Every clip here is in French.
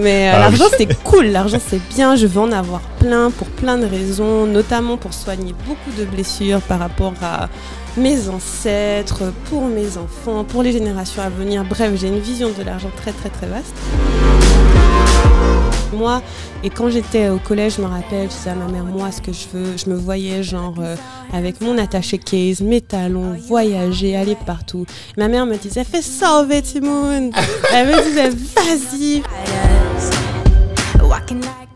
Mais euh, Ah l'argent c'est cool, l'argent c'est bien, je veux en avoir plein pour plein de raisons, notamment pour soigner beaucoup de blessures par rapport à mes ancêtres, pour mes enfants, pour les générations à venir. Bref, j'ai une vision de l'argent très très très vaste. Moi, et quand j'étais au collège, je me rappelle, je disais à ma mère, moi, ce que je veux, je me voyais genre euh, avec mon attaché case, mes talons, voyager, aller partout. Ma mère me disait, fais ça, au Timoun. Elle me disait, vas-y.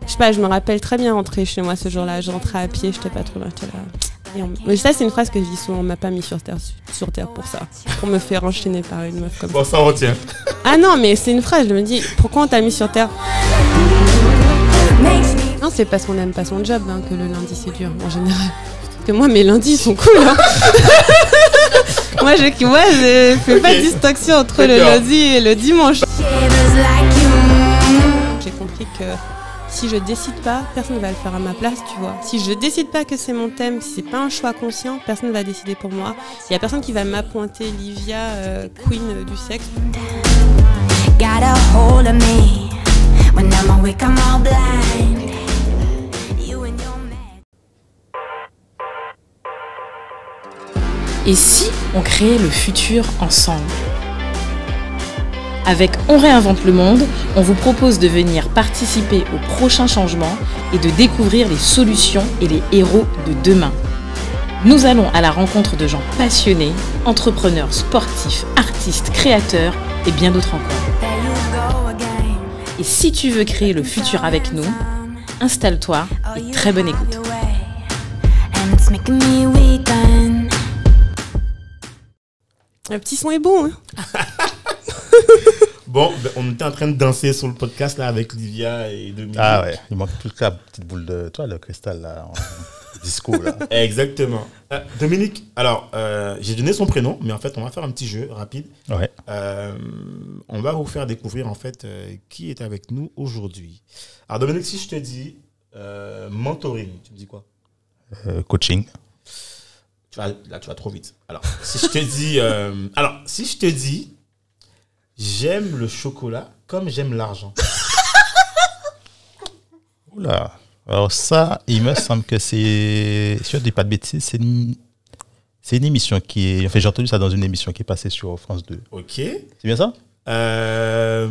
Je sais pas, je me rappelle très bien rentrer chez moi ce jour-là. Je rentrais à pied, j'étais pas trop loin. j'étais là. Et on- Mais ça, c'est une phrase que je dis souvent. On m'a pas mis sur terre, sur terre pour ça. Pour me faire enchaîner par une meuf comme ça. Bon, ça retient. Ah non, mais c'est une phrase. Je me dis, pourquoi on t'a mis sur terre? Non, c'est parce qu'on n'aime pas son job hein, que le lundi c'est dur en général. Parce que moi, mes lundis sont cool. hein. moi, je, moi, je fais pas de distinction entre le lundi et le dimanche. J'ai compris que si je décide pas, personne va le faire à ma place, tu vois. Si je décide pas que c'est mon thème, si c'est pas un choix conscient, personne va décider pour moi. Il y a personne qui va m'appointer Livia, euh, queen euh, du sexe. Et si on créait le futur ensemble? Avec On réinvente le monde, on vous propose de venir participer au prochain changement et de découvrir les solutions et les héros de demain. Nous allons à la rencontre de gens passionnés, entrepreneurs, sportifs, artistes, créateurs et bien d'autres encore. Et si tu veux créer le futur avec nous, installe-toi et très bonne écoute. Le petit son est bon. Hein Bon, ben, on était en train de danser sur le podcast là avec Livia et Dominique. Ah ouais, il manque toute la petite boule de. Toi, le cristal là, en disco là. Exactement. Euh, Dominique, alors, euh, j'ai donné son prénom, mais en fait, on va faire un petit jeu rapide. Ouais. Euh, on va vous faire découvrir en fait qui est avec nous aujourd'hui. Alors, Dominique, si je te dis mentoring, tu me dis quoi? Coaching. tu vas, Là, tu vas trop vite. Alors, si je te dis. alors, si je te dis j'aime le chocolat comme j'aime l'argent. Oula. Alors ça, il me semble que c'est. Si je ne dis pas de bêtises, c'est une. C'est une émission qui est. Enfin, j'ai entendu ça dans une émission qui est passée sur France 2. Ok. C'est bien ça? Euh,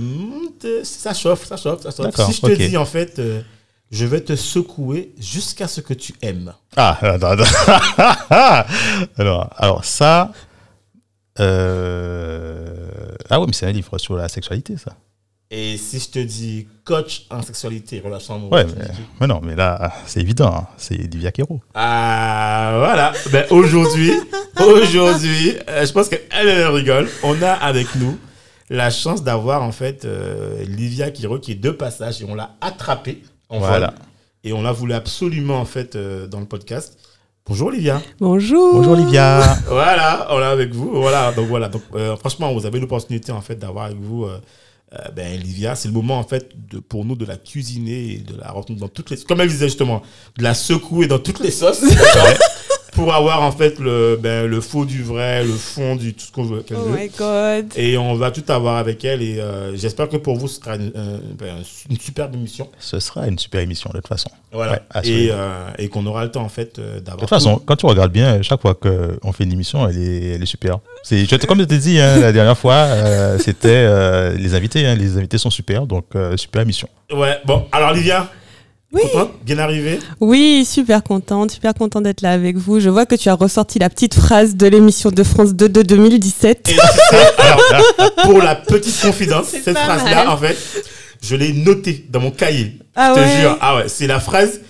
ça chauffe, ça chauffe, ça chauffe. D'accord, Si je te dis en fait, euh, je vais te secouer jusqu'à ce que tu aimes. Ah, attends, attends. alors, alors ça. euh, Ah oui, mais c'est un livre sur la sexualité, ça. Et si je te dis coach en sexualité et relations amoureuses, Ouais, mais, mais non, mais là, c'est évident. hein. C'est Livia Quero. Ah, voilà. Ben, aujourd'hui, aujourd'hui, euh, je pense qu'elle elle rigole. On a avec nous la chance d'avoir en fait euh, Livia Kiro qui est de passage et on l'a attrapée en Voilà. vol. Et on l'a voulu absolument en fait euh, dans le podcast. Bonjour Livia. Bonjour. Bonjour Livia. Voilà, on est avec vous. Voilà, donc voilà. Donc, euh, franchement, vous avez l'opportunité en fait d'avoir avec vous euh, euh, ben, Livia. C'est le moment en fait de, pour nous de la cuisiner et de la retenir dans toutes les, comme elle disait justement, de la secouer dans toutes les sauces. Pour avoir en fait le, ben, le faux du vrai, le fond du tout ce qu'on veut. qu'elle Oh veut. my god. Et on va tout avoir avec elle et euh, j'espère que pour vous ce sera une, euh, ben, une superbe émission. Ce sera une super émission de toute façon. Voilà. Ouais, et euh, et qu'on aura le temps en fait euh, De d'avoir. toute façon, quand tu regardes bien, chaque fois qu'on fait une émission, elle est, elle est super. C'est, comme je t'ai dit hein, la dernière fois, euh, c'était euh, les invités. hein, les invités sont super, donc euh, super émission. Ouais, bon, alors Livia, Oui. contente, bien arrivée. Oui, super contente, super contente d'être là avec vous. Je vois que tu as ressorti la petite phrase de l'émission de France 2 de 2017. Et tu sais, alors, pour la petite confidence, cette phrase-là, en fait, je l'ai notée dans mon cahier. Ah je te ouais. jure. Ah ouais, c'est la phrase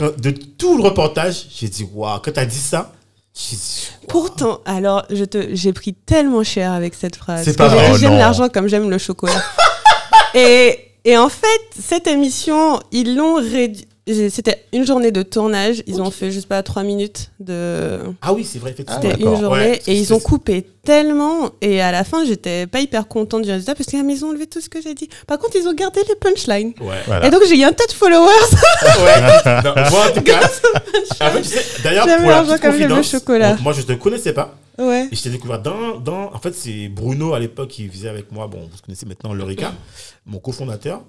de tout le reportage. J'ai dit, waouh, quand t'as dit ça, j'ai dit, waouh. Pourtant, alors, je te, j'ai pris tellement cher avec cette phrase. C'est pas Oh J'aime non. l'argent comme j'aime le chocolat. et, et en fait, cette émission, ils l'ont réduit. C'était une journée de tournage. Ils ont fait, sais pas, trois minutes de. Ah oui, c'est vrai, effectivement. C'était une journée Ouais, et ils ont coupé tellement et à la fin j'étais pas hyper contente du résultat parce qu'ils ont enlevé tout ce que j'ai dit. Par contre ils ont gardé les punchlines. Ouais. Voilà. Et donc j'ai eu un tas de followers. Ouais. Non, moi, en tout cas, tu sais, d'ailleurs, pour la petite confidence, chocolat. moi, je te connaissais pas. Ouais. Et je t'ai découvert dans, dans. En fait, c'est Bruno à l'époque qui faisait avec moi. Bon, vous connaissez maintenant Lorica, mon cofondateur,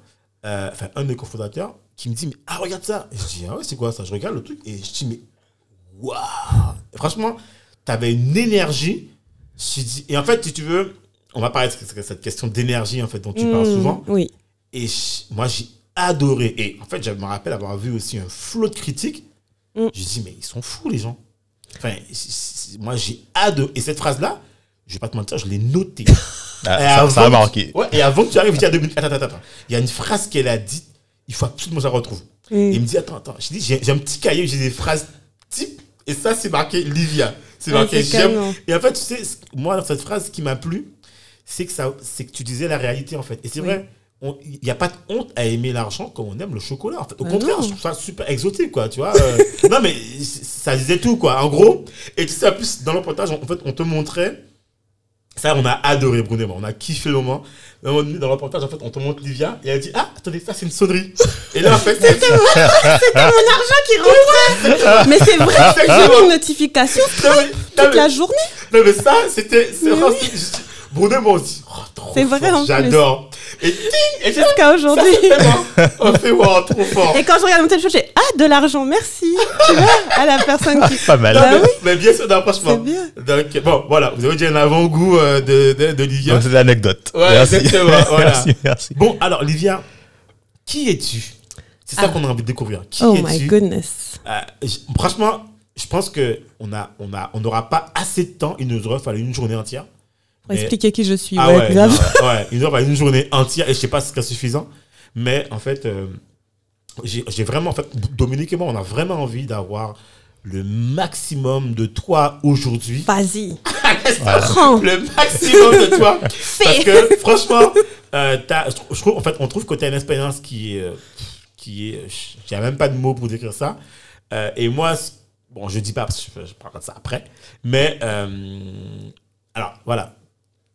euh, enfin, un des cofondateurs, qui me dit Mais ah, regarde ça. Et je dis Ah ouais, c'est quoi ça? Je regarde le truc et je dis Mais waouh Franchement, t'avais une énergie. Je dis, et en fait, si tu veux, on va parler de cette- question d'énergie en fait dont tu parles Mmh, souvent. Oui. Et je- moi, j'ai adoré. Et en fait, je me rappelle avoir vu aussi un flot de critiques. Mm. Je dis, mais ils sont fous, les gens. Enfin, moi, j'ai adoré. Et cette phrase-là, je vais pas te mentir, je l'ai notée. Ah, Et ça, avant ça a que- marqué. Ouais, et avant que tu arrives, je dis à deux minutes, attends, attends, attends. Il y a une phrase qu'elle a dite, il faut absolument que je la retrouve. Mm. Et il me dit, attends, attends. Je dis, j'ai un petit cahier, j'ai des phrases type. Et ça, c'est marqué Livia. C'est Ouais, marqué j'aime. Et en fait, tu sais, moi, dans cette phrase qui m'a plu, c'est que, ça- c'est que tu disais la réalité, en fait. Et c'est Oui. vrai, on- il n'y a pas de honte à aimer l'argent comme on aime le chocolat. En fait. Au Bah contraire, non. je trouve ça super exotique, quoi, tu vois. euh. non, mais ça disait tout, quoi, en gros. Et tu sais, en plus, dans le reportage, en fait, on te montrait. Ça, on a adoré, Bruno et moi. On a kiffé le moment. À un moment donné, Dans le reportage, en fait, on te montre Livia et elle dit Ah, attendez, ça, c'est une sonnerie. Et là, en fait, c'est Qui rentrait Mais c'est vrai, j'ai eu une notification toute mais- la journée. Non, mais ça, c'était. c'est Mais vraiment- oui. je- Bruno et moi, on se dit Oh, trop C'est vrai, fort, en plus. J'adore. Et Jusqu'à aujourd'hui. On fait wow, trop fort. Et quand je regarde mon téléphone, j'ai Ah, de l'argent, merci. Tu vois, à la personne qui. Pas mal. Non, Bah mais, oui. mais bien sûr, non, franchement. C'est bien. Donc, bon, voilà, vous avez déjà un avant-goût euh, de, de, de Livia. Donc, c'est l'anecdote. Ouais, merci. exactement, voilà. merci, merci. Bon, alors, Livia, qui es-tu? C'est ça Ah. qu'on a envie de découvrir. Qui Oh es-tu? my goodness. Euh, franchement, je pense que on a, on a, on n'aura pas assez de temps. Il nous aurait fallu une journée entière. Pour Mais- expliquer qui je suis. Ah ouais, ouais, grave. non, ouais, il nous aurait fallu une journée entière et je sais pas si ce serait suffisant. Mais en fait, euh, j'ai j'ai vraiment, en fait, Dominique et moi, on a vraiment envie d'avoir le maximum de toi aujourd'hui. Vas-y. Le maximum de toi. Parce que franchement, euh, je trou- je trouve, en fait, on trouve que tu as une expérience qui est. euh, qui est il n'y a même pas de mots pour décrire ça. Euh, et moi, bon, je dis pas, parce que je, je parlerai de ça après. Mais, alors, voilà.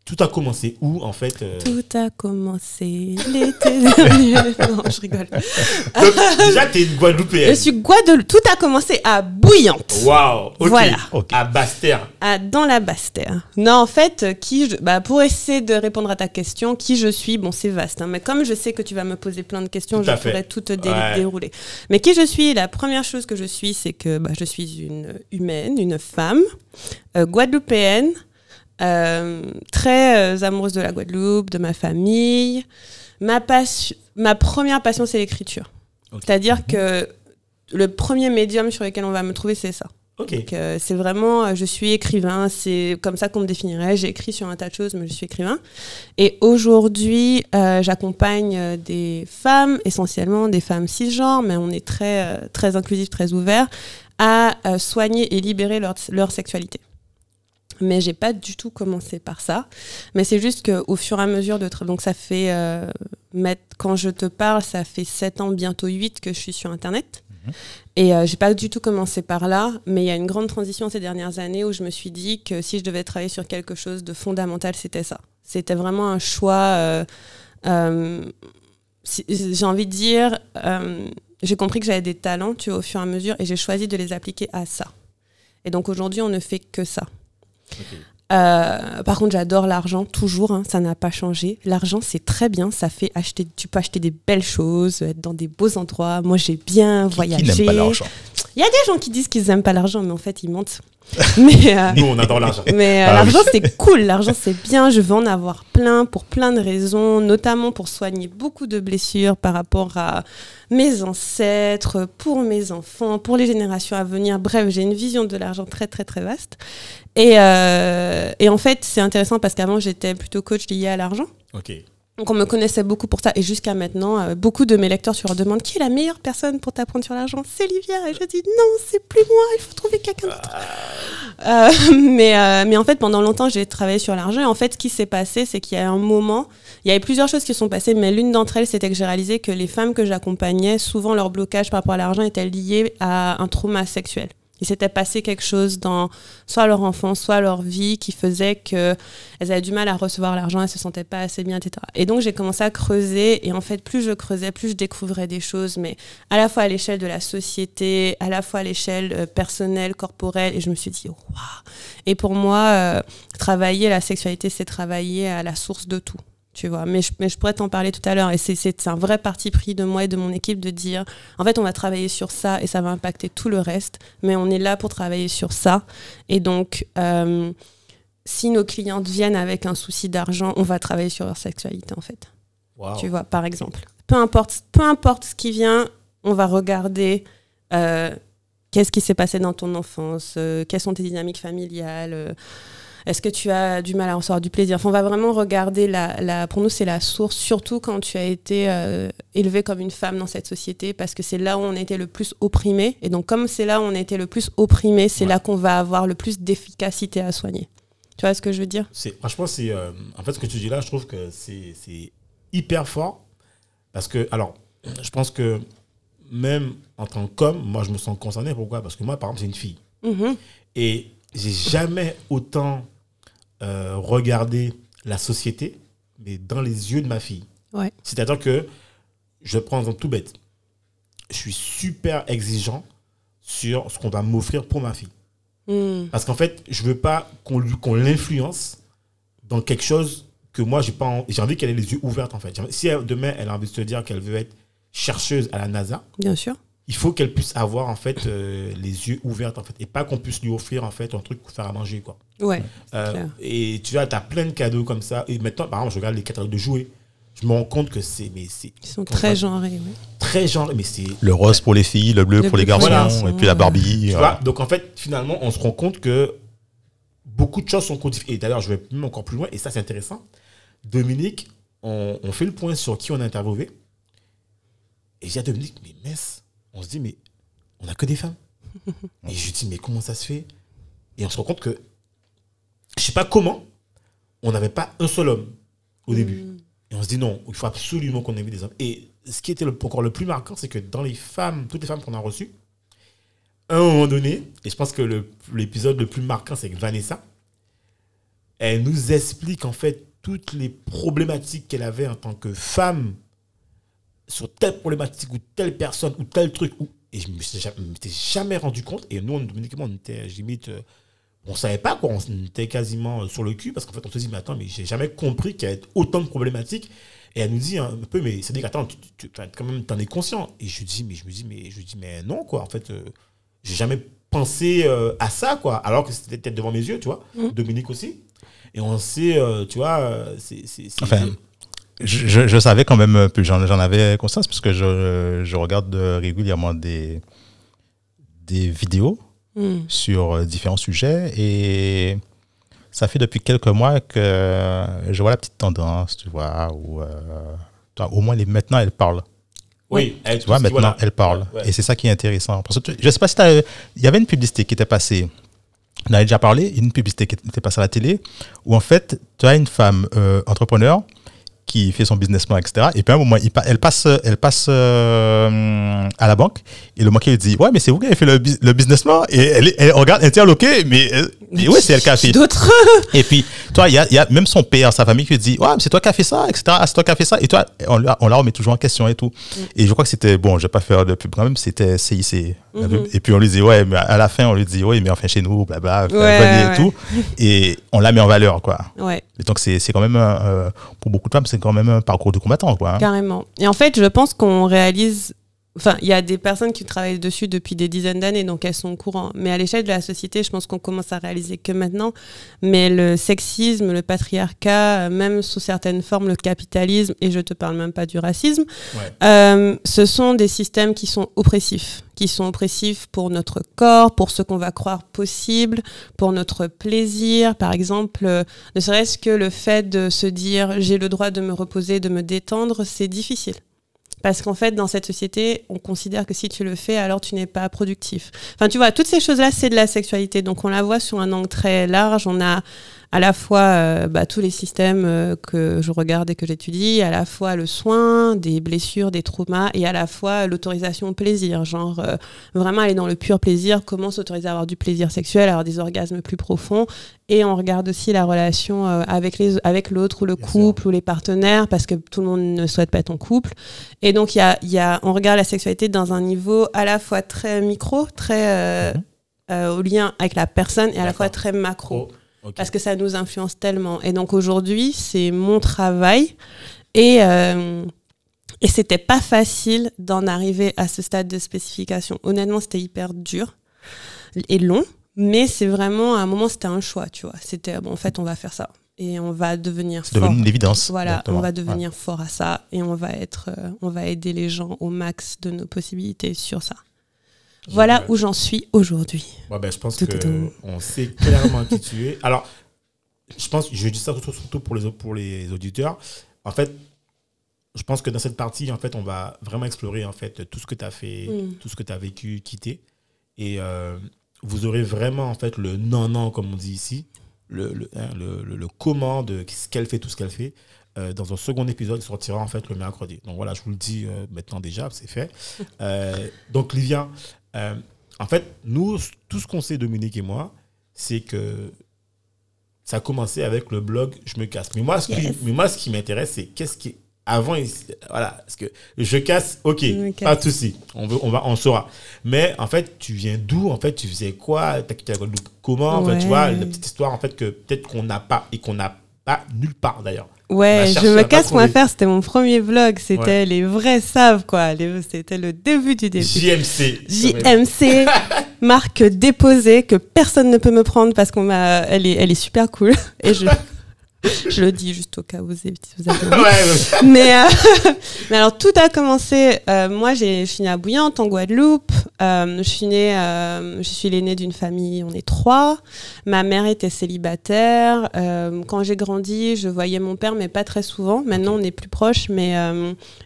Tout a commencé où, en fait euh, Tout a commencé l'été dernier. non, je rigole. donc, Déjà, tu es une Je Guadeloupéenne. suis Guadeloupe. Tout a commencé à Bouillante. Waouh ok. Voilà. Ok. À Basse-Terre. à- dans la Basse-Terre. Non, en fait, qui je, bah, pour essayer de répondre à ta question, qui je suis, bon, c'est vaste. hein, mais comme je sais que tu vas me poser plein de questions, Tout je fait. pourrais tout te dé- Ouais. dérouler. Mais qui je suis, la première chose que je suis, c'est que bah, je suis une humaine, une femme, euh, guadeloupéenne, très euh, amoureuse de la Guadeloupe, de ma famille. Ma, passion- ma première passion, c'est l'écriture. C'est-à-dire que le premier médium sur lequel on va me trouver, c'est ça. Ok. Donc, euh, c'est vraiment, euh, je suis écrivain, c'est comme ça qu'on me définirait. J'ai écrit sur un tas de choses, mais je suis écrivain. Et aujourd'hui, euh, j'accompagne euh, des femmes, essentiellement des femmes cisgenres, mais on est très, euh, très inclusif, très ouvert, à euh, soigner et libérer leur, leur sexualité. Mais j'ai pas du tout commencé par ça. Mais c'est juste qu'au fur et à mesure de... Donc ça fait... euh, quand je te parle, ça fait 7 ans, bientôt 8 que je suis sur Internet. Et euh, j'ai pas du tout commencé par là, mais il y a une grande transition ces dernières années où je me suis dit que si je devais travailler sur quelque chose de fondamental, c'était ça. C'était vraiment un choix. euh, euh, si- j'ai envie de dire, euh, j'ai compris que j'avais des talents, tu vois, au fur et à mesure, et j'ai choisi de les appliquer à ça. Et donc aujourd'hui, on ne fait que ça. Euh, par contre, j'adore l'argent, toujours, hein, ça n'a pas changé. L'argent, c'est très bien, ça fait acheter, tu peux acheter des belles choses, être dans des beaux endroits. Moi, j'ai bien Qui, voyagé. qui n'aime pas l'argent Il y a des gens qui disent qu'ils n'aiment pas l'argent, mais en fait, ils mentent. mais euh, Nous, on adore l'argent. mais euh, Ah l'argent, c'est cool. L'argent, c'est bien. Je veux en avoir plein pour plein de raisons, notamment pour soigner beaucoup de blessures par rapport à mes ancêtres, pour mes enfants, pour les générations à venir. Bref, j'ai une vision de l'argent très, très, très vaste. Et, euh, et en fait, c'est intéressant parce qu'avant, j'étais plutôt coach lié à l'argent. Ok. Donc on me connaissait beaucoup pour ça et jusqu'à maintenant, euh, beaucoup de mes lecteurs se demandent qui est la meilleure personne pour t'apprendre sur l'argent? C'est Livia et je dis non, c'est plus moi, il faut trouver quelqu'un d'autre. Euh, mais euh, mais en fait pendant longtemps j'ai travaillé sur l'argent et en fait ce qui s'est passé c'est qu'il y a un moment, il y avait plusieurs choses qui sont passées mais l'une d'entre elles c'était que j'ai réalisé que les femmes que j'accompagnais souvent leur blocage par rapport à l'argent était lié à un trauma sexuel. Il s'était passé quelque chose dans soit leur enfance, soit leur vie qui faisait qu'elles avaient du mal à recevoir l'argent, elles se sentaient pas assez bien, etc. Et donc j'ai commencé à creuser et en fait plus je creusais, plus je découvrais des choses, mais à la fois à l'échelle de la société, à la fois à l'échelle euh, personnelle, corporelle, et je me suis dit waouh. Et pour moi, euh, travailler la sexualité, c'est travailler à la source de tout. Tu vois, mais je, mais je pourrais t'en parler tout à l'heure. Et c'est- un vrai parti pris de moi et de mon équipe de dire, en fait, on va travailler sur ça et ça va impacter tout le reste, mais on est là pour travailler sur ça. Et donc, euh, si nos clientes viennent avec un souci d'argent, on va travailler sur leur sexualité, en fait. Tu vois, par exemple. Peu importe, peu importe ce qui vient, on va regarder euh, qu'est-ce qui s'est passé dans ton enfance, euh, quelles sont tes dynamiques familiales, est-ce que tu as du mal à recevoir du plaisir? Enfin, on va vraiment regarder la, la pour nous c'est la source, surtout quand tu as été euh, élevé comme une femme dans cette société, parce que c'est là où on été le plus opprimé. Et donc, comme c'est là où on été le plus opprimé, c'est Ouais. là qu'on va avoir le plus d'efficacité à soigner. Tu vois ce que je veux dire? C'est, franchement, c'est. euh, en fait, ce que tu dis là, je trouve que c'est, c'est hyper fort. Parce que, alors, je pense que même en tant qu'homme, moi, je me sens concerné. Pourquoi? Parce que moi, par exemple, j'ai une fille. Mhm. Et j'ai jamais autant euh, regardé la société, mais dans les yeux de ma fille. Ouais. C'est-à-dire que, je prends un exemple tout bête. Je suis super exigeant sur ce qu'on va m'offrir pour ma fille. Mm. Parce qu'en fait, je veux pas qu'on lui- qu'on l'influence dans quelque chose que moi, j'ai pas en- j'ai envie qu'elle ait les yeux ouverts, en fait. Si elle- demain, elle a envie de se dire qu'elle veut être chercheuse à la NASA, Bien sûr. Il faut qu'elle puisse avoir, en fait, euh, les yeux ouverts, en fait. Et pas qu'on puisse lui offrir, en fait, un truc pour faire à manger, quoi. Ouais. Euh, clair. et tu vois, tu as plein de cadeaux comme ça. Et maintenant, par exemple, je regarde les catalogues de jouets. Je me rends compte que c'est mais c'est Ils sont très genrés. ouais. très genre, mais c'est Le rose pour les filles, le bleu Le pour les garçons, et puis la. Barbie. Tu voilà. vois, donc en fait, finalement, on se rend compte que beaucoup de choses sont codifiées. Et d'ailleurs, je vais même encore plus loin, et ça, c'est intéressant. Dominique, on, on fait le point sur qui on a interviewé. Et j'ai dit à Dominique, mais mince, on se dit, mais on n'a que des femmes. et je lui dis, mais comment ça se fait? Et on se rend compte que, je sais pas comment, on n'avait pas un seul homme au début. Et on se dit, non, il faut absolument qu'on invite des hommes. Et ce qui était le- encore le plus marquant, c'est que dans les femmes, toutes les femmes qu'on a reçues, à un moment donné, et je pense que le- l'épisode le plus marquant, c'est que Vanessa, elle nous explique en fait toutes les problématiques qu'elle avait en tant que femme sur telle problématique ou telle personne ou tel truc. Ou, et je ne m'étais jamais, rendu compte. Et nous, on, Dominique et moi, on était limite. euh, on savait pas quoi, on était quasiment euh, sur le cul parce qu'en fait, on se dit, mais attends, mais j'ai jamais compris qu'il y avait autant de problématiques. Et elle nous dit un peu, mais c'est dit attends, tu, tu, tu- quand même, t'en es conscient. Et je dis, mais je me dis, mais je lui dis, mais non, quoi, en fait, euh, j'ai jamais pensé euh, à ça, quoi, alors que c'était peut-être devant mes yeux, tu vois. Dominique aussi. Et on sait, euh, tu vois, c'est. c'est- c'est- Enfin, je, je- je savais quand même un peu, j'en j'en avais conscience parce que je, je regarde euh, régulièrement des, des vidéos Mm. sur euh, différents sujets et ça fait depuis quelques mois que je vois la petite tendance, tu vois, où euh, toi, au moins les, maintenant elle parle. oui, elle, Tu vois, maintenant voilà. elle parle. Ouais. Et c'est ça qui est intéressant. Parce que tu- je sais pas si t'as- il y avait une publicité qui était passée. On avait déjà parlé, une publicité qui était passée à la télé, où en fait, tu as une femme euh, entrepreneur qui fait son business plan, etc. Et puis à un moment, il pa- elle passe, elle passe euh, à la banque et le banquier lui dit Ouais, mais c'est vous qui avez fait le, le business plan Et elle, est- elle regarde interloquée, mais, euh, mais oui, c'est elle qui a fait. D'autres. Et puis, toi, il y a, il y a même son père, sa famille qui lui dit Ouais, mais c'est toi qui as fait ça, etc. Ah, c'est toi qui as fait ça. Et toi, on, la- on la remet toujours en question et tout. Et je crois que c'était, bon, je vais pas faire de pub quand même, c'était CIC. pub. Et puis on lui dit Ouais, mais à la fin, on lui dit Oui, mais enfin chez nous, blabla, venez Ouais, et ouais. tout. Et on la met en valeur, quoi. Ouais. Et donc, c'est quand même, un, euh, pour beaucoup de femmes, c'est quand même un parcours de combattant, quoi. hein. Carrément. Et en fait, je pense qu'on réalise Enfin, il y a des personnes qui travaillent dessus depuis des dizaines d'années, donc elles sont au courant. Mais à l'échelle de la société, je pense qu'on commence à réaliser que maintenant. Mais le sexisme, le patriarcat, euh, même sous certaines formes, le capitalisme, et je te parle même pas du racisme, Ouais. euh, ce sont des systèmes qui sont oppressifs, qui sont oppressifs pour notre corps, pour ce qu'on va croire possible, pour notre plaisir. Par exemple, euh, ne serait-ce que le fait de se dire j'ai le droit de me reposer, de me détendre, c'est difficile. Parce qu'en fait, dans cette société, on considère que si tu le fais, alors tu n'es pas productif. Enfin, tu vois, toutes ces choses-là, c'est de la sexualité. Donc, on la voit sur un angle très large. On a à la fois euh, bah, tous les systèmes euh, que je regarde et que j'étudie, à la fois le soin, des blessures, des traumas, et à la fois l'autorisation au plaisir. Genre, euh, vraiment aller dans le pur plaisir, comment s'autoriser à avoir du plaisir sexuel, avoir des orgasmes plus profonds. Et on regarde aussi la relation avec les avec l'autre ou le Bien couple ou les partenaires, parce que tout le monde ne souhaite pas être en couple. Et donc, il y a, il y a, on regarde la sexualité dans un niveau à la fois très micro, très euh, euh, au lien avec la personne, et à la fois très macro Oh, parce que ça nous influence tellement. Et donc aujourd'hui, c'est mon travail. Et, euh, et c'était pas facile d'en arriver à ce stade de spécification. Honnêtement, c'était hyper dur et long. Mais c'est vraiment, à un moment, c'était un choix, tu vois. C'était, bon, en fait, on va faire ça. Et on va devenir C'est fort. devenu une évidence. Voilà, on va Ouais. devenir fort à ça. Et on va être, euh, on va aider les gens au max de nos possibilités sur ça. Voilà où j'en suis aujourd'hui. Ouais, ben, je pense Tout, tout, tout. qu'on sait clairement qui tu es. Alors, je pense, je dis ça surtout, pour, les, pour les auditeurs. En fait, je pense que dans cette partie, en fait, on va vraiment explorer en fait tout ce que tu as fait, Mm. tout ce que tu as vécu, quitté. Et euh, vous aurez vraiment en fait le non-non, comme on dit ici, le, le, hein, le, comment de ce qu'elle fait, tout ce qu'elle fait. Euh, dans un second épisode qui sortira en fait le mercredi. Donc voilà, je vous le dis euh, maintenant déjà, c'est fait. Donc Livia, euh, en fait, nous, tout ce qu'on sait, Dominique et moi, c'est que ça a commencé avec le blog Je me casse. Mais moi, ce mais moi, ce qui m'intéresse, c'est qu'est-ce qui. Avant, il- voilà, parce que je casse, ok, pas de souci, on, veut, on, va, on saura. Mais en fait, tu viens d'où En fait, tu faisais quoi T'as quitté la Guadeloupe comment Enfin, tu Ouais. vois, la petite histoire, en fait, que peut-être qu'on n'a pas et qu'on n'a pas nulle part d'ailleurs. Ouais, je me casse.fr, c'était mon premier vlog. C'était Ouais. les vrais savent, quoi. C'était le début du début. JMC. JMC, marque déposée que personne ne peut me prendre parce qu'on m'a, elle est, elle est super cool. Et je, je le dis juste au cas où vous avez. Ouais, mais, euh, mais alors tout a commencé. euh, moi, j'ai, je suis née à Bouillante, en Guadeloupe. Euh, je suis née, je suis l'aînée d'une famille. On est trois. Ma mère était célibataire. Quand j'ai grandi, je voyais mon père, mais pas très souvent. Maintenant, on est plus proches, mais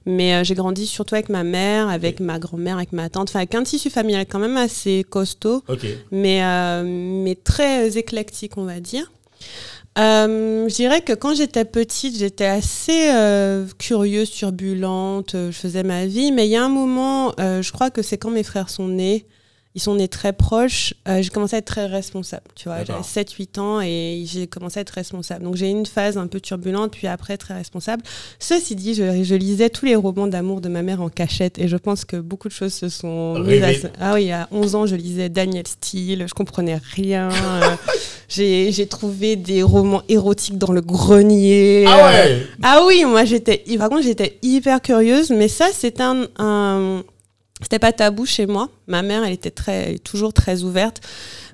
mais j'ai grandi surtout avec ma mère, avec ma grand-mère, avec ma tante. Enfin, avec un tissu familial quand même assez costaud mais, mais très éclectique, on va dire. Euh, je dirais que quand j'étais petite, j'étais assez euh, curieuse, turbulente, euh, je faisais ma vie, mais il y a un moment, je crois que c'est quand mes frères sont nés, ils sont nés très proches, euh, j'ai commencé à être très responsable, tu vois, j'avais D'accord. 7-8 ans et j'ai commencé à être responsable. Donc j'ai eu une phase un peu turbulente, puis après très responsable. Ceci dit, je, je lisais tous les romans d'amour de ma mère en cachette et je pense que beaucoup de choses se sont mises à... Ah oui, à 11 ans, je lisais Daniel Steele, je comprenais rien. euh, j'ai trouvé des romans érotiques dans le grenier. Ah euh, ouais ah oui, moi j'étais, par contre j'étais hyper curieuse, mais ça c'est un, un- c'était pas tabou chez moi. Ma mère, elle était très, toujours très ouverte,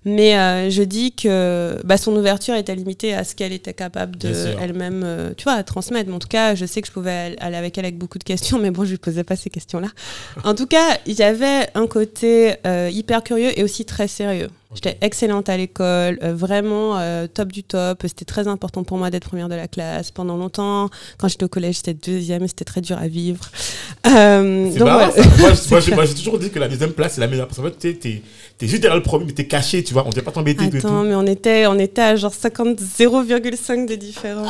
mais euh, je dis que bah, son ouverture était limitée à ce qu'elle était capable de elle-même, euh, tu vois, à transmettre. Mais en tout cas, je sais que je pouvais aller avec elle avec beaucoup de questions, mais bon, je lui posais pas ces questions-là. En tout cas, il y avait un côté euh, hyper curieux et aussi très sérieux. J'étais excellente à l'école, euh, vraiment euh, top du top. C'était très important pour moi d'être première de la classe. Pendant longtemps, quand j'étais au collège, j'étais deuxième et c'était très dur à vivre. Euh, donc marrant, voilà. ça. Moi, j'ai toujours dit que la deuxième place, c'est la meilleure. Parce qu'en fait, t'es- t'es t'es juste derrière le premier, mais t'es caché, tu vois. On ne pas t'embêter Attends, tout. mais on était, on était à genre 50, 0,5 de différence.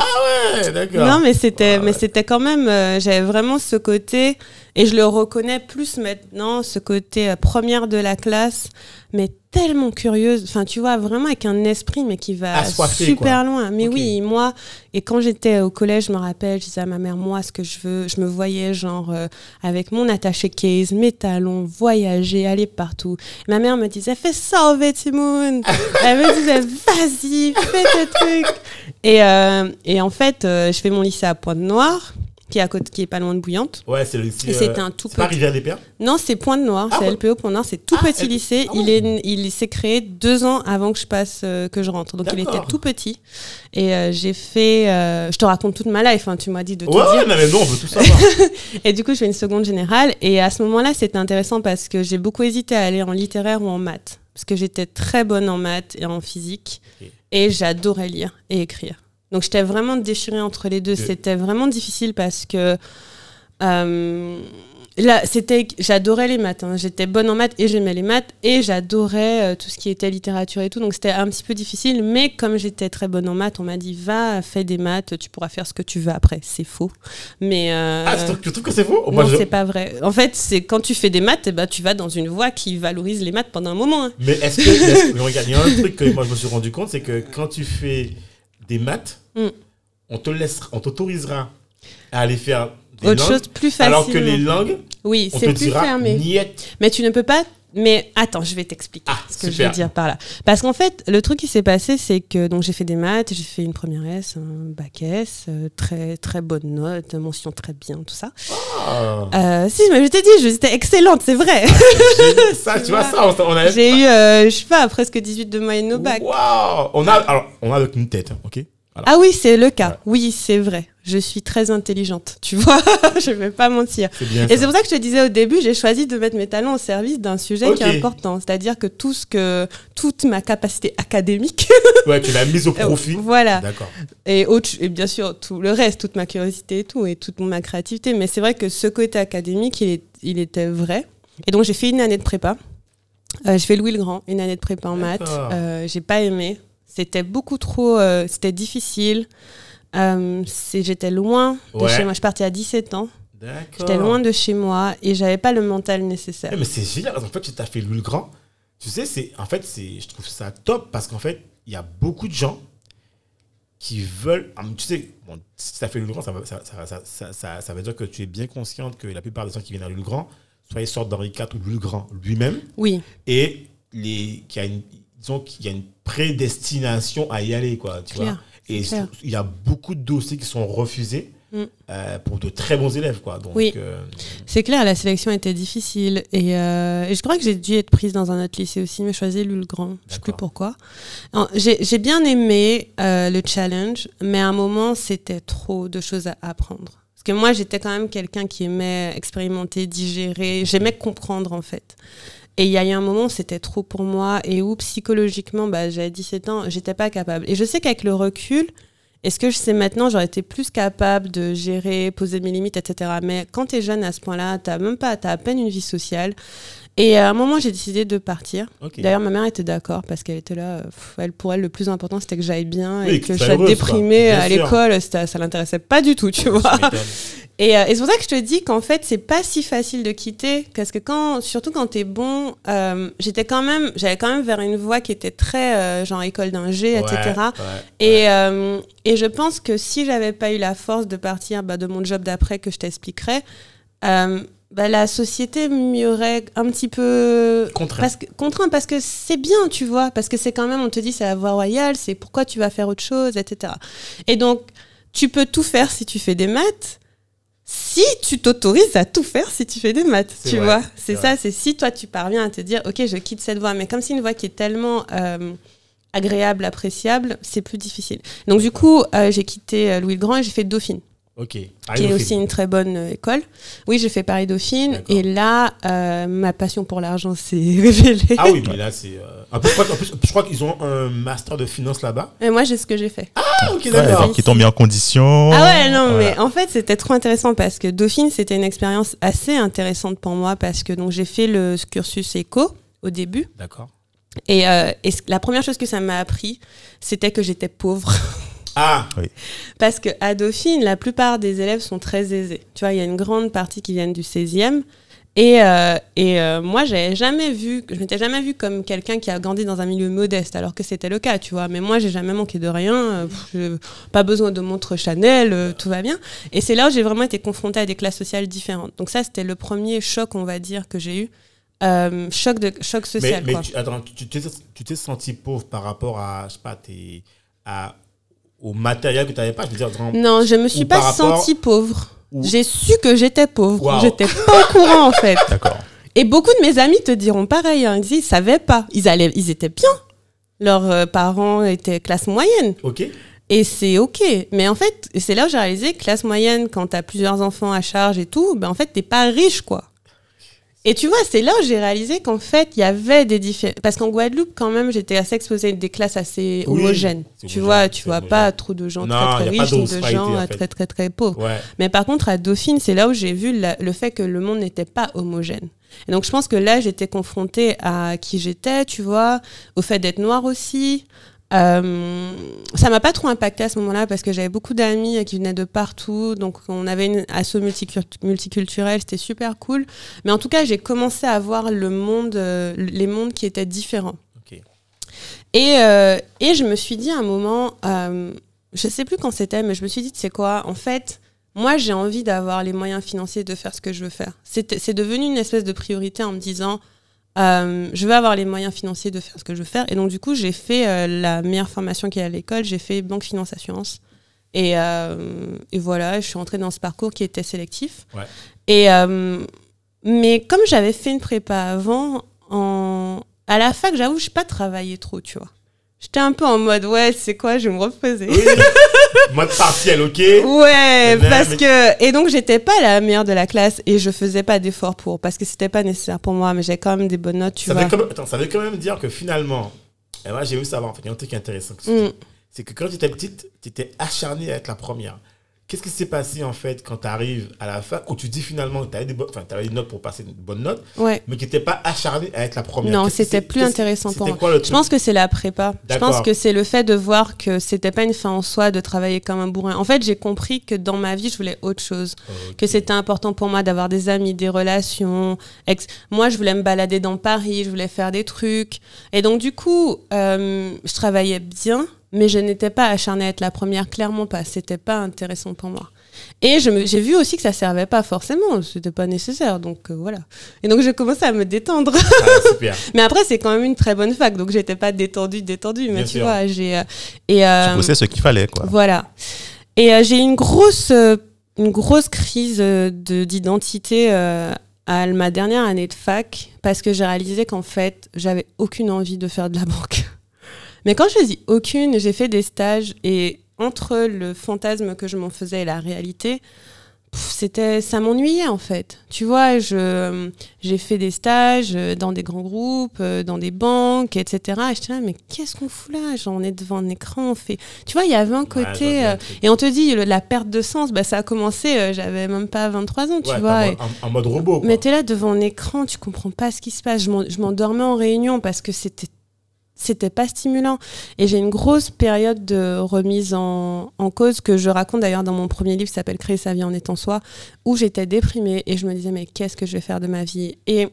Ouais, d'accord. Non, mais c'était, Ah ouais. mais c'était quand même. euh, J'avais vraiment ce côté, et je le reconnais plus maintenant, ce côté euh, première de la classe, mais tellement curieuse. Enfin, tu vois, vraiment avec un esprit, mais qui va super quoi. loin. Mais oui, moi, et quand j'étais au collège, je me rappelle, je disais à ma mère, moi, ce que je veux, je me voyais genre euh, avec mon attaché case, mes talons, voyager, aller partout. Ma mère me disait, fais ça, Timoun. Elle me disait, vas-y, fais tes trucs. Et, euh, et en fait, euh, je fais mon lycée à Pointe-Noire. Qui est à côté, qui est pas loin de Bouillante. Ouais, c'est le lycée. Et c'était euh, un tout c'est pas petit- Rivière des Pères Non, c'est Pointe-Noire, Ah c'est. LPO Pointe-Noire, c'est tout Ah, petit elle- lycée. ah il est, il s'est créé deux ans avant que je passe, euh, que je rentre. Donc il était tout petit. Et euh, j'ai fait, euh, je te raconte toute ma life. hein, tu m'as dit de tout Ouais, dire. ouais, mais non, on veut tout savoir. Et du coup, je fais une seconde générale. Et à ce moment-là, c'était intéressant parce que j'ai beaucoup hésité à aller en littéraire ou en maths. Parce que j'étais très bonne en maths et en physique. Et j'adorais lire et écrire. Donc j'étais vraiment déchirée entre les deux. C'était vraiment difficile parce que. euh, Là, c'était, j'adorais les maths. hein. J'étais bonne en maths et j'aimais les maths et j'adorais euh, tout ce qui était littérature et tout. Donc c'était un petit peu difficile. Mais comme j'étais très bonne en maths, on m'a dit va, fais des maths, tu pourras faire ce que tu veux après. C'est faux. Mais euh, Ah, tu trouves- que c'est faux? Moi, non, je- c'est pas vrai. En fait, c'est quand tu fais des maths, eh ben, tu vas dans une voie qui valorise les maths pendant un moment. hein. Mais est-ce que. est-ce que- regarde, il y a un truc que moi je me suis rendu compte, c'est que quand tu fais des maths, Mm. on te laissera, on t'autorisera à aller faire des Autre langues, chose plus facilement. alors que les langues, Oui, on te c'est plus dira fermé. Mais tu ne peux pas. Mais attends, je vais t'expliquer Ah, ce que je veux dire par là. Parce qu'en fait, le truc qui s'est passé, c'est que donc j'ai fait des maths, j'ai fait une première S, un bac S, euh, très très bonne note, mention très bien, tout ça. Ah, Euh, si, mais je t'ai dit, j'étais excellente, c'est vrai. j'ai- ça, tu vois, ça, on, on a. j'ai eu, euh, je sais pas, presque 18 de moyenne au bac. Waouh On a, alors, on a avec une tête, hein, ok? Voilà. Ah oui, c'est le cas. Ouais. Oui, c'est vrai. Je suis très intelligente, tu vois. je vais pas mentir. Et c'est pour ça que je te disais au début, j'ai choisi de mettre mes talents au service d'un sujet qui est important. C'est-à-dire que tout ce que, toute ma capacité académique, Ouais, tu l'as mise au profit. voilà, D'accord. et, autre, et bien sûr tout le reste, toute ma curiosité et tout, et toute ma créativité. Mais c'est vrai que ce côté académique, il, est, il était vrai. Et donc j'ai fait une année de prépa. Euh, je fais Louis le Grand, une année de prépa en maths. Euh, j'ai pas aimé. C'était beaucoup trop, euh, c'était difficile. Euh, j'étais loin de Ouais. chez moi. Je partie à 17 ans. D'accord. J'étais loin de chez moi et j'avais pas le mental nécessaire. Eh, mais c'est génial. En fait, tu as fait le Grand. Tu sais, c'est en fait, c'est je trouve ça top parce qu'en fait, il y a beaucoup de gens qui veulent. ah, Tu sais, bon, si tu as fait le Grand, ça, ça, ça, ça, ça, ça- ça veut dire que tu es bien consciente que la plupart des gens qui viennent à le Grand, soit ils sortent d'Henri IV ou le Grand lui-même, Oui, et les, qu'il y a une, disons qu'il y a une prédestination à y aller, quoi. Tu vois et il y a beaucoup de dossiers qui sont refusés Mm. euh, pour de très bons élèves, quoi. Donc, Oui. euh, c'est clair, la sélection était difficile. Et, euh, et je crois que j'ai dû être prise dans un autre lycée aussi, mais choisi Louis le Grand. Je sais plus pourquoi. J'ai bien aimé le challenge, mais à un moment, c'était trop de choses à apprendre. Parce que moi, j'étais quand même quelqu'un qui aimait expérimenter, digérer. J'aimais comprendre, en fait. Et il y a eu un moment c'était trop pour moi et où psychologiquement, bah, j'avais 17 ans, j'étais pas capable. Et je sais qu'avec le recul, est-ce que je sais maintenant, j'aurais été plus capable de gérer, poser mes limites, etc. Mais quand tu es jeune à ce point-là, tu même pas, tu à peine une vie sociale. Et à un moment, j'ai décidé de partir. D'ailleurs, ma mère était d'accord parce qu'elle était là. pff, Elle, pour elle, le plus important, c'était que j'aille bien Oui, et que que je sois déprimée à l'école. c'était- Ça l'intéressait pas du tout, tu vois. Et, euh, et c'est pour ça que je te dis qu'en fait, c'est pas si facile de quitter, parce que quand, surtout quand t'es bon, euh, j'étais quand même, j'allais quand même vers une voie qui était très euh, genre école d'ingé, etc. Ouais, ouais, Et, euh, et je pense que si j'avais pas eu la force de partir bah, de mon job d'après que je t'expliquerai, bah, la société m'y aurait un petit peu Contraint. parce que, contraint parce que c'est bien, tu vois, parce que c'est quand même, on te dit c'est la voie royale, c'est pourquoi tu vas faire autre chose, etc. Et donc, tu peux tout faire si tu fais des maths, si tu t'autorises à tout faire si tu fais des maths, tu vrai, vois. c'est C'est ça, c'est si toi tu parviens à te dire, ok, je quitte cette voie, mais comme c'est une voie qui est tellement euh, agréable, appréciable, c'est plus difficile. Donc du coup, euh, j'ai quitté euh, Louis le Grand et j'ai fait Dauphine Ok. qui est aussi une très bonne euh, école. Oui, j'ai fait Paris Dauphine et là, euh, ma passion pour l'argent s'est révélée. Ah oui, mais là, c'est. euh, En plus, je crois, en plus, je crois qu'ils ont un master de finance là-bas. Et moi, j'ai ce que j'ai fait. Ah, ok, Ouais, d'accord. donc, qui t'ont mis en condition. Ah ouais, non, Voilà. mais en fait, c'était trop intéressant parce que Dauphine, c'était une expérience assez intéressante pour moi parce que donc j'ai fait le cursus éco au début D'accord. et, euh, et la première chose que ça m'a appris, c'était que j'étais pauvre. Ah, Parce que à Dauphine, la plupart des élèves sont très aisés. Tu vois, il y a une grande partie qui viennent du 16e. Et, euh, et euh, moi, j'avais jamais vu, je m'étais jamais vue comme quelqu'un qui a grandi dans un milieu modeste, alors que c'était le cas, tu vois. Mais moi, j'ai jamais manqué de rien. euh, pff, pas besoin de montre Chanel, euh, tout va bien. Et c'est là où j'ai vraiment été confrontée à des classes sociales différentes. Donc ça, c'était le premier choc, on va dire, que j'ai eu. Euh, choc de choc mais, social, mais quoi. tu, attends, tu, tu t'es, tu t'es senti pauvre par rapport à, je sais pas, tes, à, au matériel que tu n'avais pas. Je veux dire, dans- Non, je me suis pas rapport- sentie pauvre. Ou- J'ai su que j'étais pauvre. Wow. J'étais pas au courant en fait. D'accord. Et beaucoup de mes amis te diront pareil. Hein. Ils disent, ils savaient pas. Ils allaient, ils étaient bien. Leurs euh, parents étaient classe moyenne. Ok. Et c'est ok. Mais en fait, c'est là où j'ai réalisé que classe moyenne, quand t'as plusieurs enfants à charge et tout, ben en fait, t'es pas riche, quoi. Et tu vois, c'est là où j'ai réalisé qu'en fait, il y avait des différences. Parce qu'en Guadeloupe, quand même, j'étais assez exposée à des classes assez Oui, homogènes. Tu vois, tu vois pas trop de gens Non, très très riches de disparité, gens en euh, fait. très très très pauvres. Ouais. Mais par contre, à Dauphine, c'est là où j'ai vu la- le fait que le monde n'était pas homogène. Et donc, je pense que là, j'étais confrontée à qui j'étais, tu vois, au fait d'être noire aussi. Euh, ça m'a pas trop impacté à ce moment-là parce que j'avais beaucoup d'amis qui venaient de partout. Donc, on avait une asso multicul- multiculturelle, c'était super cool. Mais en tout cas, j'ai commencé à voir le monde, euh, les mondes qui étaient différents. Et, euh, et je me suis dit à un moment, euh, je sais plus quand c'était, mais je me suis dit, tu sais quoi, en fait, moi j'ai envie d'avoir les moyens financiers de faire ce que je veux faire. C'est devenu une espèce de priorité en me disant, euh, je veux avoir les moyens financiers de faire ce que je veux faire. Et donc du coup, j'ai fait euh, la meilleure formation qu'il y a à l'école, j'ai fait banque, finance, assurance. Et, euh, et voilà, je suis rentrée dans ce parcours qui était sélectif. Ouais. Et, mais comme j'avais fait une prépa avant, en, à la fac, j'avoue, je n'ai pas travaillé trop, tu vois. J'étais un peu en mode, ouais, c'est quoi, je vais me reposer. Oui. Mode partiel, ok. Ouais, Mais- parce mais- que. Et donc, j'étais pas la meilleure de la classe et je faisais pas d'efforts pour. Parce que c'était pas nécessaire pour moi, mais j'ai quand même des bonnes notes, tu Ça vois. veut, quand même, attends, ça veut quand même dire que finalement, et moi j'ai vu savoir, en fait, il y a un truc intéressant. Mm. C'est que quand tu étais petite, tu étais acharnée à être la première. Qu'est-ce qui s'est passé en fait quand tu arrives à la fac où tu dis finalement que tu avais, des t'avais une note pour passer une bonne note, Ouais. mais que tu n'étais pas acharnée à être la première? Non, qui c'était plus intéressant pour moi. quoi le Je pense que c'est la prépa. Je pense que c'est le fait de voir que c'était pas une fin en soi de travailler comme un bourrin. En fait, j'ai compris que dans ma vie, je voulais autre chose. Que c'était important pour moi d'avoir des amis, des relations. Ex- Moi, je voulais me balader dans Paris, je voulais faire des trucs. Et donc, du coup, euh, je travaillais bien, mais je n'étais pas acharnée à être la première, clairement pas. C'était pas intéressant pour moi. Et j'ai vu aussi que ça servait pas forcément, c'était pas nécessaire, donc euh, voilà. Et donc j'ai commencé à me détendre. Ah, super. Mais après, c'est quand même une très bonne fac, donc j'étais pas détendue, détendue. Mais Bien tu sûr. vois, j'ai. euh, et, euh, Tu bossais ce qu'il fallait, quoi. Voilà. Et euh, j'ai eu une grosse, une grosse crise de- d'identité euh, à ma dernière année de fac, parce que j'ai réalisé qu'en fait, j'avais aucune envie de faire de la banque. Mais quand je dis aucune, j'ai fait des stages et entre le fantasme que je m'en faisais et la réalité, c'était ça m'ennuyait en fait. Tu vois, je j'ai fait des stages euh, dans des grands groupes, euh, dans des banques, etc. Et j'étais là, mais qu'est-ce qu'on fout là? On est devant un écran, on fait. Tu vois, il y avait un je côté. euh, et on te dit, le- la perte de sens, bah, ça a commencé, euh, j'avais même pas 23 ans, tu Ouais, vois. en, et- mode- en- en mode robot. Quoi. mais t'es là devant un écran, tu comprends pas ce qui se passe. Je je m'endormais en réunion parce que c'était c'était pas stimulant. Et j'ai une grosse période de remise en, cause que je raconte d'ailleurs dans mon premier livre qui s'appelle Créer sa vie en étant soi, où j'étais déprimée et je me disais mais qu'est-ce que je vais faire de ma vie? Et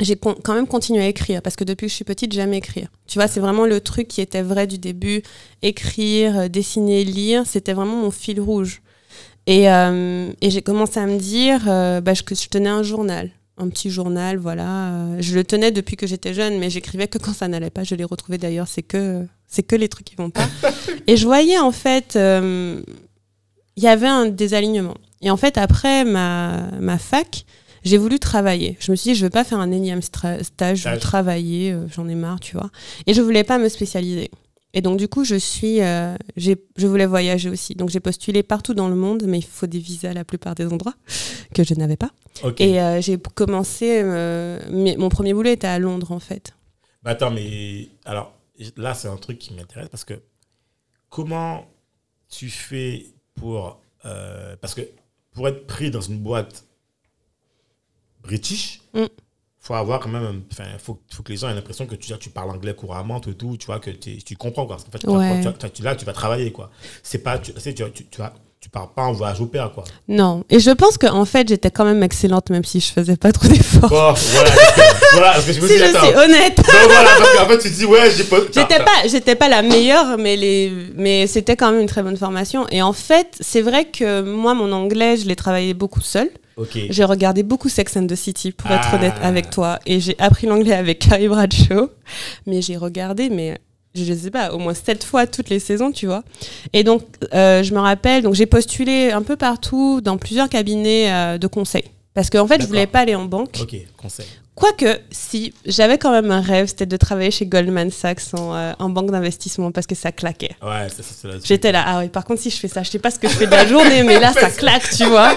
j'ai quand même continué à écrire parce que depuis que je suis petite, j'aime écrire. Tu vois, c'est vraiment le truc qui était vrai du début. Écrire, euh, dessiner, lire, c'était vraiment mon fil rouge. Et, euh, et j'ai commencé à me dire euh, bah, que je tenais un journal, un petit journal, voilà. Euh, je le tenais depuis que j'étais jeune, mais j'écrivais que quand ça n'allait pas. Je l'ai retrouvé d'ailleurs, c'est que, c'est que les trucs qui vont pas. et je voyais en fait, euh, il y avait un désalignement. Et en fait, après ma, ma fac, j'ai voulu travailler. Je me suis dit, je veux pas faire un énième stage, je veux travailler, euh, j'en ai marre, tu vois. Et je voulais pas me spécialiser. Et donc, du coup, je suis, euh, je voulais voyager aussi. Donc, j'ai postulé partout dans le monde, mais il faut des visas à la plupart des endroits que je n'avais pas. Et euh, j'ai commencé, euh, mais mon premier boulot était à Londres, en fait. Bah, attends, mais alors là, c'est un truc qui m'intéresse parce que comment tu fais pour. euh, parce que pour être pris dans une boîte british, Mm. Faut avoir quand même. Enfin, faut, faut que les gens aient l'impression que tu, tu parles anglais couramment, tout, tout, tu vois, que tu comprends quoi. Parce fait, quand- Ouais. quand tu, tu- là, tu vas travailler quoi. C'est pas. Tu, tu, tu, vas- tu pars pas en voyage au père quoi. Non. Et je pense qu'en en fait, j'étais quand même excellente, même si je faisais pas trop d'efforts. Bon, voilà. voilà, parce que je me si dis, je attends. suis honnête. Donc voilà, parce qu'en fait, tu te dis, ouais, j'ai pas. J'étais pas, j'étais pas la meilleure, mais les, mais c'était quand même une très bonne formation. Et en fait, c'est vrai que moi, mon anglais, je l'ai travaillé beaucoup seul. Ok. J'ai regardé beaucoup Sex and the City, pour être Ah. honnête avec toi, et j'ai appris l'anglais avec Carrie Bradshaw. Mais j'ai regardé, mais je sais pas, au moins sept fois toutes les saisons, tu vois. Et donc, euh, je me rappelle, donc j'ai postulé un peu partout dans plusieurs cabinets euh, de conseil. Parce qu'en fait, je voulais pas aller en banque. Ok, conseil. Quoique, si, j'avais quand même un rêve, c'était de travailler chez Goldman Sachs en, euh, en banque d'investissement parce que ça claquait. Ouais, ça, ça, c'est la J'étais là, ah oui, par contre, si je fais ça, je sais pas ce que je fais de la journée, mais là, ça claque, tu vois.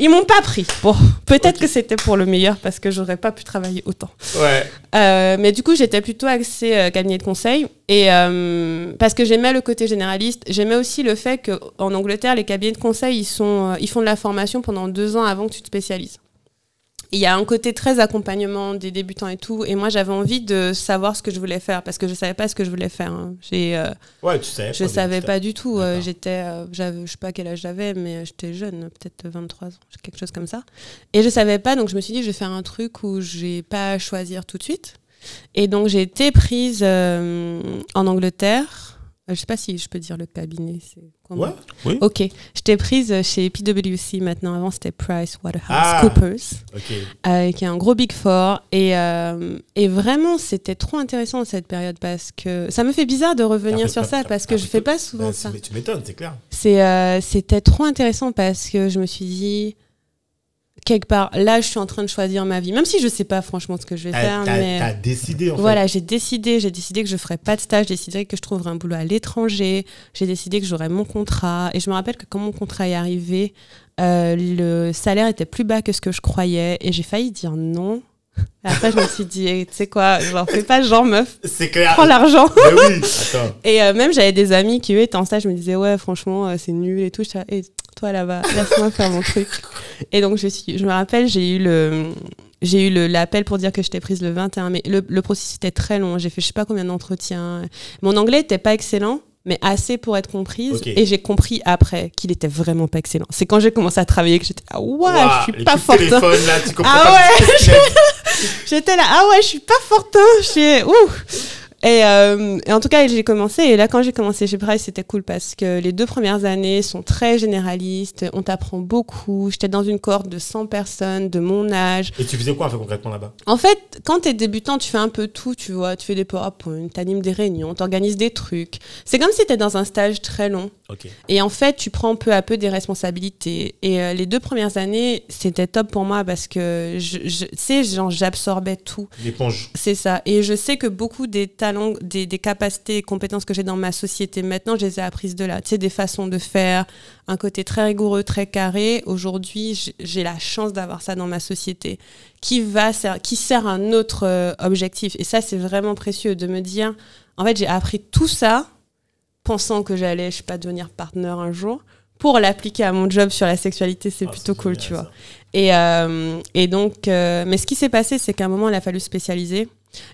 Ils m'ont pas pris. Bon, peut-être que c'était pour le meilleur parce que j'aurais pas pu travailler autant. Ouais. Euh, mais du coup, j'étais plutôt axée euh, cabinet de conseil. Et euh, parce que j'aimais le côté généraliste, j'aimais aussi le fait qu'en Angleterre, les cabinets de conseil, ils, sont, euh, ils font de la formation pendant deux ans avant que tu te spécialises. Il y a un côté très accompagnement des débutants et tout. Et moi, j'avais envie de savoir ce que je voulais faire parce que je savais pas ce que je voulais faire. hein. J'ai, euh, Ouais, tu sais. je savais pas du tout. euh, j'étais, euh, je sais pas quel âge j'avais, mais j'étais jeune, peut-être 23 ans, quelque chose comme ça. Et je savais pas, donc je me suis dit, je vais faire un truc où j'ai pas à choisir tout de suite. Et donc j'ai été prise euh, en Angleterre. Euh, Je sais pas si je peux dire le cabinet. Ouais, oui. Ok, j'étais prise chez PwC maintenant. Avant c'était Price Ah. Waterhouse Coopers Ok. euh, qui est un gros Big Four. Et, euh, et vraiment, c'était trop intéressant cette période parce que ça me fait bizarre de revenir T'as sur ça parce que je appris fais pas souvent Ben, ça. c'est- Tu m'étonnes, c'est clair. Euh, c'était trop intéressant parce que je me suis dit, quelque part, là, je suis en train de choisir ma vie. Même si je sais pas franchement ce que je vais T'as faire, t'as- mais t'as décidé, en fait. voilà, j'ai décidé, j'ai décidé que je ferais pas de stage, j'ai décidé que je trouverais un boulot à l'étranger, j'ai décidé que j'aurais mon contrat. Et je me rappelle que quand mon contrat est arrivé, euh, le salaire était plus bas que ce que je croyais et j'ai failli dire non. Et après, je me suis dit, Eh, tu sais quoi, genre, fais pas genre meuf, C'est clair. prends l'argent. Mais oui, attends. Et euh, même, j'avais des amis qui, eux, étaient en stage, je me disais, ouais, franchement, euh, c'est nul et tout. Toi là-bas, laisse-moi faire mon truc. Et donc, je, suis, je me rappelle, j'ai eu le. J'ai eu l'appel pour dire que j'étais prise le 21 mai. Le, le processus était très long. J'ai fait je sais pas combien d'entretiens. Mon anglais était pas excellent, mais assez pour être comprise. Et j'ai compris après qu'il était vraiment pas excellent. C'est quand j'ai commencé à travailler que j'étais ah ouais, je suis pas forte. hein. là, tu Ah ouais. J'étais là, ah ouais, je suis pas forte. hein, je suis- ouh. Et, euh, et en tout cas, j'ai commencé. Et là, quand j'ai commencé chez Price, c'était cool parce que les deux premières années sont très généralistes. On t'apprend beaucoup. J'étais dans une cohorte de 100 personnes de mon âge. Et tu faisais quoi, concrètement, là-bas? En fait, quand t'es débutant, tu fais un peu tout, tu vois. Tu fais des PowerPoint, t'animes des réunions, t'organises des trucs. C'est comme si t'étais dans un stage très long. Ok. Et en fait, tu prends peu à peu des responsabilités. Et euh, les deux premières années, c'était top pour moi parce que, je, je- tu sais, j'absorbais tout. L'éponge. C'est ça. Et je sais que beaucoup des talents, des, des capacités et compétences que j'ai dans ma société maintenant, je les ai apprises de là. Tu sais, des façons de faire, un côté très rigoureux, très carré. Aujourd'hui, j'ai la chance d'avoir ça dans ma société qui, va qui sert un autre euh, objectif. Et ça, c'est vraiment précieux de me dire, en fait, j'ai appris tout ça pensant que j'allais, je sais pas, devenir partenaire un jour. Pour l'appliquer à mon job sur la sexualité, c'est Ah, plutôt cool, tu vois. Et, euh, et donc, euh, mais ce qui s'est passé, c'est qu'à un moment, il a fallu se spécialiser.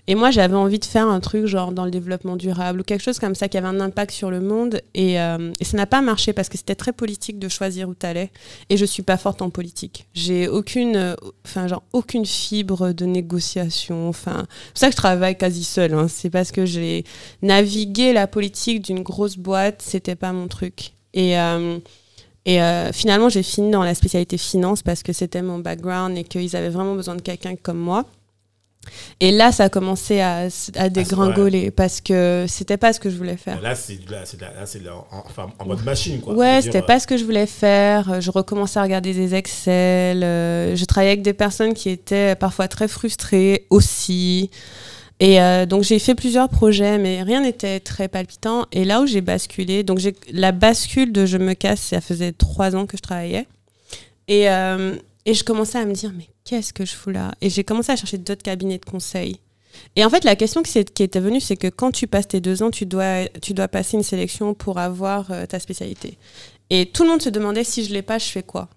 Et moi, j'avais envie de faire un truc genre dans le développement durable ou quelque chose comme ça qui avait un impact sur le monde. Et, euh, ça n'a pas marché parce que c'était très politique de choisir où t'allais. Et je suis pas forte en politique. J'ai aucune, euh, enfin genre aucune fibre de négociation. Enfin, c'est pour ça que je travaille quasi seule. hein. C'est parce que j'ai navigué la politique d'une grosse boîte, c'était pas mon truc. Et et euh, finalement, j'ai fini dans la spécialité finance parce que c'était mon background et qu'ils avaient vraiment besoin de quelqu'un comme moi. Et là, ça a commencé à, à dégringoler parce que c'était pas ce que je voulais faire. Là, c'est là, c'est là, c'est là, en, enfin, en mode machine, quoi. Ouais, c'était dire, pas ce que je voulais faire. Euh, Je recommençais à regarder des Excel. euh, Je travaillais avec des personnes qui étaient parfois très frustrées aussi. Et euh, donc j'ai fait plusieurs projets, mais rien n'était très palpitant. Et là où j'ai basculé, donc j'ai la bascule de je me casse, ça faisait trois ans que je travaillais. Et, euh, et je commençais à me dire, mais qu'est-ce que je fous là Et j'ai commencé à chercher d'autres cabinets de conseil. Et en fait, la question qui, était venue, c'est que quand tu passes tes deux ans, tu dois, tu dois passer une sélection pour avoir euh, ta spécialité. Et tout le monde se demandait si je l'ai pas, je fais quoi?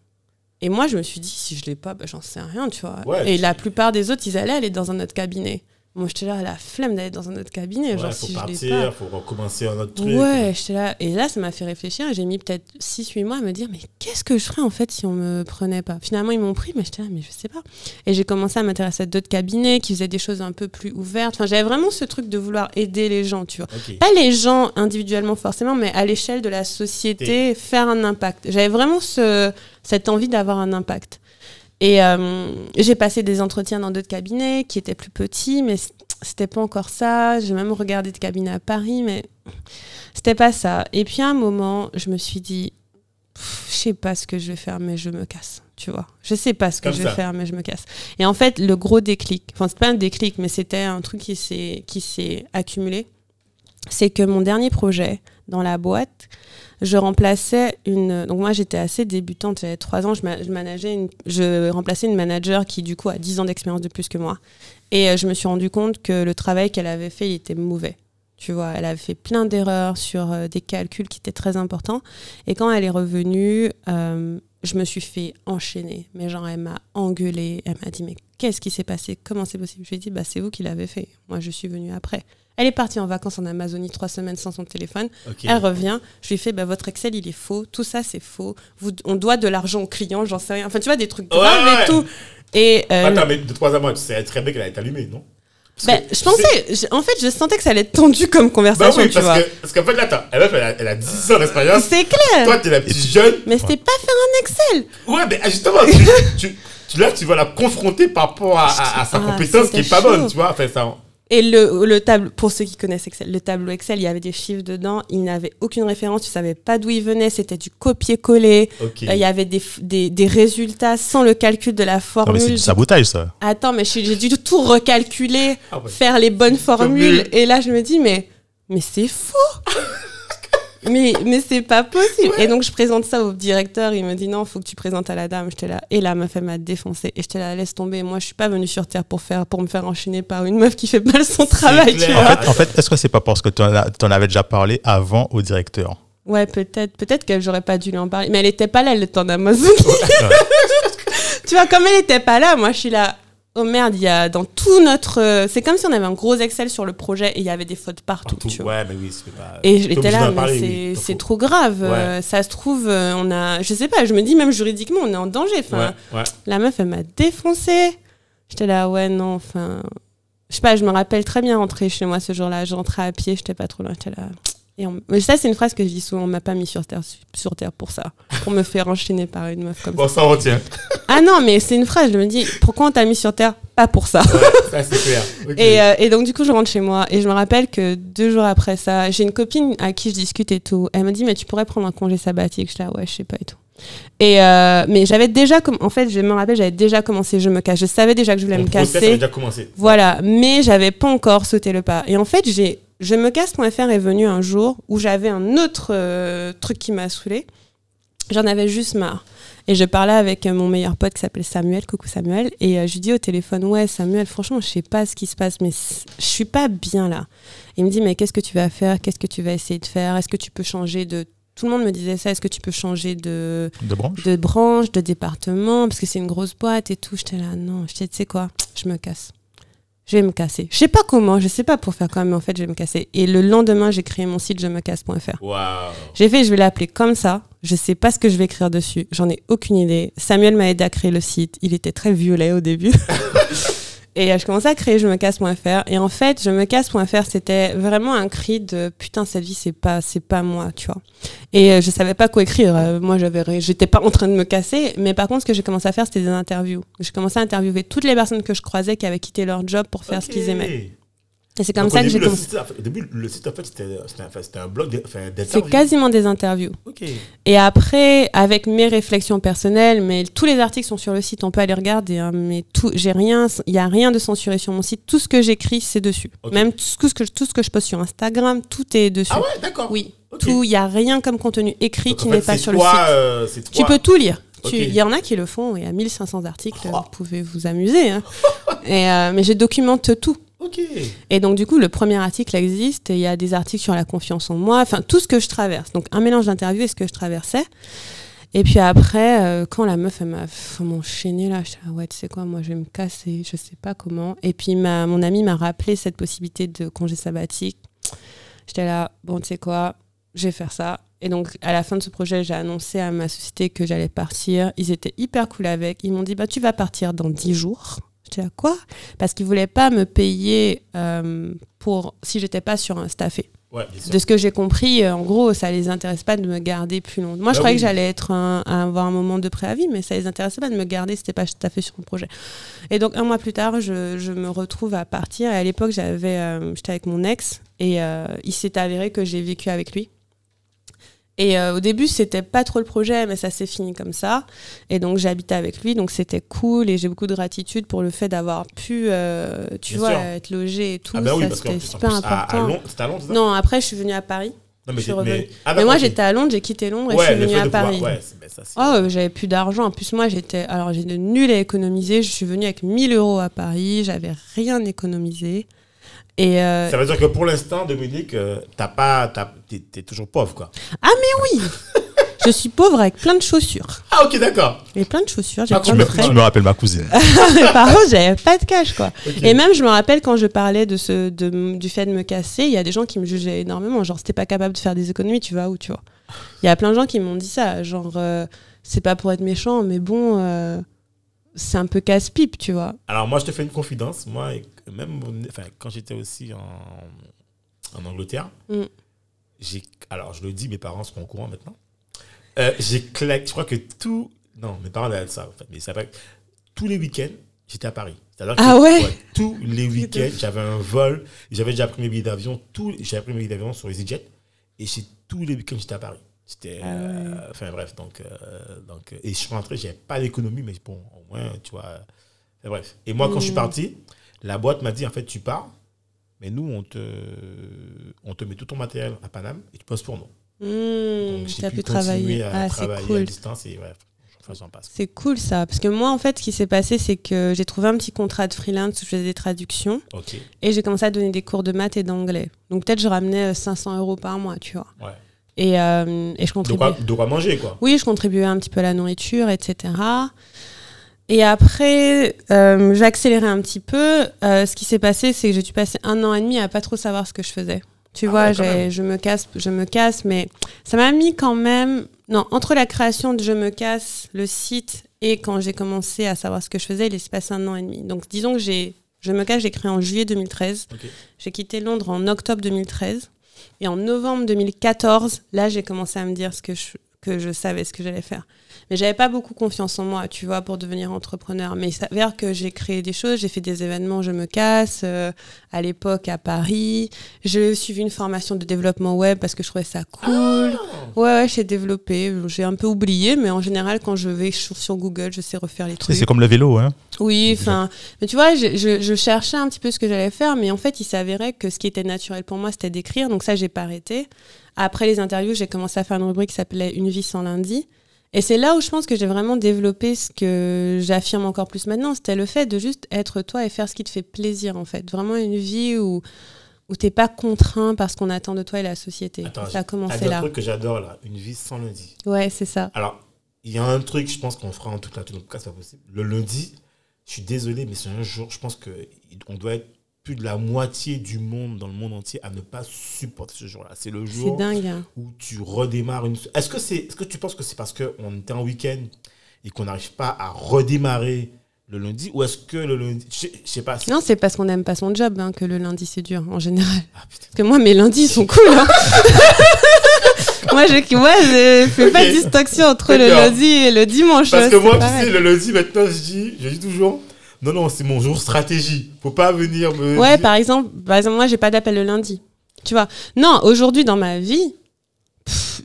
Et moi, je me suis dit, si je l'ai pas, bah, j'en sais rien, tu vois. Ouais, et la plupart des autres, ils allaient aller dans un autre cabinet. Moi, j'étais là, la flemme d'aller dans un autre cabinet. Ouais, genre, faut si je partir, pas. faut recommencer un autre truc. Ouais, j'étais là. Et là, ça m'a fait réfléchir. J'ai mis peut-être 6-8 mois à me dire, mais qu'est-ce que je ferais en fait si on me prenait pas? Finalement, ils m'ont pris, mais j'étais là, mais je sais pas. Et j'ai commencé à m'intéresser à d'autres cabinets qui faisaient des choses un peu plus ouvertes. Enfin, j'avais vraiment ce truc de vouloir aider les gens, tu vois. Pas les gens individuellement forcément, mais à l'échelle de la société, faire un impact. J'avais vraiment ce, cette envie d'avoir un impact. Et euh, j'ai passé des entretiens dans d'autres cabinets qui étaient plus petits, mais c'était pas encore ça. J'ai même regardé de cabinets à Paris, mais c'était pas ça. Et puis à un moment, je me suis dit, je sais pas ce que je vais faire, mais je me casse. Tu vois, je sais pas ce que Comme je vais ça. faire, mais je me casse. Et en fait, le gros déclic, enfin, c'est pas un déclic, mais c'était un truc qui s'est qui s'est accumulé. C'est que mon dernier projet dans la boîte, je remplaçais une. Donc, moi, j'étais assez débutante, j'avais trois ans, je, ma- je une, je remplaçais une manager qui, du coup, a 10 ans d'expérience de plus que moi. Et euh, je me suis rendu compte que le travail qu'elle avait fait, il était mauvais. Tu vois, elle avait fait plein d'erreurs sur euh, des calculs qui étaient très importants. Et quand elle est revenue, euh, je me suis fait enchaîner. Mais genre, elle m'a engueulée. Elle m'a dit, mais qu'est-ce qui s'est passé? Comment c'est possible? Je lui ai dit, bah, c'est vous qui l'avez fait. Moi, je suis venue après. Elle est partie en vacances en Amazonie trois semaines sans son téléphone. Elle revient, je lui fais bah, votre Excel il est faux, tout ça c'est faux. Vous, on doit de l'argent au client, j'en sais rien. Enfin tu vois des trucs Ouais, graves ouais. et tout. Et euh, Attends, mais de trois à moi, tu sais très bien qu'elle a été allumée, non ben, je pensais, en fait je sentais que ça allait être tendu comme conversation, oui, tu vois. parce que- parce qu'en fait, là, attends, elle, elle a, elle a 10 ans d'expérience. C'est clair. Toi, t'es la petite jeune. Mais c'était pas faire un Excel. Ouais, mais justement, tu, tu, tu- là, tu vas la confronter par rapport à, à- à sa Ah, compétence qui est pas bonne, tu vois. Enfin, ça, Et le, le tableau, pour ceux qui connaissent Excel, le tableau Excel, il y avait des chiffres dedans, il n'avait aucune référence, tu savais pas d'où il venait, c'était du copier-coller. Euh, Il y avait des, des, des résultats sans le calcul de la Non, mais formule. c'est du sabotage, ça. Attends, mais j'ai dû tout recalculer, Ah ouais. faire les bonnes formules. Formule. Et là, je me dis, mais, mais c'est faux. mais mais c'est pas possible. Et donc, je présente ça au directeur. Il me dit, non, faut que tu présentes à la dame. J'étais là. Et la meuf, elle m'a défoncé. Et j'étais là, laisse tomber. Moi, je suis pas venue sur Terre pour, faire, pour me faire enchaîner par une meuf qui fait mal son travail, tu vois. En fait, en fait est-ce que c'est pas parce que tu en, avais déjà parlé avant au directeur? Ouais, peut-être. Peut-être que j'aurais pas dû lui en parler. Mais elle était pas là, le temps d'Amazonie. tu vois, comme elle était pas là, moi, je suis là. Oh merde, il y a dans tout notre. euh, C'est comme si on avait un gros Excel sur le projet et il y avait des fautes partout. Partout. tu vois. Ouais, mais oui, c'est pas. Et j'étais là, mais c'est oui. trop grave. Ouais. euh, ça se trouve, euh, on a. Je sais pas, je me dis même juridiquement, on est en danger. Enfin, Ouais, ouais. la meuf, elle m'a défoncé. J'étais là, ouais, non, enfin. Je sais pas, je me rappelle très bien rentrer chez moi ce jour-là. Je rentrais à pied, j'étais pas trop loin. J'étais là. Et on- Mais ça, c'est une phrase que je dis souvent. On m'a pas mis sur terre, sur terre pour ça. Pour me faire enchaîner par une meuf comme Bon, ça. ça, on retient. Ah non, mais c'est une phrase. Je me dis, pourquoi on t'a mis sur terre Pas pour ça? Ouais, ça, c'est clair. Et, euh, et donc, du coup, je rentre chez moi. Et je me rappelle que deux jours après ça, j'ai une copine à qui je discute et tout. Elle me dit, mais tu pourrais prendre un congé sabbatique? Je suis là, ouais, je sais pas et tout. Et euh, mais j'avais déjà, en fait, je me rappelle, j'avais déjà commencé Je me casse. Je savais déjà que je voulais Ton me process casser. déjà commencé. Voilà, mais j'avais pas encore sauté le pas. Et en fait, j'ai je me casse.fr est venu un jour où j'avais un autre euh, truc qui m'a saoulé. J'en avais juste marre. Et je parlais avec euh, mon meilleur pote qui s'appelait Samuel, coucou Samuel, et euh, je lui dis au téléphone, ouais Samuel, franchement, je sais pas ce qui se passe, mais je suis pas bien là. Il me dit, mais qu'est-ce que tu vas faire? Qu'est-ce que tu vas essayer de faire? Est-ce que tu peux changer de... Tout le monde me disait ça, est-ce que tu peux changer de, de branche? de branche, de département, parce que c'est une grosse boîte et tout. J'étais là, non, je tu sais quoi, je me casse. Je vais me casser. Je sais pas comment, je sais pas pour faire quoi, mais en fait, je vais me casser. Et le lendemain, j'ai créé mon site je me casse.fr. Waouh. J'ai fait, je vais l'appeler comme ça. Je sais pas ce que je vais écrire dessus. J'en ai aucune idée. Samuel m'a aidé à créer le site. Il était très violet au début. Et euh, je commençais à créer je me casse.fr. Et en fait, je me casse.fr, c'était vraiment un cri de putain, cette vie, c'est pas, c'est pas moi, tu vois. Et euh, je savais pas quoi écrire. Euh, moi, j'avais, j'étais pas en train de me casser. Mais par contre, ce que j'ai commencé à faire, c'était des interviews. J'ai commencé à interviewer toutes les personnes que je croisais qui avaient quitté leur job pour faire ce qu'ils aimaient. Et c'est comme Donc, ça que j'ai commencé. Au début, le site, en fait, c'était un, blog de- enfin, C'est d'interviews. quasiment des interviews. Et après, avec mes réflexions personnelles, mais tous les articles sont sur le site, on peut aller regarder. hein, mais tout, j'ai rien, il y a rien de censuré sur mon site. Tout ce que j'écris, c'est dessus. Même tout ce que tout ce que je poste sur Instagram, tout est dessus. Ah ouais, d'accord. Oui, tout. Il y a rien comme contenu écrit Donc, qui n'est pas c'est sur toi, le site. euh, c'est Tu peux tout lire. Il y en a qui le font. Il y a 1500 articles. Oh. Vous pouvez vous amuser. hein. et, euh, mais je documente tout. Ok. Et donc, du coup, le premier article existe il y a des articles sur la confiance en moi, enfin, tout ce que je traverse. Donc, un mélange d'interviews et ce que je traversais. Et puis après, euh, quand la meuf, elle m'a enchaîné là, j'étais là, ouais, tu sais quoi, moi, je vais me casser, je sais pas comment. Et puis, ma, mon ami m'a rappelé cette possibilité de congé sabbatique. J'étais là, bon, tu sais quoi, je vais faire ça. Et donc, à la fin de ce projet, j'ai annoncé à ma société que j'allais partir. Ils étaient hyper cool avec. Ils m'ont dit, bah, tu vas partir dans 10 jours. Là, quoi? Parce qu'ils voulaient pas me payer euh, pour si j'étais pas sur un staffé. Ouais. De ce que j'ai compris, euh, en gros, ça les intéresse pas de me garder plus longtemps. Moi, je Bah croyais oui. que j'allais être un- à avoir un moment de préavis, mais ça les intéressait pas de me garder. C'était pas à fait sur mon projet. Et donc un mois plus tard, je, je me retrouve à partir. Et à l'époque, j'avais, euh, j'étais avec mon ex, et euh, il s'est avéré que j'ai vécu avec lui. Et euh, au début, c'était pas trop le projet, mais ça s'est fini comme ça. Et donc, j'habitais avec lui, donc c'était cool. Et j'ai beaucoup de gratitude pour le fait d'avoir pu, euh, tu Bien vois, sûr. être logé et tout. Ah bah oui, ça, c'était super plus, à, à important. Londres, c'était à Londres, c'est ça? Non, après, je suis venue à Paris. Non, je suis revenue. ah, mais d'accord, moi, j'étais à Londres, j'ai quitté Londres et je suis venue à de pouvoir- Paris. ouais, ben, ça, Oh, j'avais plus d'argent. En plus, moi, j'étais. Alors, j'ai de nul à économiser. Je suis venue avec 1000 euros à Paris. J'avais rien économisé. Et. euh, Ça veut dire que pour l'instant, Dominique, euh, t'as pas, t'es toujours pauvre, quoi. oui Je suis pauvre avec plein de chaussures. Ah, ok, d'accord. J'ai plein de chaussures, j'ai Ah, tu me-. Tu me rappelles ma cousine. Par contre, j'avais pas de cash, quoi. Et même, je me rappelle quand je parlais de ce, de, du fait de me casser, il y a des gens qui me jugeaient énormément. Genre, c'était pas capable de faire des économies, tu vas où, tu vois. Il y a plein de gens qui m'ont dit ça. Genre, euh, c'est pas pour être méchant, mais bon, euh, c'est un peu casse-pipe, tu vois. Alors, moi, je te fais une confidence. Moi, même enfin, quand j'étais aussi en, en Angleterre, Mm. j'ai. Alors, je le dis, mes parents seront au courant maintenant. Euh, j'ai claqué. Je crois que tout. Non, mes parents avaient ça, en fait. Mais ça Tous les week-ends, j'étais à Paris. C'est-à-dire que- Ah ouais? Tous les week-ends, j'avais un vol. J'avais déjà pris mes billets d'avion. Tous- J'avais pris mes billets d'avion sur EasyJet. Et tous les week-ends, j'étais à Paris. C'était. Ah euh, enfin, bref. Donc, euh, donc, euh, et je suis rentré, j'avais pas d'économie, mais bon, au moins, tu vois. Enfin, bref. Et moi, quand je suis Mm. parti, la boîte m'a dit en fait, tu pars, mais nous, on te, on te met tout ton matériel à Paname et tu poses pour nous. Mmh, Donc, j'ai pu travailler. à Ah, travailler à cool. distance et bref. C'est cool ça. Parce que moi, en fait, ce qui s'est passé, c'est que j'ai trouvé un petit contrat de freelance où je faisais des traductions et j'ai commencé à donner des cours de maths et d'anglais. Donc peut-être je ramenais euh, 500 euros par mois, tu vois. Ouais. Et, euh, et je De contribuais. quoi, de quoi manger, quoi. Oui, je contribuais un petit peu à la nourriture, etc. Et après, euh, j'ai accéléré un petit peu. Euh, ce qui s'est passé, c'est que j'ai dû passer un an et demi à pas trop savoir ce que je faisais. Tu Ah vois, ouais, je me casse, je me casse, mais ça m'a mis quand même. Non, entre la création de Je me casse, le site, et quand j'ai commencé à savoir ce que je faisais, il s'est passé un an et demi. Donc, disons que j'ai, Je me casse, j'ai créé en juillet 2013. Ok. J'ai quitté Londres en octobre 2013. Et en novembre 2014, là, j'ai commencé à me dire ce que je, que je savais ce que j'allais faire. Mais j'avais pas beaucoup confiance en moi, tu vois, pour devenir entrepreneur. Mais il s'avère que j'ai créé des choses, j'ai fait des événements, je me casse, euh, à l'époque à Paris. J'ai suivi une formation de développement web parce que je trouvais ça cool. Ouais, ouais, j'ai développé. J'ai un peu oublié, mais en général, quand je vais sur, Google, je sais refaire les trucs. c'est comme le vélo, hein. Oui, enfin, mais tu vois, je, je- je cherchais un petit peu ce que j'allais faire, mais en fait, il s'avérait que ce qui était naturel pour moi, c'était d'écrire. Donc ça, j'ai pas arrêté. Après les interviews, j'ai commencé à faire une rubrique qui s'appelait Une vie sans lundi. Et c'est là où je pense que j'ai vraiment développé ce que j'affirme encore plus maintenant. C'était le fait de juste être toi et faire ce qui te fait plaisir, en fait. Vraiment une vie où, où t'es pas contraint par ce qu'on attend de toi et la société. Attends, ça a commencé dit un là. truc que j'adore là, une vie sans lundi. Ouais, c'est ça. Alors, il y a un truc, je pense qu'on fera en tout cas, tout cas, c'est pas possible. Le lundi, je suis désolé, mais c'est un jour, je pense qu'on doit être plus de la moitié du monde, dans le monde entier, à ne pas supporter ce jour-là. C'est le jour dingue. hein. où tu redémarres une. Est-ce que, c'est, est-ce que tu penses que c'est parce qu'on était en week-end et qu'on n'arrive pas à redémarrer le lundi Ou est-ce que le lundi. Je sais- je sais pas. Non, c'est parce qu'on n'aime pas son job hein, que le lundi c'est dur en général. Ah. Parce que moi, mes lundis sont cool. hein. moi, je, moi, je fais pas de distinction entre le lundi et le dimanche. Parce que moi, tu sais, le lundi, maintenant, je dis, je dis toujours. Non, non, c'est mon jour stratégie. Faut pas venir me. Ouais, dire- par exemple, par exemple, moi, j'ai pas d'appel le lundi. Tu vois Non, aujourd'hui, dans ma vie, pff,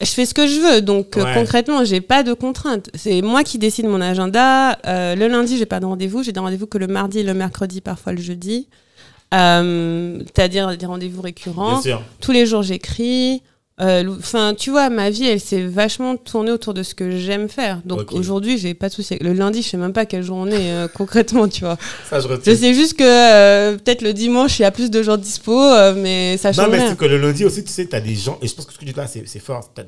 je fais ce que je veux. Donc, euh, Ouais. concrètement, j'ai pas de contraintes. C'est moi qui décide mon agenda. Euh, le lundi, j'ai pas de rendez-vous. J'ai des rendez-vous que le mardi, le mercredi, parfois le jeudi. Euh, C'est-à-dire des rendez-vous récurrents. Tous les jours j'écris. Euh, Enfin, tu vois, ma vie, elle s'est vachement tournée autour de ce que j'aime faire. Donc Ok. aujourd'hui, j'ai pas de souci. Le lundi, je sais même pas quel jour on est euh, concrètement, tu vois. Ça, je. Je sais juste que euh, peut-être le dimanche, il y a plus de gens dispo, euh, mais ça Non, change mais rien. c'est que le lundi aussi, tu sais, tu as des gens, et je pense que ce que tu dis là, c'est fort. Tu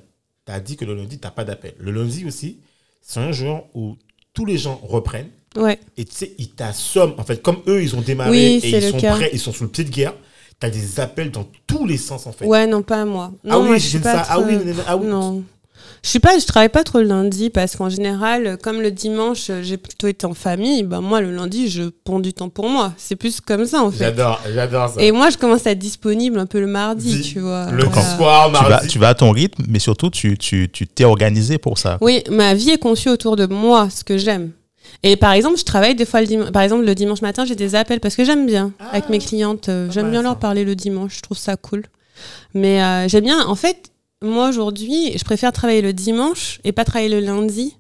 as, dit que le lundi, tu pas d'appel. Le lundi aussi, c'est un jour où tous les gens reprennent, Ouais, et tu sais, ils t'assomment. En fait, comme eux, ils ont démarré Oui, et ils sont cas. prêts, ils sont sous le pied de guerre, tu as des appels dans tous les sens, en fait. ouais, non, pas moi. Non, ah moi, oui, je j'ai suis dit pas ça. Ah trop- oui, non, non, ah oui. Non. Je suis pas, je travaille pas trop le lundi parce qu'en général, comme le dimanche, j'ai plutôt été en famille. Ben moi, le lundi, je prends du temps pour moi. C'est plus comme ça en fait. J'adore, j'adore ça. Et moi, je commence à être disponible un peu le mardi, Dis- tu vois. Le Voilà. soir, Tu vas, mardi. tu vas à ton rythme, mais surtout, tu tu tu t'es organisé pour ça. Oui, ma vie est conçue autour de moi, ce que j'aime. Et par exemple, je travaille des fois le dimanche. Par exemple, le dimanche matin, j'ai des appels parce que j'aime bien Ah, avec mes clientes. euh, j'aime mal, bien ça. leur parler le dimanche. Je trouve ça cool. Mais euh, j'aime bien. En fait, moi aujourd'hui, je préfère travailler le dimanche et pas travailler le lundi.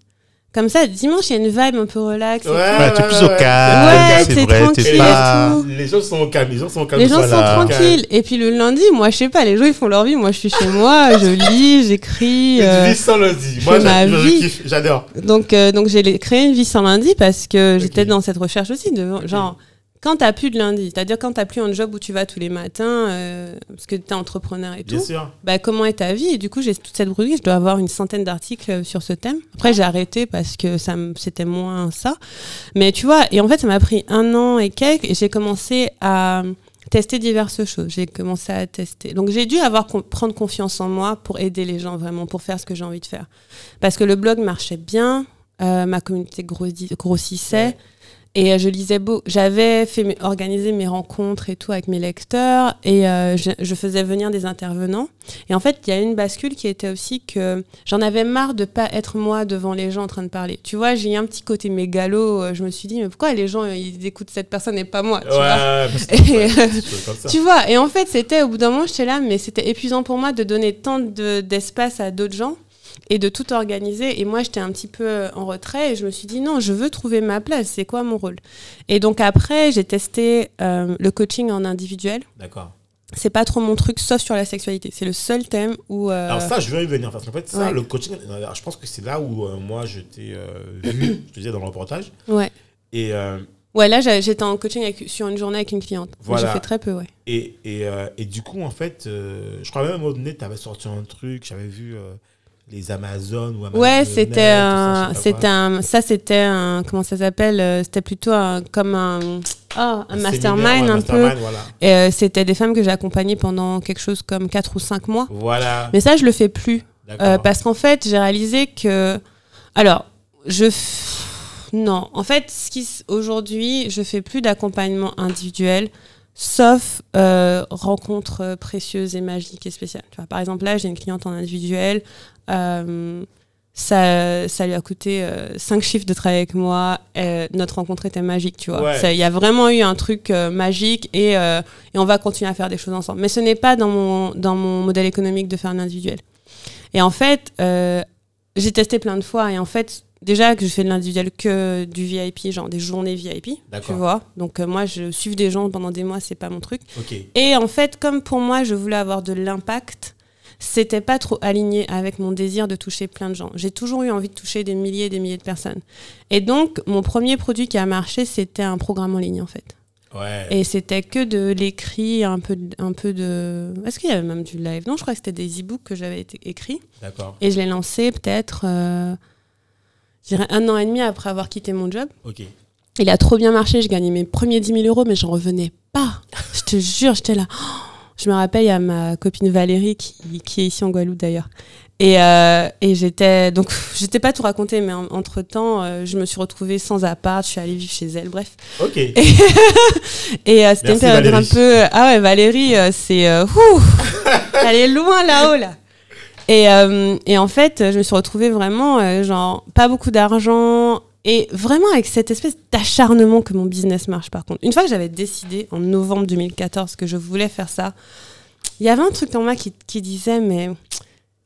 Comme ça, dimanche, il y a une vibe un peu relax. Ouais. Ouais, tu es plus au calme, Ouais, c'est tranquille et tout. Les gens sont au calme, les gens sont au calme. Les gens sont voilà. tranquilles. Et puis le lundi, moi, je sais pas, les gens, ils font leur vie. Moi, je suis chez moi, je lis, j'écris. Une euh, vie sans lundi. Moi, j'adore. Donc, euh, donc j'ai créé une vie sans lundi parce que j'étais dans cette recherche aussi. De, Genre, quand t'as plus de lundi, c'est-à-dire quand t'as plus un job où tu vas tous les matins, euh, parce que t'es entrepreneur et Bien tout, sûr. bah, comment est ta vie? Et du coup, j'ai toute cette rubrique, je dois avoir une centaine d'articles euh, sur ce thème. Après, j'ai arrêté parce que ça c'était moins ça. Mais tu vois, et en fait, ça m'a pris un an et quelques, et j'ai commencé à tester diverses choses. J'ai commencé à tester. Donc, j'ai dû avoir prendre confiance en moi pour aider les gens vraiment, pour faire ce que j'ai envie de faire. Parce que le blog marchait bien, euh, ma communauté grossi- grossissait. Ouais. Et euh, je lisais beau. J'avais fait organisé mes rencontres et tout avec mes lecteurs et euh, je, je faisais venir des intervenants. Et en fait, il y a une bascule qui était aussi que j'en avais marre de pas être moi devant les gens en train de parler. Tu vois, j'ai eu un petit côté mégalo. euh, Je me suis dit, mais pourquoi les gens euh, ils écoutent cette personne et pas moi tu Ouais, vois Et, ouais, tu vois, et en fait, c'était au bout d'un moment, j'étais là, mais c'était épuisant pour moi de donner tant de- d'espace à d'autres gens et de tout organiser. Et moi, j'étais un petit peu en retrait et je me suis dit, non, je veux trouver ma place, c'est quoi mon rôle? Et donc après, j'ai testé euh, le coaching en individuel. D'accord. C'est pas trop mon truc, sauf sur la sexualité. C'est le seul thème où. euh, Alors ça, je vais y venir. Parce qu'en fait, ça, Ouais. le coaching, euh, je pense que c'est là où euh, moi, je t'ai euh, vu, je te disais dans le reportage. Ouais. Et, euh, Ouais, là, j'étais en coaching avec- sur une journée avec une cliente. Voilà. J'ai fait très peu, ouais. et, et, euh, et du coup, en fait, euh, je crois même un moment donné, tu avais sorti un truc, j'avais vu euh, les Amazones ou Amazon Ouais, c'était un, c'était un, ça c'était un, comment ça s'appelle euh, C'était plutôt un, comme un, ah, un séminaire, mastermind ouais, un peu. mastermind, Voilà. Et euh, c'était des femmes que j'ai accompagnées pendant quelque chose comme 4 ou 5 mois. Voilà. Mais ça, je le fais plus. Euh, parce qu'en fait, j'ai réalisé que. Alors, je. f- Non, en fait, ce qui aujourd'hui, je fais plus d'accompagnement individuel, sauf euh, rencontres euh, précieuses et magiques et spéciales. Tu vois, par exemple, là, j'ai une cliente en individuel. euh, ça, ça lui a coûté 5 chiffres de travailler avec moi. euh, notre rencontre était magique, tu vois. Ouais. Il y a vraiment eu un truc euh, magique et, euh, et on va continuer à faire des choses ensemble. Mais ce n'est pas dans mon, dans mon modèle économique de faire un individuel. Et en fait, euh, j'ai testé plein de fois et en fait, déjà que je fais de l'individuel que du VIP, genre des journées VIP, tu vois. Donc euh, moi, je suivre des gens pendant des mois, c'est pas mon truc. Et en fait, comme pour moi, je voulais avoir de l'impact, c'était pas trop aligné avec mon désir de toucher plein de gens. J'ai toujours eu envie de toucher des milliers et des milliers de personnes. Et donc, mon premier produit qui a marché, c'était un programme en ligne, en fait. Ouais. Et c'était que de l'écrit, un peu, de- un peu de. Est-ce qu'il y avait même du live? Non, je crois que c'était des e-books que j'avais écrits. D'accord. Et je l'ai lancé peut-être, euh, dirais un an et demi après avoir quitté mon job. Ok. Il a trop bien marché, j'ai gagné mes premiers 10 000 euros, mais j'en revenais pas. Je te jure, j'étais là. Je me rappelle, il y a ma copine Valérie qui, qui est ici en Guadeloupe d'ailleurs. Et, euh, et j'étais donc j'étais pas tout raconté, mais entre temps, je me suis retrouvée sans appart, je suis allée vivre chez elle, bref. Ok. Et, et euh, c'était une période un peu. Ah ouais, Valérie, euh, c'est. euh, elle est loin là-haut, là. Et, euh, et en fait, je me suis retrouvée vraiment, euh, genre, pas beaucoup d'argent. Et vraiment avec cette espèce d'acharnement que mon business marche, par contre. Une fois que j'avais décidé, en novembre 2014, que je voulais faire ça, il y avait un truc en moi qui, qui disait, mais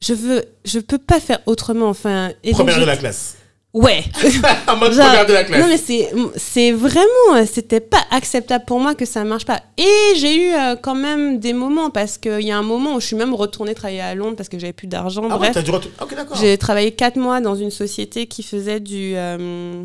je veux, je peux pas faire autrement. Enfin, et donc Première de la classe. Ouais. en mode Genre, la classe. Non, mais c'est, c'est vraiment, euh, c'était pas acceptable pour moi que ça marche pas. Et j'ai eu euh, quand même des moments, parce qu'il y a un moment où je suis même retournée travailler à Londres parce que j'avais plus d'argent. ah ouais, Bref, t'as dû retourner. Ok, d'accord. j'ai travaillé quatre mois dans une société qui faisait du. euh,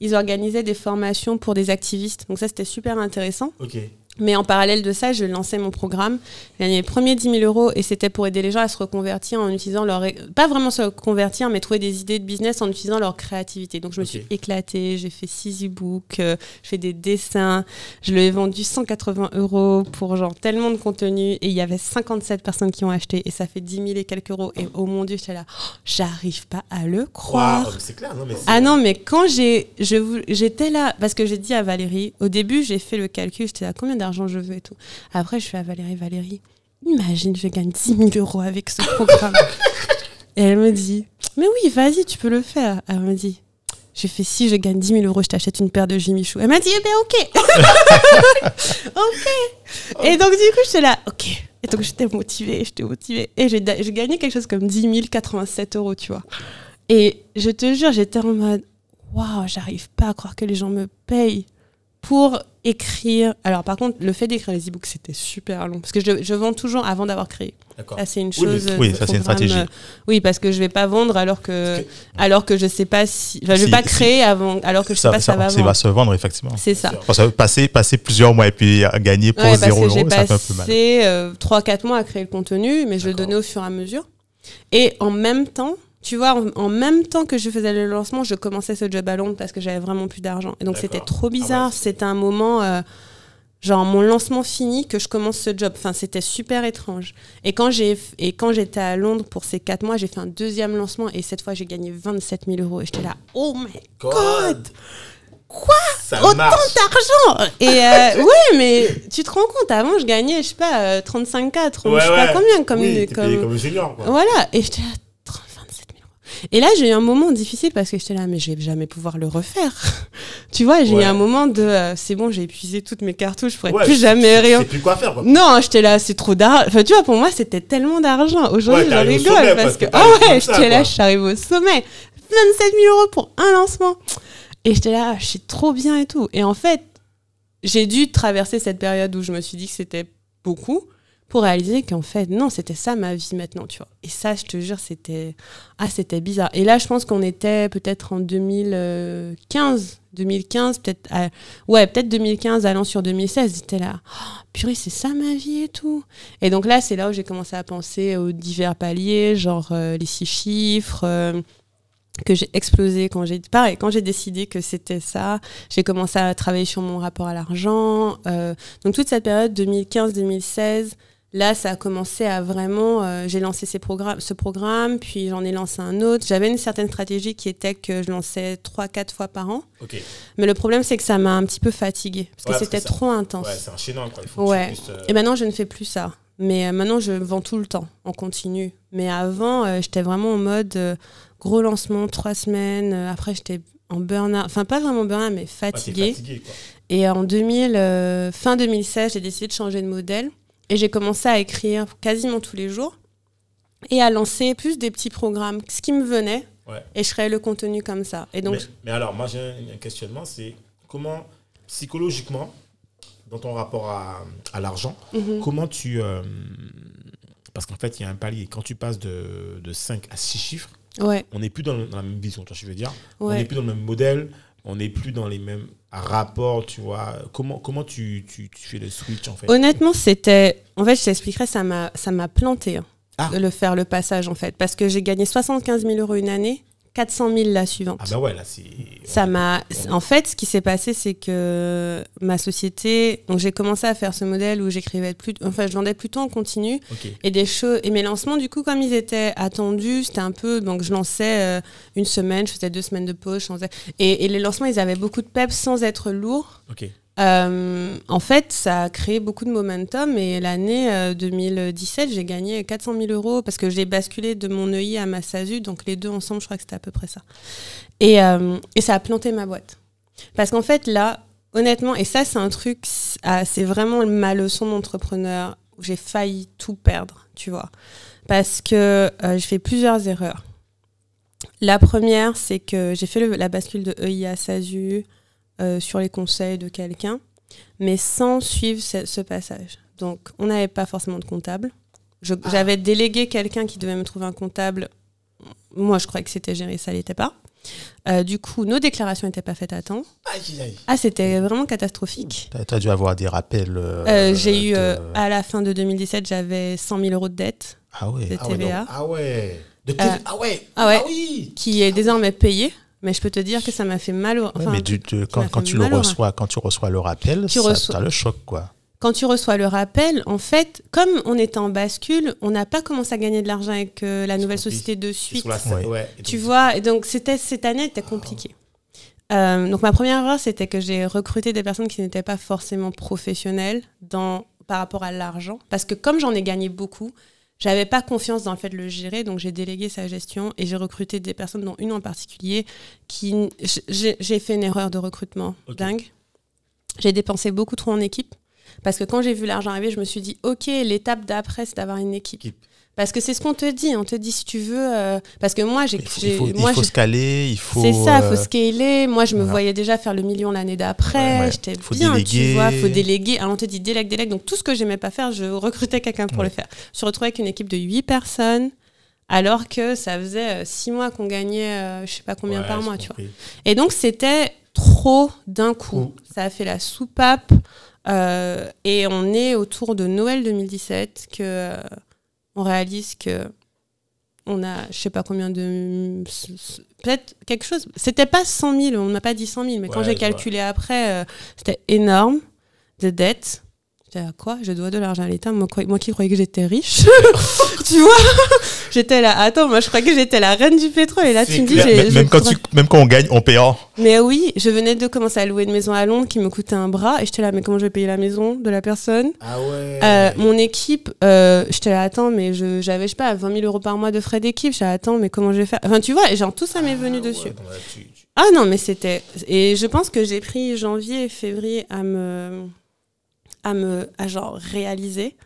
ils organisaient des formations pour des activistes. Donc ça, c'était super intéressant. Ok. Mais en parallèle de ça, je lançais mon programme. J'ai gagné les premiers 10 000 euros et c'était pour aider les gens à se reconvertir en utilisant leur. Pas vraiment se reconvertir, mais trouver des idées de business en utilisant leur créativité. Donc je me suis éclatée, j'ai fait 6 e-books, euh, je fais des dessins. Je l'ai vendu 180 euros pour genre tellement de contenu et il y avait 57 personnes qui ont acheté et ça fait 10 000 et quelques euros. Et oh mon Dieu, j'étais là, oh, j'arrive pas à le croire. C'est clair, non, mais Ah non, mais quand j'étais là, parce que j'ai dit à Valérie, au début, j'ai fait le calcul, j'étais là, combien d'argent je veux et tout. Après, je fais à Valérie, Valérie, imagine, je gagne 10 000 euros avec ce programme. et elle me dit, mais oui, vas-y, tu peux le faire. Elle me dit, j'ai fait si je gagne 10 000 euros, je t'achète une paire de Jimmy Choo. Elle m'a dit, eh ben ok. ok. Et donc, du coup, j'étais là, ok. Et donc, j'étais motivée, j'étais motivée. Et j'ai gagné quelque chose comme 10 087 euros, tu vois. Et je te jure, j'étais en mode, waouh, j'arrive pas à croire que les gens me payent pour écrire. Alors, par contre, le fait d'écrire les e-books, c'était super long. Parce que je, je vends toujours avant d'avoir créé. D'accord. Ça, c'est une chose. euh, oui, ça, c'est une programme, stratégie. euh, Oui, parce que je vais pas vendre alors que, que- alors que je sais pas si. Enfin, je vais Si- pas si- créer avant, alors que je sais pas si ça va ça vendre. va se vendre, effectivement. C'est ça. Parce que passer, passer plusieurs mois et puis euh, gagner pour Ouais, parce 0 que euros, j'ai ça fait un peu mal. passé 3-4 mois à créer le contenu, mais je le donnais au fur et à mesure. Et en même temps, tu vois, en, en même temps que je faisais le lancement, je commençais ce job à Londres parce que j'avais vraiment plus d'argent. Et donc c'était trop Ah ouais, bizarre. c'était un moment, euh, genre mon lancement fini, que je commence ce job. Enfin, c'était super étrange. Et quand j'ai et quand j'étais à Londres pour ces 4 mois, j'ai fait un deuxième lancement et cette fois j'ai gagné 27 000 euros. Et j'étais là, oh my god, Quoi? Ça Autant d'argent Et euh, ouais, mais tu te rends compte, avant je gagnais, je sais pas, euh, 35K, 30, Ouais, je sais pas combien, comme, oui, comme... payé comme junior, quoi. Voilà, et j'étais là, 30, 27 000 euros. Et là, j'ai eu un moment difficile parce que j'étais là, mais je vais jamais pouvoir le refaire. tu vois, j'ai Ouais. eu un moment de, euh, c'est bon, j'ai épuisé toutes mes cartouches, je pourrais Ouais, plus jamais rien. Sais plus quoi faire, quoi. Non, j'étais là, c'est trop d'argent. Enfin, tu vois, pour moi, c'était tellement d'argent. Aujourd'hui, j'en rigole parce que, ah ouais, j'étais là, je suis arrivée au sommet. 27 000 euros pour un lancement. Et j'étais là, je suis trop bien et tout. Et en fait, j'ai dû traverser cette période où je me suis dit que c'était beaucoup pour réaliser qu'en fait, non, c'était ça ma vie maintenant, tu vois. Et ça, je te jure, c'était ah, bizarre. Et là, je pense qu'on était peut-être en 2015, 2015, peut-être, ouais, peut-être 2015, allant sur 2016. J'étais là, oh, purée, c'est ça ma vie et tout. Et donc là, c'est là où j'ai commencé à penser aux divers paliers, genre euh, les six chiffres. euh, que j'ai explosé quand j'ai pareil quand j'ai décidé que c'était ça j'ai commencé à travailler sur mon rapport à l'argent euh, donc toute cette période 2015-2016 là ça a commencé à vraiment euh, j'ai lancé ces programmes ce programme puis j'en ai lancé un autre j'avais une certaine stratégie qui était que je lançais 3-4 fois par an mais le problème c'est que ça m'a un petit peu fatiguée parce que Ouais, c'était trop intense Ouais, c'est enchaînant, quoi. Il faut Ouais. que tu puisses, euh, et maintenant, je ne fais plus ça. Mais euh, maintenant, je vends tout le temps, en continu. Mais avant, j'étais vraiment en mode gros lancement, trois semaines. après, j'étais en burn-out. Enfin, pas vraiment burn-out, mais fatiguée. fatigué, quoi. Et en 2000, euh, fin 2016, j'ai décidé de changer de modèle. Et j'ai commencé à écrire quasiment tous les jours. Et à lancer plus des petits programmes, ce qui me venait. Ouais. Et je créais le contenu comme ça. Et donc, mais, mais alors, moi, j'ai un, un questionnement, c'est comment, psychologiquement, dans ton rapport à, à l'argent, mhm. comment tu... euh, parce qu'en fait, il y a un palier. Quand tu passes de, de 5 à 6 chiffres, ouais, on n'est plus dans, dans la même vision, tu vois ce que je veux dire? On n'est plus dans le même modèle, on n'est plus dans les mêmes rapports, tu vois. Comment, comment tu, tu, tu fais le switch, en fait? Honnêtement, c'était. En fait, je t'expliquerai, ça m'a, ça m'a planté hein, Ah. de le faire le passage en fait, parce que j'ai gagné 75 000 euros une année, 400 000 la suivante. Ah bah ouais, là, c'est... Ça m'a. En fait, ce qui s'est passé, c'est que ma société. Donc, j'ai commencé à faire ce modèle où j'écrivais plus. Enfin, je vendais plutôt en continu. Et des choses. Et mes lancements, du coup, comme ils étaient attendus, c'était un peu. Donc, je lançais euh, une semaine, je faisais deux semaines de pause. je lançais- Et, et les lancements, ils avaient beaucoup de peps sans être lourds. Euh, en fait, ça a créé beaucoup de momentum et l'année euh, 2017, j'ai gagné 400 000 euros parce que j'ai basculé de mon EI à ma SASU, donc les deux ensemble, je crois que c'était à peu près ça. Et, euh, et ça a planté ma boîte. Parce qu'en fait, là, honnêtement, et ça, c'est un truc, c'est ah, vraiment ma leçon d'entrepreneur où j'ai failli tout perdre, tu vois. Parce que euh, j'ai fait plusieurs erreurs. La première, c'est que j'ai fait la bascule de EI à SASU euh, sur les conseils de quelqu'un, mais sans suivre ce, ce passage. Donc, on n'avait pas forcément de comptable. Je- J'avais délégué quelqu'un qui devait me trouver un comptable. Moi, je croyais que c'était géré, ça l'était pas. Euh, du coup, nos déclarations n'étaient pas faites à temps. Aïe, aïe. Ah, c'était vraiment catastrophique. Tu as, dû avoir des rappels. euh, Euh, J'ai eu, de- à la fin de 2017, j'avais 100 000 euros de dette Ah ouais. de Ah ouais, TVA ah ouais. De Euh, TV ah ouais. ah ouais. oui. qui est désormais payée. Mais je peux te dire que ça m'a fait mal au... Ouais, enfin, mais quand, tu le reçois, quand tu reçois le rappel, Tu ça reçois- le choc quoi. quand tu reçois le rappel, en fait, comme on était en bascule, on n'a pas commencé à gagner de l'argent avec euh, la nouvelle société de C'est suite. sur la scène, Ouais. Tu donc- vois, et donc c'était cette année était compliquée. Euh, donc ma première erreur, c'était que j'ai recruté des personnes qui n'étaient pas forcément professionnelles dans, par rapport à l'argent. Parce que comme j'en ai gagné beaucoup, j'avais pas confiance dans le fait de le gérer, donc j'ai délégué sa gestion et j'ai recruté des personnes, dont une en particulier, qui j'ai fait une erreur de recrutement dingue. J'ai dépensé beaucoup trop en équipe. Parce que quand j'ai vu l'argent arriver, je me suis dit, OK, l'étape d'après, c'est d'avoir une équipe. Équipe. Parce que c'est ce qu'on te dit. On te dit, si tu veux. euh, Parce que moi, j'ai. Il faut, il il se caler, il faut. c'est ça, il faut euh, scaler. Moi, je me voyais déjà faire le million l'année d'après. Ouais, ouais. J'étais bien, déléguer. tu vois. faut déléguer. Alors, on te dit délègue, délègue. Donc, tout ce que j'aimais pas faire, je recrutais quelqu'un pour Ouais. le faire. Je me suis retrouvée avec une équipe de 8 personnes, alors que ça faisait 6 mois qu'on gagnait, euh, je sais pas combien par mois, tu vois. Et donc, c'était trop d'un coup. Ça a fait la soupape. euh, et on est autour de Noël 2017 que euh, on réalise que on a, je sais pas combien de. Peut-être quelque chose. C'était pas 100 000, on m'a pas dit 100 000, mais quand j'ai vois. calculé après, euh, c'était énorme de dettes. J'étais à quoi? Je dois de l'argent à l'État. Moi, qui croyais que j'étais riche. tu vois? J'étais là. Attends, moi je croyais que j'étais la reine du pétrole. Et là, tu me dis. j'ai- Même, quand crois- tu, même quand on gagne, on paie en. mais oui, je venais de commencer à louer une maison à Londres qui me coûtait un bras et j'étais là, mais comment je vais payer la maison de la personne? Ah ouais. Euh, Mon équipe, euh, j'étais là, attends, mais je- j'avais, je sais pas, 20 000 euros par mois de frais d'équipe. J'étais là, attends, mais comment je vais faire? Enfin, tu vois, et genre tout ça m'est venu Ah ouais, dessus. Ah non, mais c'était. Et je pense que j'ai pris janvier et février à me. À me. à genre réaliser.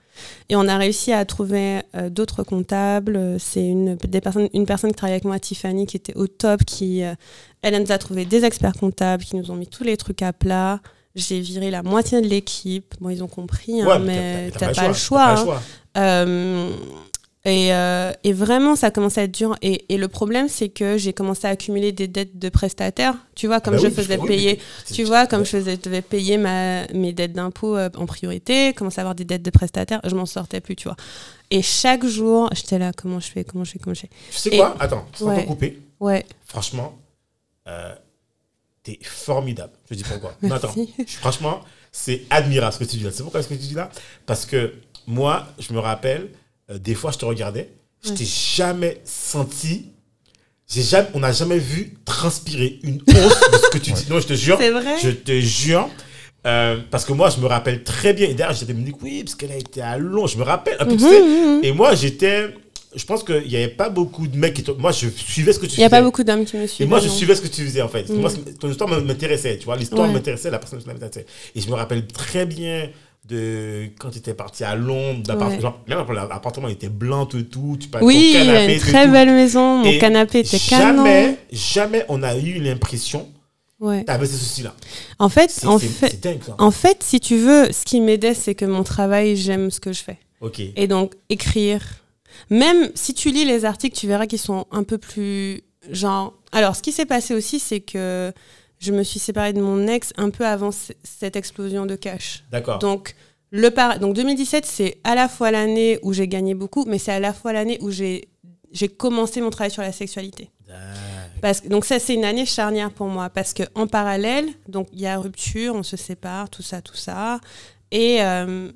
Et on a réussi à trouver euh, d'autres comptables. C'est une, des personnes, une personne qui travaille avec moi, Tiffany, qui était au top, qui. euh, elle nous a trouvé des experts comptables qui nous ont mis tous les trucs à plat. J'ai viré la moitié de l'équipe. Bon, ils ont compris, hein, Ouais, mais t'as- t'as pas, le choix. hein. pas le choix. Euh, et, euh, et vraiment, ça commençait à être dur. Et, et le problème, c'est que j'ai commencé à accumuler des dettes de prestataires. Tu vois, comme Bah je oui, faisais payer, tu vois, comme je faisais, devais payer ma, mes dettes d'impôts euh, en priorité, commencer à avoir des dettes de prestataires, je m'en sortais plus, tu vois. Et chaque jour, j'étais là, comment je fais, comment je fais, comment je fais. Tu sais Et- quoi Attends, sans Ouais. te couper. Ouais, Franchement, euh, t'es formidable. Je dis pourquoi. Non, attends. Franchement, c'est admirable ce que tu dis là. C'est pourquoi ce que tu dis là? Parce que moi, je me rappelle, euh, des fois, je te regardais, je Ouais. t'ai jamais senti. J'ai jamais, on n'a jamais vu transpirer une hausse de ce que tu dis. Non, je te jure. c'est vrai. Je te jure. euh, parce que moi, je me rappelle très bien. Et d'ailleurs, j'étais me dit, oui, parce qu'elle a été à Londres. Je me rappelle un peu, tu Mhm, sais. mhm. Et moi, j'étais. Je pense qu'il n'y avait pas beaucoup de mecs qui. Moi, je suivais ce que tu Il n'y a faisais. pas beaucoup d'hommes qui me Et suivent. moi, je non. suivais ce que tu faisais, en fait. Mm. Moi, ton histoire m'intéressait, tu vois. L'histoire Ouais. m'intéressait, la personne m'intéressait. Et je me rappelle très bien de quand tu étais parti à Londres. Ouais. genre, même l'appartement était blanc, tout, tout. Tu Oui, ton canapé, une très tout. belle maison. Mon Et canapé était canon. Jamais, jamais on a eu l'impression Ouais. que tu avais ce souci-là. En fait, en fait, c'est dingue, ça. en fait, si tu veux, ce qui m'aidait, c'est que mon travail, j'aime ce que je fais. Ok. Et donc, écrire. Même si tu lis les articles, tu verras qu'ils sont un peu plus. Genre. Alors, ce qui s'est passé aussi, c'est que je me suis séparée de mon ex un peu avant cette explosion de cash. D'accord. Donc, le par... donc 2017, c'est à la fois l'année où j'ai gagné beaucoup, mais c'est à la fois l'année où j'ai commencé mon travail sur la sexualité. Parce que, donc ça, c'est une année charnière pour moi. Parce qu'en parallèle, donc il y a rupture, on se sépare, tout ça, tout ça. Et euh,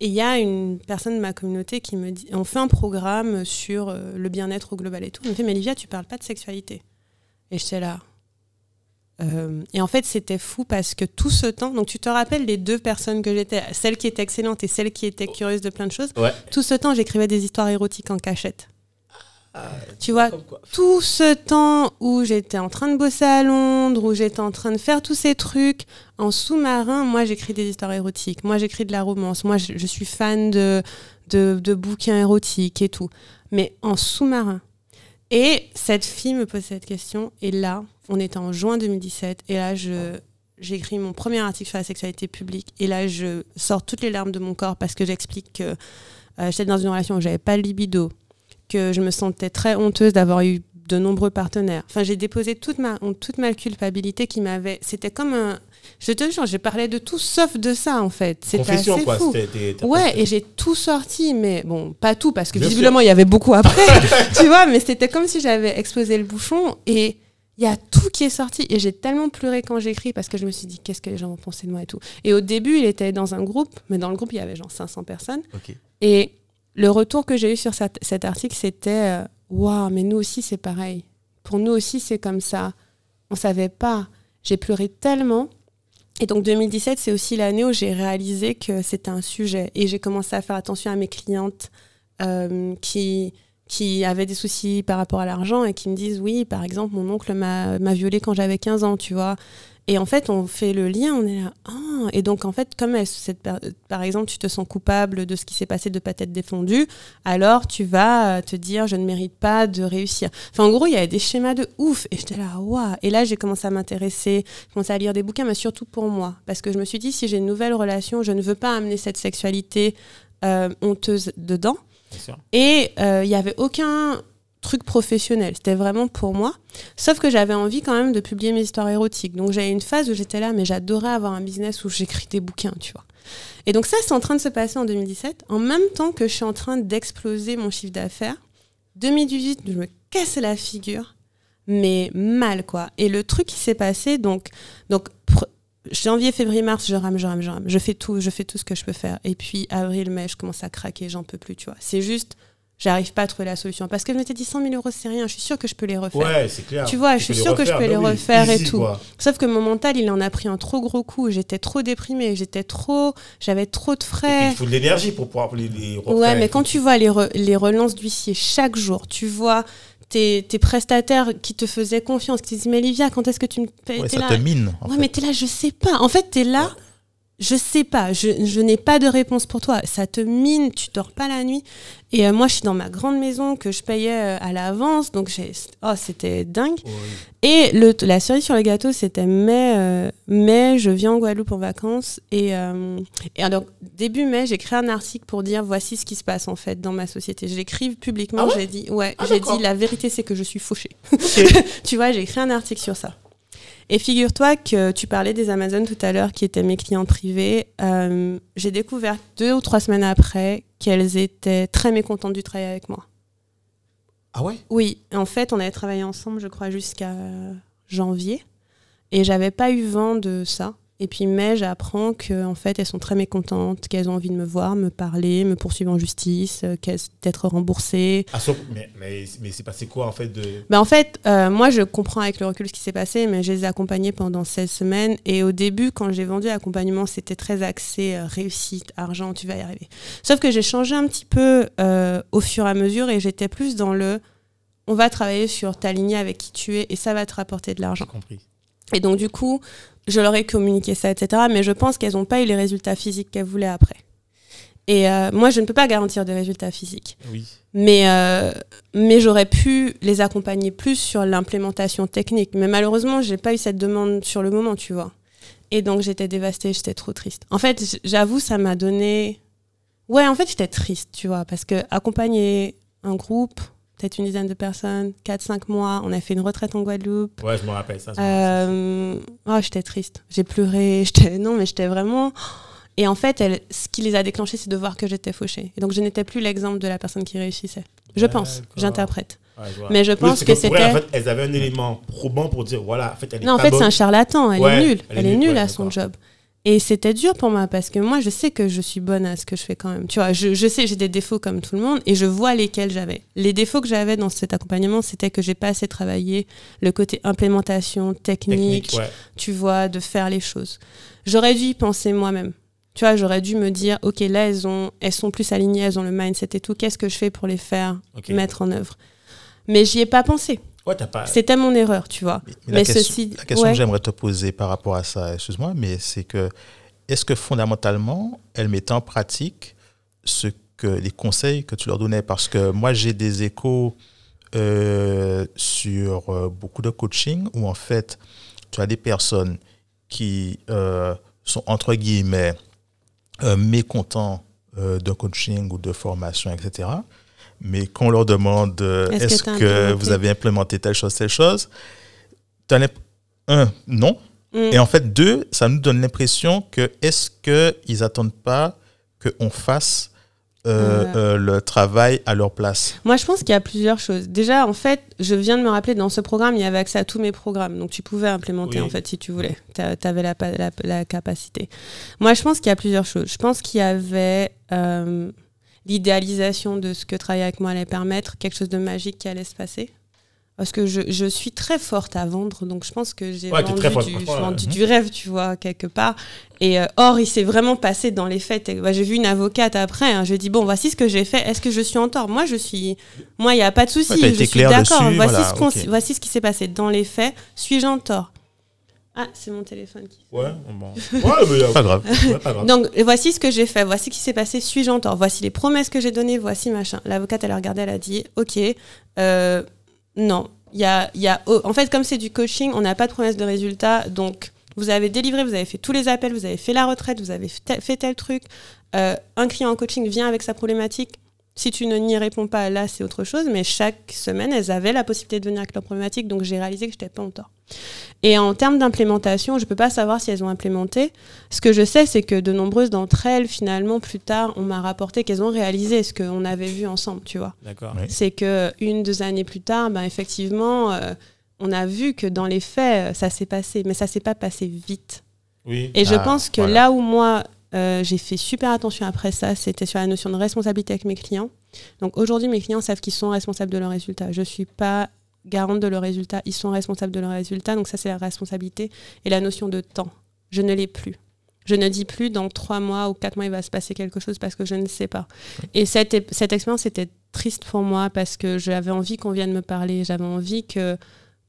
et il y a une personne de ma communauté qui me dit, on fait un programme sur euh, le bien-être au global et tout. Elle me fait, mais Livia, tu parles pas de sexualité. Et j'étais là. Euh, et en fait, c'était fou parce que tout ce temps, donc tu te rappelles les deux personnes que j'étais, celle qui était excellente et celle qui était curieuse de plein de choses. Ouais. Tout ce temps, j'écrivais des histoires érotiques en cachette. tu vois, tout ce temps où j'étais en train de bosser à Londres, où j'étais en train de faire tous ces trucs, en sous-marin, moi j'écris des histoires érotiques, moi j'écris de la romance, moi je, je suis fan de, de, de bouquins érotiques et tout, mais en sous-marin. Et cette fille me pose cette question, et là, on était en juin 2017, et là je... J'ai écrit mon premier article sur la sexualité publique et là je sors toutes les larmes de mon corps parce que j'explique que euh, j'étais dans une relation où j'avais pas le libido, que je me sentais très honteuse d'avoir eu de nombreux partenaires. Enfin, j'ai déposé toute ma, toute ma culpabilité qui m'avait. C'était comme un. Je te jure, j'ai parlé de tout sauf de ça, en fait. C'était assez quoi. fou. Ouais, et j'ai tout sorti, mais bon, pas tout, parce que Bien visiblement, il y avait beaucoup après, tu vois, mais c'était comme si j'avais explosé le bouchon, et il y a tout qui est sorti, et j'ai tellement pleuré quand j'écris, parce que je me suis dit, qu'est-ce que les gens vont penser de moi et tout. Et au début, il était dans un groupe, mais dans le groupe, il y avait genre 500 personnes, et le retour que j'ai eu sur cet, article, c'était, euh, waouh, mais nous aussi, c'est pareil. Pour nous aussi, c'est comme ça. On savait pas. J'ai pleuré tellement. Et donc 2017, c'est aussi l'année où j'ai réalisé que c'était un sujet. Et j'ai commencé à faire attention à mes clientes euh, qui, qui avaient des soucis par rapport à l'argent et qui me disent, oui, par exemple, mon oncle m'a violée quand j'avais 15 ans, tu vois. Et en fait, on fait le lien, on est là. Ah et donc, en fait, comme par exemple, tu te sens coupable de ce qui s'est passé de pas t'être défendu, alors tu vas euh, te dire, je ne mérite pas de réussir. Enfin, en gros, il y avait des schémas de ouf. Et j'étais là, waouh. Et là, j'ai commencé à m'intéresser, commencé à lire des bouquins, mais surtout pour moi. Parce que je me suis dit, si j'ai une nouvelle relation, je ne veux pas amener cette sexualité euh, honteuse dedans. Et euh, il n'y avait aucun truc professionnel. C'était vraiment pour moi. Sauf que j'avais envie quand même de publier mes histoires érotiques. Donc j'avais une phase où j'étais là, mais j'adorais avoir un business où j'écris des bouquins, tu vois. Et donc ça, c'est en train de se passer en 2017. En même temps que je suis en train d'exploser mon chiffre d'affaires, 2018, je me casse la figure, mais mal, quoi. Et le truc qui s'est passé, donc, donc janvier, février, mars, je rame, je rame, je rame. Je fais tout, je fais tout ce que je peux faire. Et puis avril, mai, je commence à craquer, j'en peux plus, tu vois. C'est juste, j'arrive pas à trouver la solution. Parce que je m'étais dit 100 000 euros, c'est rien. Je suis sûre que je peux les refaire. Ouais, c'est clair. Tu vois, je suis sûre que je peux les oui, refaire et tout. quoi. Sauf que mon mental, il en a pris un trop gros coup. J'étais trop déprimée, j'étais trop, j'avais trop de frais. il faut de l'énergie pour pouvoir les, les refaire. Ouais, mais quand tu vois les, re- les relances d'huissier chaque jour, tu vois tes, tes prestataires qui te faisaient confiance, qui te disent Mais Livia, quand est-ce que tu me payes Ouais, ça là, te mine. en Ouais, fait. mais t'es là, je sais pas. En fait, t'es là, je sais pas. Je, je n'ai pas de réponse pour toi. Ça te mine, tu dors pas la nuit. Et euh, moi, je suis dans ma grande maison que je payais euh, à l'avance. Donc, oh, c'était dingue. Ouais. Et le, la cerise sur le gâteau, c'était mai, euh, mai, je viens en Guadeloupe en vacances. Et, euh, et alors, début mai, j'ai créé un article pour dire voici ce qui se passe en fait dans ma société. Je l'écris publiquement, Ah ouais? j'ai dit, ouais, Ah, j'ai dit la vérité, c'est que je suis fauchée. tu vois, j'ai écrit un article sur ça. Et figure-toi que tu parlais des Amazones tout à l'heure, qui étaient mes clients privés. Euh, j'ai découvert deux ou trois semaines après qu'elles étaient très mécontentes du travail avec moi. Ah ouais? Oui, en fait, on avait travaillé ensemble, je crois, jusqu'à janvier. Et j'avais pas eu vent de ça. Et puis mai, j'apprends que en fait, elles sont très mécontentes, qu'elles ont envie de me voir, me parler, me poursuivre en justice, euh, qu'elles d'être remboursées. Ah, sauf- Mais, mais, mais c'est passé quoi en fait de. Ben, en fait, euh, moi, je comprends avec le recul ce qui s'est passé, mais je les ai accompagnés pendant 16 semaines. Et au début, quand j'ai vendu l'accompagnement, c'était très axé euh, réussite, argent, tu vas y arriver. Sauf que j'ai changé un petit peu euh, au fur et à mesure et j'étais plus dans le on va travailler sur ta lignée avec qui tu es et ça va te rapporter de l'argent. J'ai compris. Et donc, du coup, je leur ai communiqué ça, etc. Mais je pense qu'elles n'ont pas eu les résultats physiques qu'elles voulaient après. Et euh, moi, je ne peux pas garantir des résultats physiques. Oui. Mais, euh, mais j'aurais pu les accompagner plus sur l'implémentation technique. Mais malheureusement, j'ai pas eu cette demande sur le moment, tu vois. Et donc, j'étais dévastée, j'étais trop triste. En fait, j'avoue, ça m'a donné. Ouais, en fait, j'étais triste, tu vois, parce que accompagner un groupe, peut-être une dizaine de personnes, 4-5 mois, on a fait une retraite en Guadeloupe. Ouais, je me rappelle ça. Euh, oh, j'étais triste. J'ai pleuré. Non, mais j'étais vraiment. Et en fait, elle, ce qui les a déclenchés, c'est de voir que j'étais fauchée. Et donc, je n'étais plus l'exemple de la personne qui réussissait. Je pense. J'interprète. Ouais, je. Mais je pense que elle, c'était- En fait, elles avaient un élément probant pour dire voilà, en fait, elle est Non, en fait, c'est un charlatan. Elle Ouais, est nulle. elle Elle, est nulle, ouais, à son job. Et c'était dur pour moi parce que moi, je sais que je suis bonne à ce que je fais quand même. Tu vois, je, je sais, j'ai des défauts comme tout le monde et je vois lesquels j'avais. Les défauts que j'avais dans cet accompagnement, c'était que j'ai pas assez travaillé le côté implémentation, technique, technique. Ouais. tu vois, de faire les choses. J'aurais dû y penser moi-même. Tu vois, j'aurais dû me dire, ok, là, elles, ont, elles sont plus alignées, elles ont le mindset et tout. Qu'est-ce que je fais pour les faire mettre en œuvre? Mais j'y ai pas pensé. Ouais, t'as pas. C'était mon erreur, tu vois. Mais, Mais la, question, ceci- la question ouais. que j'aimerais te poser par rapport à ça, excuse-moi, mais c'est que est-ce que fondamentalement, elle mettait en pratique ce que les conseils que tu leur donnais? Parce que moi, j'ai des échos euh, sur euh, beaucoup de coaching où en fait, tu as des personnes qui euh, sont entre guillemets euh, mécontents euh, d'un coaching ou de formation, etc. mais quand on leur demande euh, Est-ce que vous avez implémenté telle chose, telle chose, un, non. Mm. Et en fait, deux, ça nous donne l'impression que est-ce qu'ils n'attendent pas qu'on fasse euh, euh, le travail à leur place? Moi, je pense qu'il y a plusieurs choses. Déjà, en fait, je viens de me rappeler, dans ce programme, il y avait accès à tous mes programmes. Donc, tu pouvais implémenter, Oui. en fait, si tu voulais. Tu avais la, pa- la- la capacité. Moi, je pense qu'il y a plusieurs choses. Je pense qu'il y avait euh, l'idéalisation de ce que travailler avec moi allait permettre, quelque chose de magique qui allait se passer. Parce que je, je suis très forte à vendre, donc je pense que j'ai Ouais, vendu, forte, du, vendu ouais. du rêve, tu vois, quelque part. Et euh, or, il s'est vraiment passé dans les faits. Bah, j'ai vu une avocate après. hein, je lui ai dit bon, voici ce que j'ai fait. Est-ce que je suis en tort? Moi, je suis. Moi, il n'y a pas de souci. Ouais, je suis d'accord. Voici, voilà, ce qu'on- ok. voici ce qui s'est passé dans les faits. Suis-je en tort? Ah, c'est mon téléphone qui. Ouais, bon. Ouais, mais y a- Pas grave. ouais, pas grave. Donc, voici ce que j'ai fait, voici ce qui s'est passé, suis-je en tort, voici les promesses que j'ai données, voici machin. L'avocate, elle a regardé, elle a dit, ok, euh, non, il y a, il y a, oh, en fait, comme c'est du coaching, on n'a pas de promesse de résultat, donc vous avez délivré, vous avez fait tous les appels, vous avez fait la retraite, vous avez fait tel, fait tel truc. Euh, un client en coaching vient avec sa problématique. Si tu ne n'y réponds pas, là, c'est autre chose. Mais chaque semaine, elles avaient la possibilité de venir avec leur problématique. Donc, j'ai réalisé que je n'étais pas en tort. Et en termes d'implémentation, je ne peux pas savoir si elles ont implémenté. Ce que je sais, c'est que de nombreuses d'entre elles, finalement, plus tard, on m'a rapporté qu'elles ont réalisé ce qu'on avait vu ensemble, tu vois. D'accord. Oui. C'est que une, deux années plus tard, ben, effectivement, euh, on a vu que dans les faits, euh, ça s'est passé. Mais ça s'est pas passé vite. Oui. Et je Ah, pense que voilà. là où moi, euh, j'ai fait super attention après ça, c'était sur la notion de responsabilité avec mes clients. Donc aujourd'hui, mes clients savent qu'ils sont responsables de leurs résultats. Je ne suis pas garante de leurs résultats, ils sont responsables de leurs résultats. Donc ça, c'est la responsabilité et la notion de temps. Je ne l'ai plus. Je ne dis plus dans trois mois ou quatre mois, il va se passer quelque chose parce que je ne sais pas. Et cette, cette expérience était triste pour moi parce que j'avais envie qu'on vienne me parler. J'avais envie que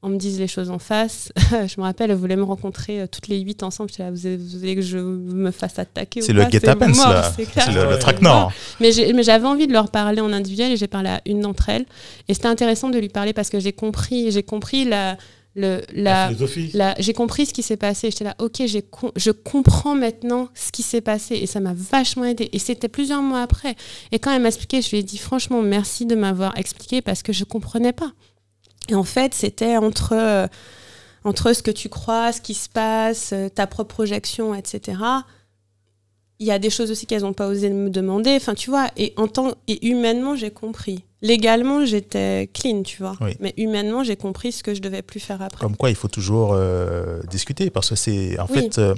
on me dise les choses en face. je me rappelle, elle voulait me rencontrer euh, toutes les huit ensemble. J'étais là, vous, voulez que je me fasse attaquer C'est ou le pas guet-apens, là. c'est le, le traquenard. Mais j'avais envie de leur parler en individuel et j'ai parlé à une d'entre elles. Et c'était intéressant de lui parler parce que j'ai compris, j'ai compris la, le, La la, j'ai compris ce qui s'est passé. J'étais là, ok, j'ai com- je comprends maintenant ce qui s'est passé et ça m'a vachement aidé. Et c'était plusieurs mois après. Et quand elle m'a expliqué, je lui ai dit franchement merci de m'avoir expliqué parce que je comprenais pas. Et en fait, c'était entre euh, entre ce que tu crois, ce qui se passe, euh, ta propre projection, etc. Il y a des choses aussi qu'elles n'ont pas osé me demander. Enfin, tu vois, et en et humainement, j'ai compris. Légalement, j'étais clean, tu vois. Oui. Mais humainement, j'ai compris ce que je devais plus faire après. Comme quoi, il faut toujours euh, discuter parce que c'est, en Oui. fait, euh,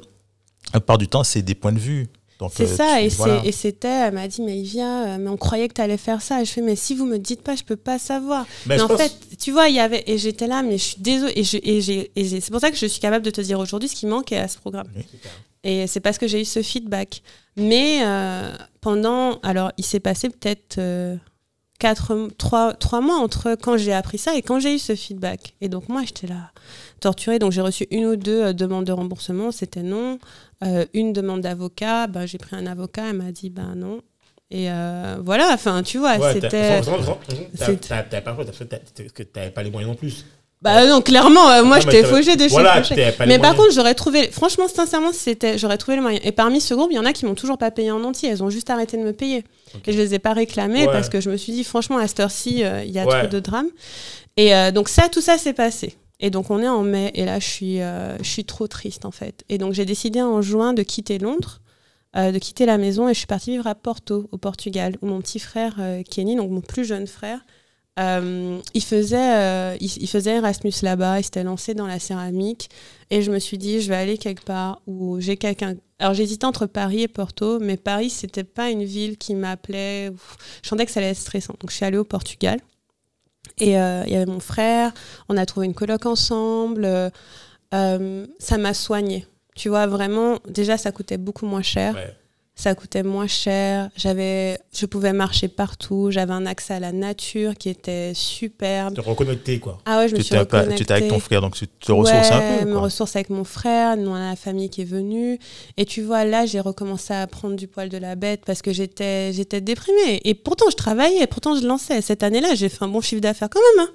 la plupart du temps, c'est des points de vue. C'est euh, ça, tu- et voilà. c'était, elle m'a dit, mais Ivia, euh, mais on croyait que tu allais faire ça. Et je fais, mais si vous me dites pas, je peux pas savoir. Mais en pense- fait, tu vois, il y avait, et j'étais là, mais je suis désolée, et, je- et c'est pour ça que je suis capable de te dire aujourd'hui ce qui manquait à ce programme. Oui. Et c'est parce que j'ai eu ce feedback. Mais euh, pendant, alors il s'est passé peut-être euh, mois entre quand j'ai appris ça et quand j'ai eu ce feedback. Et donc moi, j'étais là torturée. Donc j'ai reçu une ou deux demandes de remboursement, c'était non. Euh, une demande d'avocat, ben, j'ai pris un avocat, elle m'a dit ben non. Et euh, voilà, enfin tu vois, Ouais, c'était... t'as pas t'avais pas les moyens non plus. Bah non, clairement, euh, moi t'avais- Voilà, Fauché. t'avais pas les Mais par moyens. contre, j'aurais trouvé, franchement, sincèrement, c'était, j'aurais trouvé le moyen. Et parmi ce groupe, il y en a qui m'ont toujours pas payé en entier. Elles ont juste arrêté de me payer. Et je les ai pas réclamées Ouais. parce que je me suis dit, franchement, à cette heure-ci, euh, il y a Ouais. trop de drames. Et euh, donc ça, tout ça s'est passé. Et donc on est en mai et là, je suis, euh, je suis trop triste en fait. Et donc j'ai décidé en juin de quitter Londres. euh, de quitter la maison et je suis partie vivre à Porto, au Portugal, où mon petit frère euh, Kenny, donc mon plus jeune frère, il, faisait, il, il faisait Erasmus là-bas, il s'était lancé dans la céramique. Et je me suis dit, je vais aller quelque part où j'ai quelqu'un. Alors j'hésitais entre Paris et Porto, mais Paris, c'était pas une ville qui m'appelait. Je sentais que ça allait être stressant. Donc je suis allée au Portugal. Et euh, il y avait mon frère, on a trouvé une coloc ensemble. euh, euh, ça m'a soignée. Tu vois, vraiment, déjà, ça coûtait beaucoup moins cher. Ça coûtait moins cher. J'avais, je pouvais marcher partout. J'avais un accès à la nature qui était superbe. Te reconnecter, quoi. Ah ouais, je me Tu suis t'es pas- tu reconnectée. étais avec ton frère, donc tu te ressources un Ouais, peu. me quoi. ressource avec mon frère, nous on a la famille qui est venue. Et tu vois, là, j'ai recommencé à prendre du poil de la bête parce que j'étais, j'étais déprimée. Et pourtant, je travaillais, pourtant, je lançais. Cette année-là, j'ai fait un bon chiffre d'affaires quand même. hein.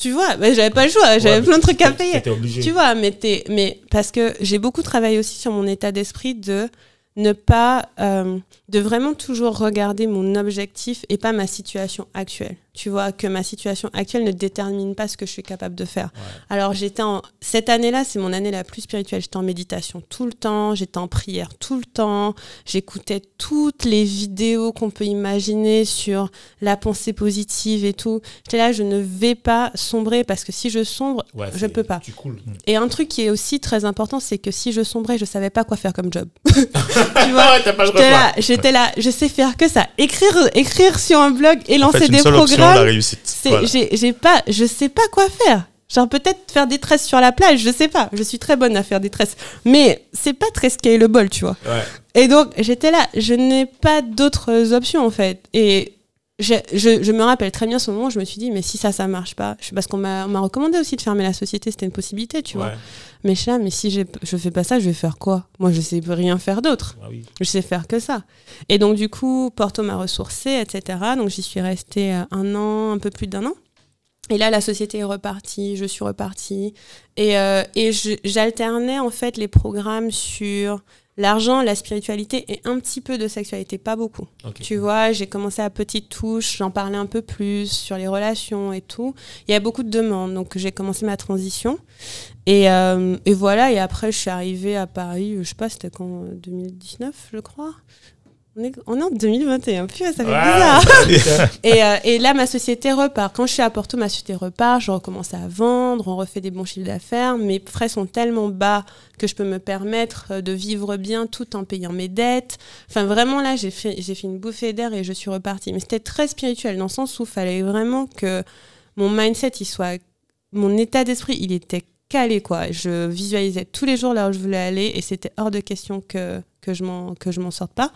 Tu vois, mais j'avais pas le choix, j'avais Ouais, plein de trucs à payer. T'étais obligé. Tu vois, mais, t'es- mais parce que j'ai beaucoup travaillé aussi sur mon état d'esprit de ne pas, euh, de vraiment toujours regarder mon objectif et pas ma situation actuelle. Tu vois, que ma situation actuelle ne détermine pas ce que je suis capable de faire. Alors, j'étais en, cette année-là, c'est mon année la plus spirituelle. J'étais en méditation tout le temps, j'étais en prière tout le temps, j'écoutais toutes les vidéos qu'on peut imaginer sur la pensée positive et tout. J'étais là, je ne vais pas sombrer parce que si je sombre, Ouais, je c'est- peux pas. Tu coules. Et un truc qui est aussi très important, c'est que si je sombrais, je savais pas quoi faire comme job. tu vois, j'étais là, j'étais là, je sais faire que ça, écrire, écrire sur un blog et En lancer fait, des seule la réussite. Voilà. j'ai, pas, je sais pas quoi faire. Genre peut-être faire des tresses sur la plage, je sais pas. Je suis très bonne à faire des tresses, mais c'est pas très scalable, tu vois. Ouais. Et donc, j'étais là, je n'ai pas d'autres options, en fait. Et je, je, je me rappelle très bien ce moment où je me suis dit, mais si ça, ça marche pas, parce qu'on m'a, on m'a recommandé aussi de fermer la société, c'était une possibilité, tu vois. Mais je suis là, mais si je fais pas ça, je vais faire quoi? Moi, je sais rien faire d'autre. Ah oui. Je sais faire que ça. Et donc, du coup, Porto m'a ressourcée, etc. Donc, j'y suis restée euh, un an, un peu plus d'un an. Et là, la société est repartie, je suis repartie. Et, euh, et j'alternais, en fait, les programmes sur l'argent, la spiritualité et un petit peu de sexualité, pas beaucoup. Tu vois, j'ai commencé à petites touches, j'en parlais un peu plus sur les relations et tout. Il y a beaucoup de demandes, donc j'ai commencé ma transition. Et, euh, et voilà, et après je suis arrivée à Paris, je sais pas, c'était quand 2019, je crois. On est, on est en 2021, purée, ça fait bizarre. Et, euh, et là, ma société repart. Quand je suis à Porto, ma société repart. Je recommence à vendre, on refait des bons chiffres d'affaires. Mes frais sont tellement bas que je peux me permettre euh, de vivre bien tout en payant mes dettes. Enfin, vraiment, là, j'ai fait, j'ai fait une bouffée d'air et je suis repartie. Mais c'était très spirituel dans le sens où il fallait vraiment que mon mindset, il soit. Mon état d'esprit, il était calé, quoi. Je visualisais tous les jours là où je voulais aller et c'était hors de question que, que je m'en que je m'en sorte pas.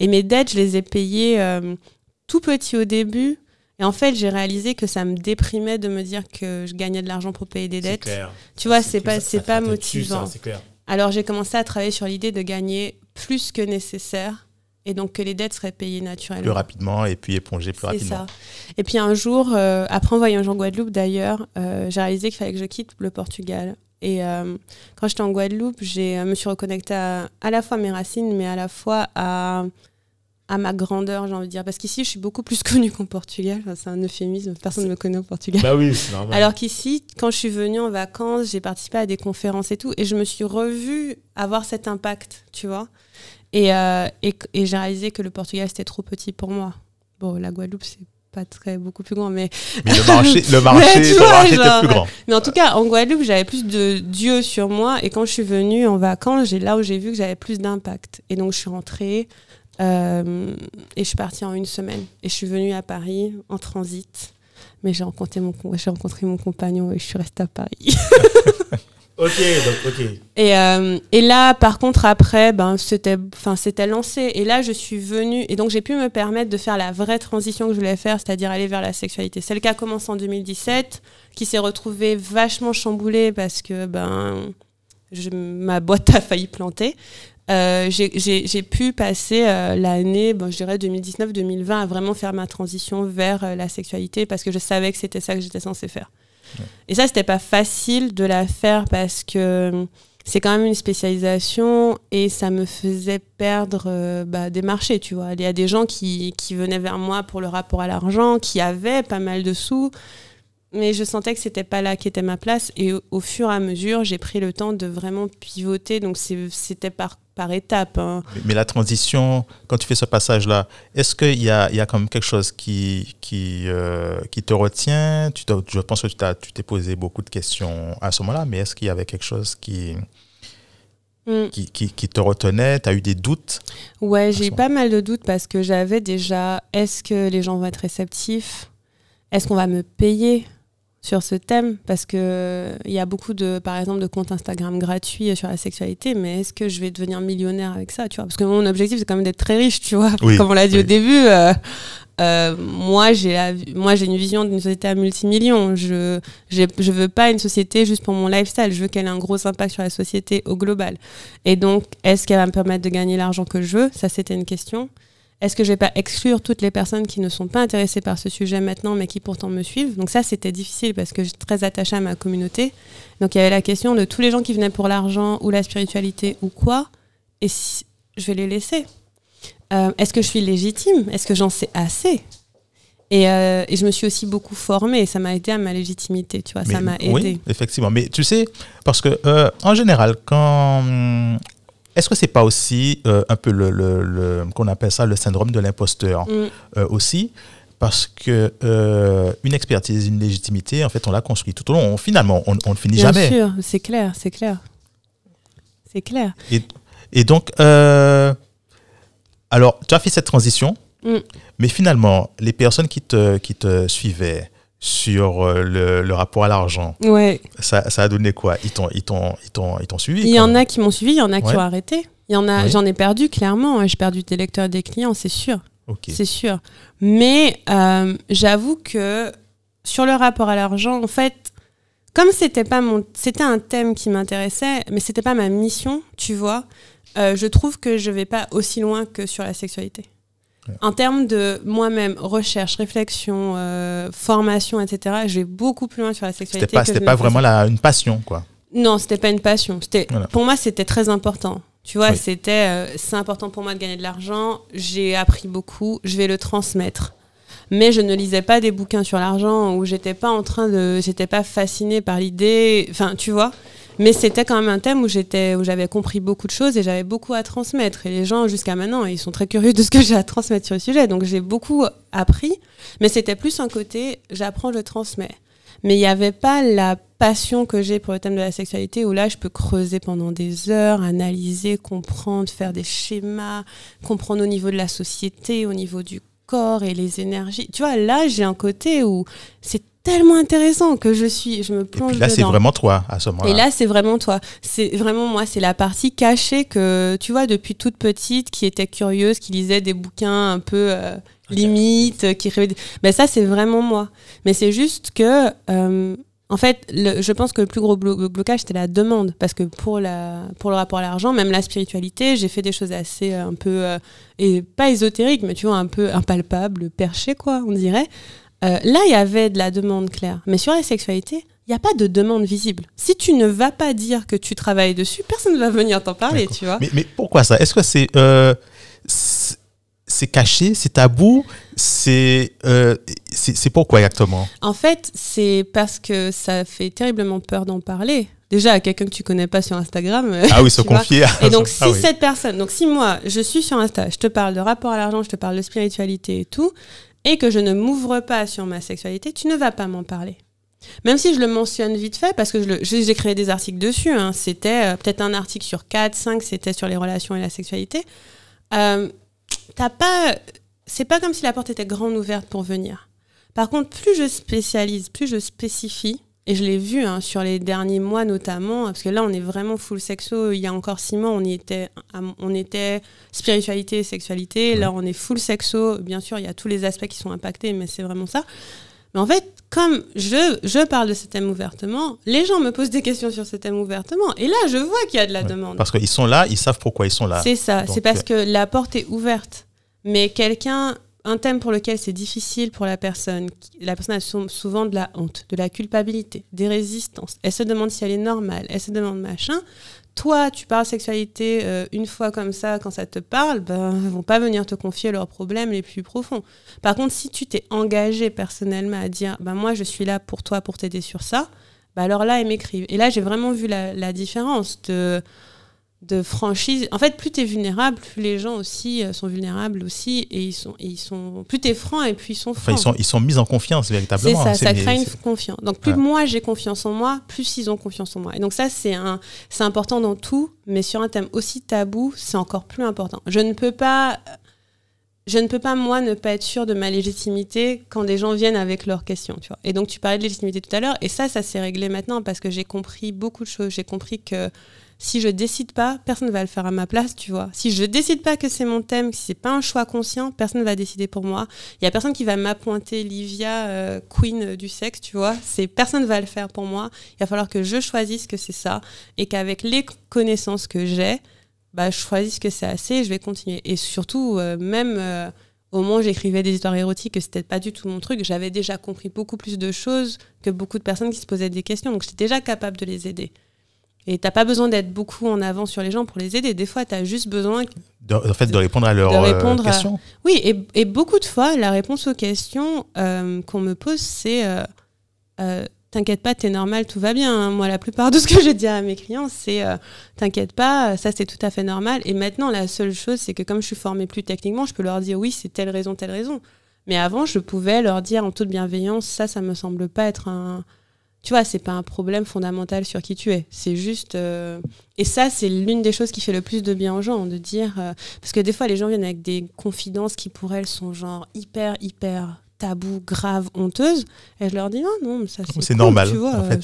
Et mes dettes, je les ai payées euh, tout petit au début. Et en fait, j'ai réalisé que ça me déprimait de me dire que je gagnais de l'argent pour payer des C'est dettes. clair. Tu vois, c'est pas, c'est pas ça, motivant. C'est clair. Alors j'ai commencé à travailler sur l'idée de gagner plus que nécessaire et donc que les dettes seraient payées naturellement. Plus rapidement et puis éponger plus C'est rapidement. ça. Et puis un jour, euh, après en voyage en Guadeloupe d'ailleurs, euh, j'ai réalisé qu'il fallait que je quitte le Portugal. Et euh, quand j'étais en Guadeloupe, je me suis reconnectée à, à la fois à mes racines, mais à la fois à, à ma grandeur, j'ai envie de dire. Parce qu'ici, je suis beaucoup plus connue qu'en Portugal. Enfin, c'est un euphémisme, personne ne me connaît au Portugal. Bah oui, normal. Alors qu'ici, quand je suis venue en vacances, j'ai participé à des conférences et tout, et je me suis revue avoir cet impact, tu vois. Et, euh, et, et j'ai réalisé que le Portugal, c'était trop petit pour moi. Bon, la Guadeloupe, c'est pas très beaucoup plus grand, mais, Mais le marché, le Mais marché, vois, marché était plus grand. mais en tout cas, en Guadeloupe, j'avais plus de Dieu sur moi, et quand je suis venue en vacances, j'ai là où j'ai vu que j'avais plus d'impact. Et donc, je suis rentrée, euh, et je suis partie en une semaine. Et je suis venue à Paris en transit. Mais j'ai rencontré mon, j'ai rencontré mon compagnon et je suis restée à Paris. Ok, donc, ok. Et, euh, et là, par contre, après, ben, c'était, lancé. Et là, je suis venue. Et donc, j'ai pu me permettre de faire la vraie transition que je voulais faire, c'est-à-dire aller vers la sexualité. Celle qui a commencé en 2017, qui s'est retrouvée vachement chamboulée parce que ben, ma boîte a failli planter. Euh, j'ai- pu passer euh, l'année, bon, je dirais 2019-2020, à vraiment faire ma transition vers la sexualité parce que je savais que c'était ça que j'étais censée faire. Et ça, c'était pas facile de la faire parce que hum, c'est quand même une spécialisation et ça me faisait perdre euh, bah, des marchés, tu vois. Il y a des gens qui, qui venaient vers moi pour le rapport à l'argent, qui avaient pas mal de sous, mais je sentais que c'était pas là qu'était ma place. Et au, au fur et à mesure, j'ai pris le temps de vraiment pivoter. Donc c'était par, par étapes. hein. Mais- la transition, quand tu fais ce passage-là, est-ce qu'il y a, il y a quand même quelque chose qui, qui, euh, qui te retient? Tu Je pense que tu t'as- tu t'es posé beaucoup de questions à ce moment-là, mais est-ce qu'il y avait quelque chose qui, Mm. qui, qui, qui te retenait? Tu as eu des doutes? Ouais, j'ai eu pas mal de doutes parce que j'avais déjà est-ce que les gens vont être réceptifs? Est-ce qu'on va me payer? Sur ce thème Parce que il y a beaucoup de, par exemple, de comptes Instagram gratuits sur la sexualité, mais est-ce que je vais devenir millionnaire avec ça tu vois? Parce que mon objectif, c'est quand même d'être très riche, tu vois? Oui, Comme on l'a dit oui. au début. euh, euh, moi, j'ai moi, j'ai une vision d'une société à multimillions. Je, je veux pas une société juste pour mon lifestyle. Je veux qu'elle ait un gros impact sur la société au global. Et donc, est-ce qu'elle va me permettre de gagner l'argent que je veux? Ça, c'était une question. Est-ce que je vais pas exclure toutes les personnes qui ne sont pas intéressées par ce sujet maintenant, mais qui pourtant me suivent? Donc ça, c'était difficile parce que j'étais très attachée à ma communauté. Donc il y avait la question de tous les gens qui venaient pour l'argent ou la spiritualité ou quoi. Et si- je vais les laisser. Euh, Est-ce que je suis légitime? Est-ce que j'en sais assez? Et, euh, et je me suis aussi beaucoup formée et ça m'a aidé à ma légitimité, tu vois, ça m'a aidé. Oui, effectivement. Mais tu sais, parce que euh, en général, quand hum, est-ce que c'est pas aussi euh, un peu le, le- le- qu'on appelle ça le syndrome de l'imposteur Mm. euh, aussi? Parce que euh, une expertise, une légitimité, en fait, on l'a construit tout au long. On- finalement, on on ne finit Bien jamais. sûr, c'est clair, c'est clair. C'est clair. Et, et donc, alors, tu as fait cette transition, Mm. mais finalement, les personnes qui te, qui te suivaient sur euh, le, le rapport à l'argent, Ouais. ça, ça a donné quoi? Ils t'ont, ils t'ont, ils t'ont, ils t'ont suivi Il y en a qui m'ont suivi, il y en a qui Ouais. ont arrêté. Il y en a, Oui. j'en ai perdu clairement. J'ai perdu des lecteurs et des clients, c'est sûr. C'est sûr. Mais euh, j'avoue que sur le rapport à l'argent, en fait, comme c'était pas mon, c'était un thème qui m'intéressait, mais c'était pas ma mission, tu vois. euh, je trouve que je vais pas aussi loin que sur la sexualité. En termes de moi-même, recherche, réflexion, euh, formation, etc., je vais beaucoup plus loin sur la sexualité. C'était pas, que c'était je pas vraiment la, une passion, quoi. Non, c'était pas une passion. C'était Voilà. pour moi, c'était très important. Tu vois, Oui. c'était euh, c'est important pour moi de gagner de l'argent. J'ai appris beaucoup. Je vais le transmettre. Mais je ne lisais pas des bouquins sur l'argent où j'étais pas en train de, j'étais pas fascinée par l'idée. Enfin, tu vois. Mais c'était quand même un thème où j'étais, où j'avais compris beaucoup de choses et j'avais beaucoup à transmettre. Et les gens jusqu'à maintenant, ils sont très curieux de ce que j'ai à transmettre sur le sujet. Donc j'ai beaucoup appris. Mais c'était plus un côté, j'apprends, je transmets. Mais il n'y avait pas la passion que j'ai pour le thème de la sexualité où là, je peux creuser pendant des heures, analyser, comprendre, faire des schémas, comprendre au niveau de la société, au niveau du corps et les énergies. Tu vois, là, j'ai un côté où c'est tellement intéressant que je suis, je me Et plonge puis là, c'est vraiment toi, à ce moment-là. Et là, c'est vraiment toi. C'est vraiment moi. C'est la partie cachée que, tu vois, depuis toute petite, qui était curieuse, qui lisait des bouquins un peu euh, limites, euh, qui rêvait. Ben ça, c'est vraiment moi. Mais c'est juste que, euh, en fait, le- je pense que le plus gros blo- blocage, c'était la demande. Parce que pour, la, pour le rapport à l'argent, même la spiritualité, j'ai fait des choses assez euh, un peu, euh, et pas ésotériques, mais tu vois, un peu impalpables, perchées, quoi, on dirait. Euh, là, il y avait de la demande claire. Mais sur la sexualité, il n'y a pas de demande visible. Si tu ne vas pas dire que tu travailles dessus, personne ne va venir t'en parler, tu vois. Mais, mais pourquoi ça? Est-ce que c'est euh, c'est caché, c'est tabou, c'est euh, c'est pourquoi exactement? En fait, c'est parce que ça fait terriblement peur d'en parler. Déjà, à quelqu'un que tu connais pas sur Instagram. Ah oui, se confier. Et donc, si Ah oui. cette personne, donc si moi, je suis sur Insta, je te parle de rapport à l'argent, je te parle de spiritualité et tout, et que je ne m'ouvre pas sur ma sexualité, tu ne vas pas m'en parler. Même si je le mentionne vite fait, parce que j'ai créé des articles dessus, hein, c'était euh, peut-être un article sur 4, 5, c'était sur les relations et la sexualité. Euh, T'as pas. C'est pas comme si la porte était grande ouverte pour venir. Par contre, plus je spécialise, plus je spécifie, et je l'ai vu hein, sur les derniers mois notamment, parce que là on est vraiment full sexo. Il y a encore six mois, on était, on était spiritualité et sexualité. Là on est full sexo. Bien sûr, il y a tous les aspects qui sont impactés, mais c'est vraiment ça. Mais en fait, comme je, je parle de ce thème ouvertement, les gens me posent des questions sur ce thème ouvertement. Et là, je vois qu'il y a de la demande. Parce qu'ils sont là, ils savent pourquoi ils sont là. C'est ça, c'est parce euh, que la porte est ouverte. Mais quelqu'un, un thème pour lequel c'est difficile pour la personne, la personne a sou- souvent de la honte, de la culpabilité, des résistances. Elle se demande si elle est normale, elle se demande machin. Toi, tu parles sexualité euh, une fois comme ça, quand ça te parle, ben, ils vont pas venir te confier leurs problèmes les plus profonds. Par contre, si tu t'es engagé personnellement à dire, ben, moi, je suis là pour toi, pour t'aider sur ça, ben, alors là, ils m'écrivent. Et là, j'ai vraiment vu la différence de de franchise. En fait, plus tu es vulnérable, plus les gens aussi euh, sont vulnérables aussi et ils sont et ils sont plus tu es franc et plus ils sont Enfin, francs. ils sont, ils sont mis en confiance c'est véritablement. ça, hein. ça crée une c'est- confiance. Donc plus Ouais. moi j'ai confiance en moi, plus ils ont confiance en moi. Et donc ça c'est un c'est important dans tout, mais sur un thème aussi tabou, c'est encore plus important. Je ne peux pas je ne peux pas moi ne pas être sûre de ma légitimité quand des gens viennent avec leurs questions, tu vois. Et donc tu parlais de légitimité tout à l'heure et ça ça s'est réglé maintenant parce que j'ai compris beaucoup de choses, j'ai compris que si je décide pas, personne ne va le faire à ma place, tu vois. Si je décide pas que c'est mon thème, si c'est pas un choix conscient, personne ne va décider pour moi. Il y a personne qui va m'appointer Livia euh, queen euh, du sexe, tu vois. C'est personne va le faire pour moi. Il va falloir que je choisisse que c'est ça et qu'avec les connaissances que j'ai, bah je choisisse que c'est assez, et je vais continuer. Et surtout euh, même au moment où j'écrivais des histoires érotiques, que c'était pas du tout mon truc, j'avais déjà compris beaucoup plus de choses que beaucoup de personnes qui se posaient des questions. Donc j'étais déjà capable de les aider. Et t'as pas besoin d'être beaucoup en avant sur les gens pour les aider. Des fois, tu as juste besoin De, en fait, de répondre à leurs euh, à- questions. Oui, et, et beaucoup de fois, la réponse aux questions euh, qu'on me pose, c'est euh, T'inquiète pas, t'es normal, tout va bien. hein. Moi, la plupart de ce que je dis à mes clients, c'est T'inquiète pas, ça c'est tout à fait normal. Et maintenant, la seule chose, c'est que comme je suis formée plus techniquement, je peux leur dire Oui, c'est telle raison, telle raison. Mais avant, je pouvais leur dire en toute bienveillance Ça, ça me semble pas être un. Tu vois, c'est pas un problème fondamental sur qui tu es. C'est juste. euh, Et ça, c'est l'une des choses qui fait le plus de bien aux gens, de dire. euh, parce que des fois, les gens viennent avec des confidences qui, pour elles, sont genre hyper, hyper tabou, grave, honteuses. Et je leur dis, non, non, mais ça c'est. Cool, normal, Tu vois, en fait,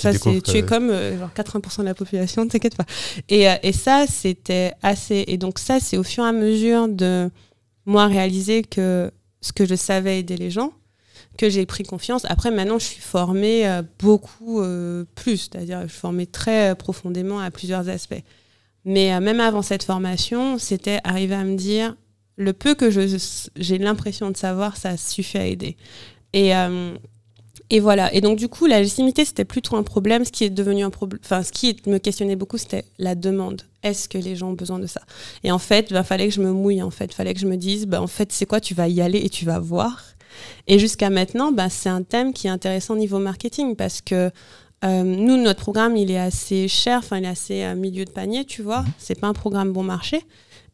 tu es comme euh, genre 80% de la population, t'inquiète pas. Et, euh, et ça, c'était assez. Et donc, ça, c'est au fur et à mesure de moi réaliser que ce que je savais aider les gens, que j'ai pris confiance. Après, maintenant, je suis formée euh, beaucoup euh, plus, c'est-à-dire je suis formée très euh, profondément à plusieurs aspects. Mais même avant cette formation, c'était arriver à me dire le peu que j'ai l'impression de savoir, ça suffit à aider. Et, voilà. Et donc, du coup, la légitimité, c'était plutôt un problème. Ce qui est devenu un problème, enfin, ce qui me questionnait beaucoup, c'était la demande. Est-ce que les gens ont besoin de ça? Et en fait, il fallait que je me mouille. En fait, fallait que je me dise, bah, en fait, c'est quoi? Tu vas y aller et tu vas voir. Et jusqu'à maintenant, bah, c'est un thème qui est intéressant au niveau marketing parce que euh, nous, notre programme, il est assez cher, enfin, il est assez à milieu de panier, tu vois. C'est pas un programme bon marché.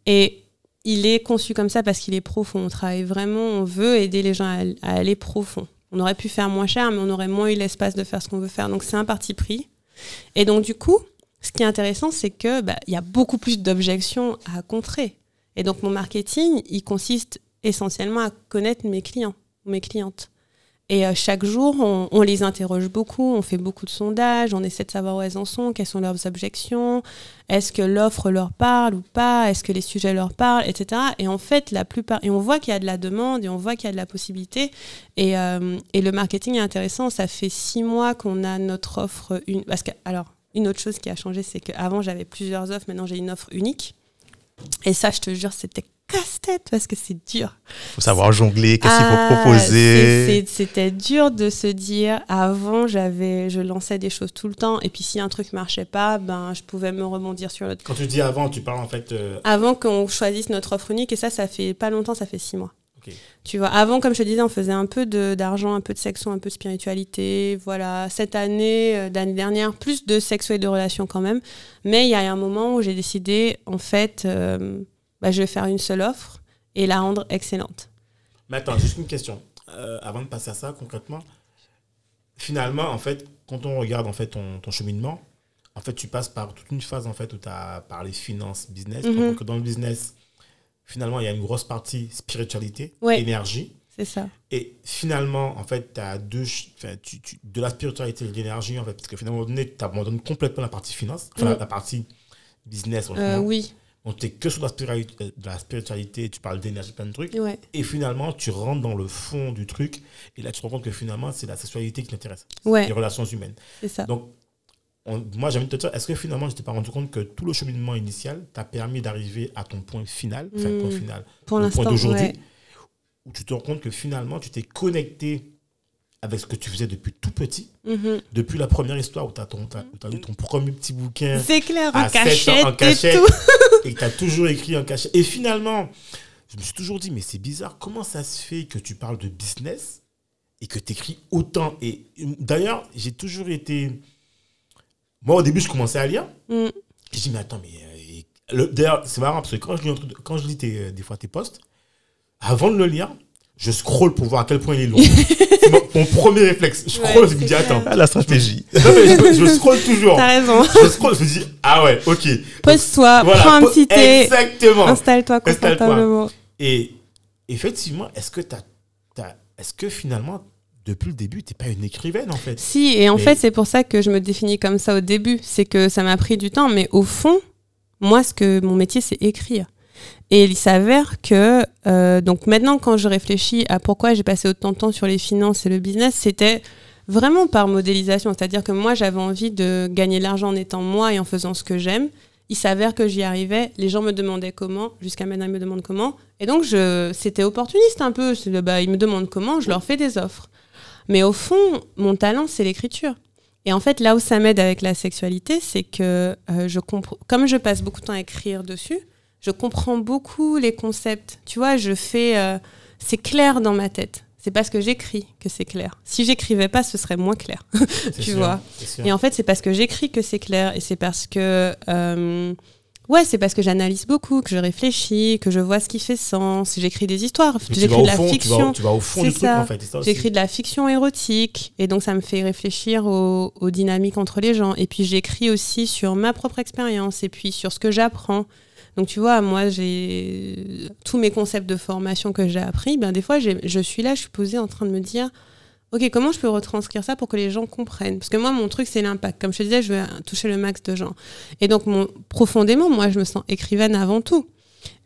Et il est conçu comme ça parce qu'il est profond. On travaille vraiment, on veut aider les gens à, à aller profond. On aurait pu faire moins cher, mais on aurait moins eu l'espace de faire ce qu'on veut faire. Donc, c'est un parti pris. Et donc, du coup, ce qui est intéressant, c'est que bah, il y a beaucoup plus d'objections à contrer. Et donc, mon marketing, il consiste essentiellement à connaître mes clients, mes clientes. Et euh, chaque jour, on, les interroge beaucoup, on fait beaucoup de sondages, on essaie de savoir où elles en sont, quelles sont leurs objections, est-ce que l'offre leur parle ou pas, est-ce que les sujets leur parlent, etc. Et en fait, la plupart, et on voit qu'il y a de la demande et on voit qu'il y a de la possibilité. Et, euh, et le marketing est intéressant. Ça fait six mois qu'on a notre offre une. Parce que alors, une autre chose qui a changé, c'est qu'avant j'avais plusieurs offres, maintenant j'ai une offre unique. Et ça, je te jure, c'était casse-tête parce que c'est dur. faut savoir jongler, qu'est-ce qu'il Ah, faut proposer. c'est- c'est- C'était dur de se dire. Avant, j'avais, je lançais des choses tout le temps, et puis si un truc marchait pas, ben je pouvais me rebondir sur l'autre. Quand tu dis avant, tu parles en fait. euh, Avant qu'on choisisse notre offre unique, et ça, ça fait pas longtemps, ça fait six mois. Ok. Tu vois, avant, comme je te disais, on faisait un peu de- d'argent, un peu de sexo, un peu de spiritualité. Voilà, cette année, euh, l'année dernière, plus de sexo et de relations quand même. Mais il y a un moment où j'ai décidé, en fait, euh, bah, je vais faire une seule offre et la rendre excellente. Mais attends, juste une question. Euh, avant de passer à ça, concrètement, finalement, en fait, quand on regarde en fait ton, ton cheminement, en fait, tu passes par toute une phase en fait où tu as parlé finance, business. Donc, dans le business, finalement, il y a une grosse partie spiritualité, Ouais. énergie. C'est ça. Et finalement, en fait, tu as deux, tu, tu- de la spiritualité et de l'énergie, en fait, parce que finalement, tu abandonnes complètement la partie finance, enfin, la, la partie business. Euh, oui, Donc, tu es que sur la spiritualité, de la spiritualité, tu parles d'énergie, plein de trucs. ouais. Et finalement, tu rentres dans le fond du truc. Et là, tu te rends compte que finalement, c'est la sexualité qui t'intéresse. Ouais, Les relations humaines. c'est ça. Donc, on- moi, j'ai envie de te dire, est-ce que finalement, je t'ai pas rendu compte que tout le cheminement initial t'a permis d'arriver à ton point final, enfin, Mm. point final, Pour le point d'aujourd'hui, ouais. où tu te rends compte que finalement, tu t'es connecté avec ce que tu faisais depuis tout petit, Mhm. depuis la première histoire où tu as, lu ton premier petit bouquin C'est clair, en 7 ans, cachette, en et cachette, tout. et que tu as toujours écrit en cachette. Et finalement, je me suis toujours dit, mais c'est bizarre, comment ça se fait que tu parles de business et que tu écris autant Et d'ailleurs, j'ai toujours été. Moi, au début, je commençais à lire. Mm. Je dis, mais attends, mais. euh, D'ailleurs, c'est marrant parce que quand je lis, un truc- quand je lis tes, euh, des fois tes posts, avant de le lire, je scrolle pour voir à quel point il est long. c'est mon, mon premier réflexe. Je Ouais, scrolle, je me dis, attends. Ah, la stratégie. Non, mais je, je scrolle toujours. T'as raison. Je scrolle, je me dis, ah ouais, ok. Pose-toi, Voilà, prends un petit thé, Exactement. installe-toi confortablement. Et effectivement, est-ce que t'as, est-ce que finalement, depuis le début, t'es pas une écrivaine en fait? Si, et en Mais- fait, c'est pour ça que je me définis comme ça au début. C'est que ça m'a pris du temps, mais au fond, moi, ce que mon métier, c'est écrire. Et il s'avère que, euh, donc maintenant, quand je réfléchis à pourquoi j'ai passé autant de temps sur les finances et le business, c'était vraiment par modélisation. C'est-à-dire que moi, j'avais envie de gagner l'argent en étant moi et en faisant ce que j'aime. Il s'avère que j'y arrivais. Les gens me demandaient comment. Jusqu'à maintenant, ils me demandent comment. Et donc, je, c'était opportuniste un peu. Le- bah, ils me demandent comment, je leur fais des offres. Mais au fond, mon talent, c'est l'écriture. Et en fait, là où ça m'aide avec la sexualité, c'est que euh, je comprends, comme je passe beaucoup de temps à écrire dessus, je comprends beaucoup les concepts. Tu vois, je fais, euh, c'est clair dans ma tête. C'est parce que j'écris que c'est clair. Si j'écrivais pas, ce serait moins clair. Tu sûr, vois. Et en fait, c'est parce que j'écris que c'est clair. Et c'est parce que. euh, ouais, c'est parce que j'analyse beaucoup, que je réfléchis, que je vois ce qui fait sens. J'écris des histoires, j'écris de la fond, tu vas, fiction. tu vas au fond du truc, en fait. J'écris de la fiction érotique. Et donc, ça me fait réfléchir aux, aux dynamiques entre les gens. Et puis, j'écris aussi sur ma propre expérience et puis sur ce que j'apprends. Donc, tu vois, moi, j'ai tous mes concepts de formation que j'ai appris. Ben, des fois, je suis là, je suis posée en train de me dire Ok, comment je peux retranscrire ça pour que les gens comprennent? Parce que moi, mon truc, c'est l'impact. Comme je te disais, je veux toucher le max de gens. Et donc, profondément, moi, je me sens écrivaine avant tout.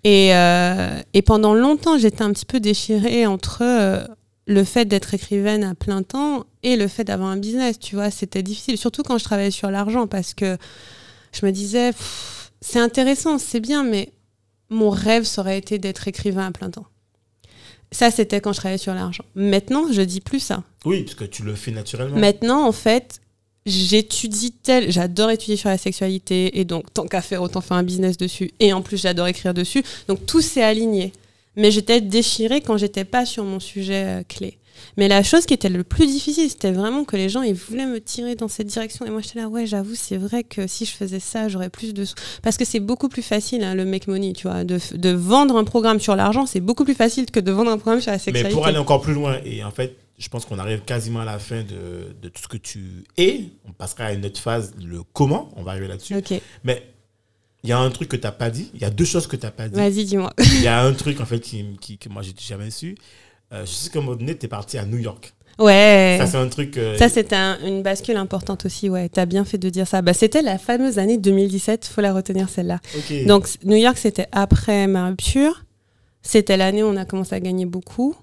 Et, euh, et pendant longtemps, j'étais un petit peu déchirée entre euh, le fait d'être écrivaine à plein temps et le fait d'avoir un business. Tu vois, c'était difficile, surtout quand je travaillais sur l'argent, parce que je me disais, c'est intéressant, c'est bien, mais mon rêve, ça aurait été d'être écrivain à plein temps. Ça, c'était quand je travaillais sur l'argent. Maintenant, je dis plus ça. Oui, parce que tu le fais naturellement. Maintenant, en fait, j'étudie tel. J'adore étudier sur la sexualité. Et donc, tant qu'à faire, autant faire un business dessus. Et en plus, j'adore écrire dessus. Donc, tout s'est aligné. Mais j'étais déchirée quand j'étais pas sur mon sujet euh, clé. Mais la chose qui était le plus difficile, c'était vraiment que les gens, ils voulaient me tirer dans cette direction. Et moi, j'étais là, ouais, j'avoue, c'est vrai que si je faisais ça, j'aurais plus de sous. Parce que c'est beaucoup plus facile, hein, le make money, tu vois. De, de vendre un programme sur l'argent, c'est beaucoup plus facile que de vendre un programme sur la Mais sexualité. pour aller encore plus loin, et en fait, je pense qu'on arrive quasiment à la fin de, de tout ce que tu es. On passera à une autre phase, le comment. On va arriver là-dessus. Mais il y a un truc que tu n'as pas dit. Il y a deux choses que tu n'as pas dit. vas-y, dis-moi. Il y a un truc, en fait, qui, qui- que moi, j'ai jamais su. Euh, je sais qu'à un moment donné, tu es parti à New York. Ouais. Ça, c'est un truc. euh, Ça, c'était un- une bascule importante aussi, ouais. T'as bien fait de dire ça. Bah, c'était la fameuse année 2017, faut la retenir celle-là. ok. Donc, New York, c'était après ma rupture. C'était l'année où on a commencé à gagner beaucoup.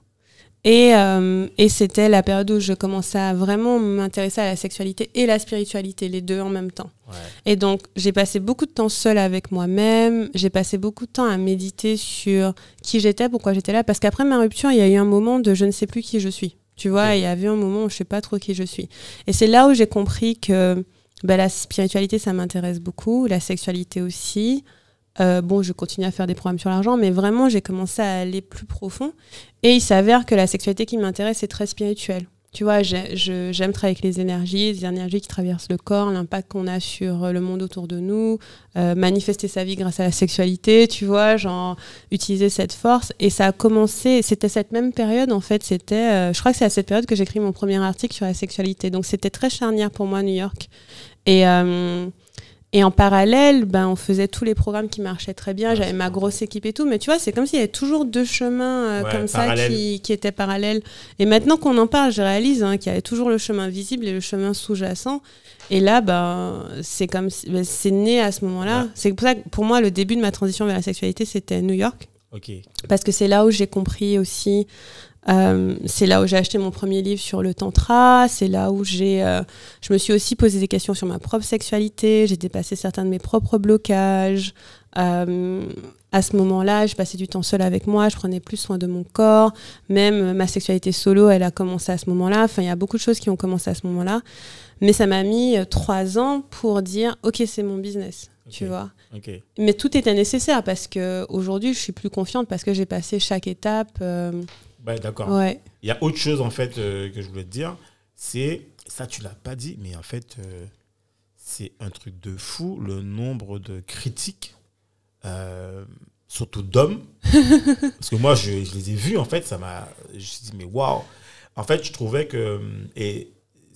Et, euh, et c'était la période où je commençais à vraiment m'intéresser à la sexualité et la spiritualité, les deux en même temps. Ouais. Et donc, j'ai passé beaucoup de temps seule avec moi-même. J'ai passé beaucoup de temps à méditer sur qui j'étais, pourquoi j'étais là. Parce qu'après ma rupture, il y a eu un moment de je ne sais plus qui je suis. Tu vois, il y avait un moment où je sais pas trop qui je suis. Et c'est là où j'ai compris que bah, la spiritualité, ça m'intéresse beaucoup, la sexualité aussi. Euh, bon, je continue à faire des programmes sur l'argent, mais vraiment, j'ai commencé à aller plus profond. Et il s'avère que la sexualité qui m'intéresse est très spirituelle. Tu vois, j'aime travailler avec les énergies, les énergies qui traversent le corps, l'impact qu'on a sur euh, le monde autour de nous, euh, manifester sa vie grâce à la sexualité, tu vois, genre utiliser cette force. Et ça a commencé, c'était cette même période, en fait, c'était, je crois que c'est à cette période que j'ai écrit mon premier article sur la sexualité. Donc c'était très charnière pour moi, New York. Et, et en parallèle, ben, on faisait tous les programmes qui marchaient très bien. Ah, J'avais ma grosse équipe et tout. Mais tu vois, c'est comme s'il y avait toujours deux chemins euh, Ouais, comme ça qui, qui étaient parallèles. Et maintenant qu'on en parle, je réalise hein, qu'il y avait toujours le chemin visible et le chemin sous-jacent. Et là, ben, c'est comme si- ben, c'est né à ce moment-là. Ouais. C'est pour ça que pour moi, le début de ma transition vers la sexualité, c'était New York. Ok. Parce que c'est là où j'ai compris aussi. Euh, c'est là où j'ai acheté mon premier livre sur le tantra. C'est là où j'ai, euh, je me suis aussi posé des questions sur ma propre sexualité. J'ai dépassé certains de mes propres blocages. Euh, à ce moment-là, je passais du temps seule avec moi. Je prenais plus soin de mon corps. Même ma sexualité solo, elle a commencé à ce moment-là. Enfin, il y a beaucoup de choses qui ont commencé à ce moment-là. Mais ça m'a mis trois ans pour dire, ok, c'est mon business. Tu vois. Ok. Mais tout était nécessaire parce que aujourd'hui, je suis plus confiante parce que j'ai passé chaque étape. euh, Ouais, d'accord. ouais. Il y a autre chose, en fait, euh, que je voulais te dire. C'est. Ça, tu l'as pas dit, mais en fait, euh, c'est un truc de fou, le nombre de critiques, euh, surtout d'hommes. Parce que moi, je, je les ai vus, en fait, ça m'a. Je me suis dit, mais waouh! En fait, je trouvais que. Et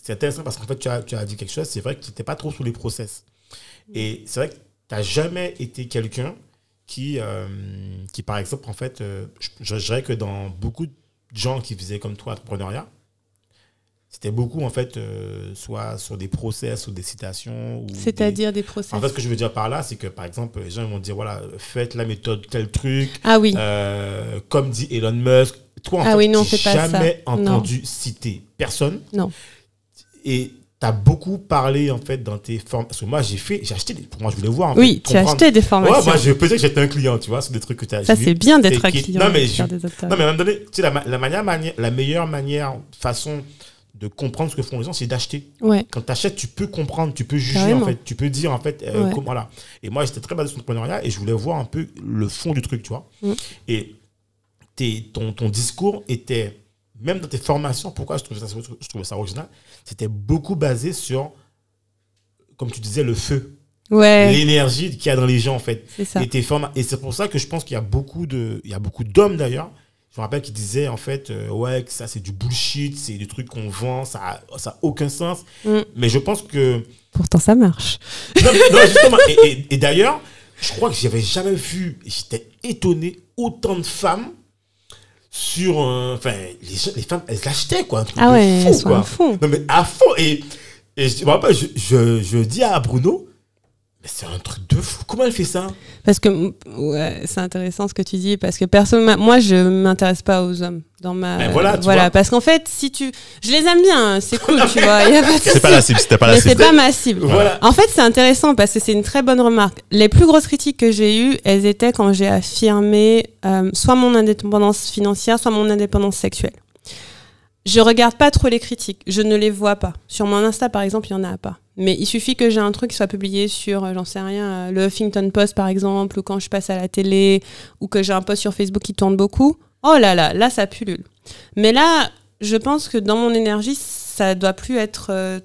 c'est intéressant parce qu'en fait, tu as, tu as dit quelque chose, c'est vrai que tu n'étais pas trop sous les process. Et c'est vrai que tu n'as jamais été quelqu'un qui, euh, qui, par exemple, en fait, euh, je, je dirais que dans beaucoup de gens qui faisaient comme toi entrepreneuriat, c'était beaucoup, en fait, euh, soit sur des process ou des citations. ou des- C'est-à-dire des process. En fait, ce que je veux dire par là, c'est que, par exemple, les gens vont dire, voilà, faites la méthode tel truc, ah oui. comme dit Elon Musk. Toi, en Ah fait, oui, non, pas ça. jamais Non. entendu citer personne. Non. Et tu as beaucoup parlé, en fait, dans tes formes. Parce que moi, j'ai fait, j'ai acheté, des- pour moi, je voulais voir. en oui, fait, tu as acheté des Ouais, formations. moi, je peux dire que j'étais un client, tu vois, sur des trucs que tu as ça, c'est bien d'être un client. Non, mais je- non, mais à un moment donné, tu sais, la, ma- la, manière, la meilleure manière, façon de comprendre ce que font les gens, c'est d'acheter. Ouais. Quand tu achètes, tu peux comprendre, tu peux juger, Carrément. en fait. Tu peux dire, en fait, euh, Ouais. comment. Et moi, j'étais très basé sur l'entrepreneuriat et je voulais voir un peu le fond du truc, tu vois. Mm. Et ton discours était, même dans tes formations, pourquoi je trouvais ça, je trouvais ça original, c'était beaucoup basé sur, comme tu disais, le feu, Ouais, l'énergie qu'il y a dans les gens, en fait. c'est ça. Et, c'est pour ça que je pense qu'il y a beaucoup d'hommes d'ailleurs. Je me rappelle qu'ils disaient en fait, euh, ouais, que ça c'est du bullshit, c'est des trucs qu'on vend, ça a, ça a aucun sens. Mm. Mais je pense que, Pourtant, ça marche. non, non, justement, et, et- et d'ailleurs, je crois que j'avais jamais vu, j'étais étonné, autant de femmes sur, enfin, les, les femmes, elles l'achetaient quoi. un truc Ah de ouais, fou, elles sont quoi. à fond. Non mais à fond et, et je, me rappelle, je, je, je dis à Bruno, c'est un truc de fou. Comment elle fait ça? Parce que ouais, c'est intéressant ce que tu dis parce que personne, moi je m'intéresse pas aux hommes dans ma Ben voilà, tu vois. parce qu'en fait si tu, je les aime bien, hein, c'est cool, tu vois, y a pas de C'est pas la cible, c'était pas la mais c'est cible. pas ma cible. Voilà. En fait, c'est intéressant parce que c'est une très bonne remarque. Les plus grosses critiques que j'ai eues, elles étaient quand j'ai affirmé euh, soit mon indépendance financière, soit mon indépendance sexuelle. Je regarde pas trop les critiques, je ne les vois pas. Sur mon Insta, par exemple, il y en a pas. Mais il suffit que j'ai un truc qui soit publié sur, euh, j'en sais rien, euh, le Huffington Post, par exemple, ou quand je passe à la télé, ou que j'ai un post sur Facebook qui tourne beaucoup. Oh là là, là, ça pullule. Mais là, je pense que dans mon énergie, ça doit plus être euh,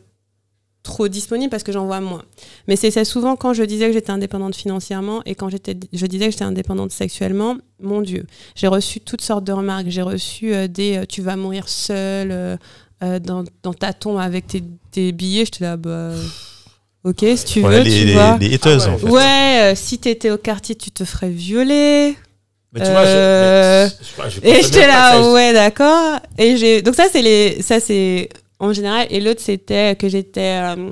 trop disponible parce que j'en vois moins. Mais c'est ça souvent quand je disais que j'étais indépendante financièrement et quand je disais que j'étais indépendante sexuellement, mon Dieu, j'ai reçu toutes sortes de remarques. J'ai reçu des tu vas mourir seule euh, dans, dans ta tombe avec tes, tes billets. J'étais là, bah, ok, si tu Ouais, veux, les, tu les, vois. les Ah ouais. en fait. Ouais, euh, si t'étais au quartier, tu te ferais violer. Mais tu vois, je- Euh, mais je, je, je Et j'étais là, ouais, d'accord. Et j'ai donc ça c'est les ça c'est en général et l'autre c'était que j'étais euh,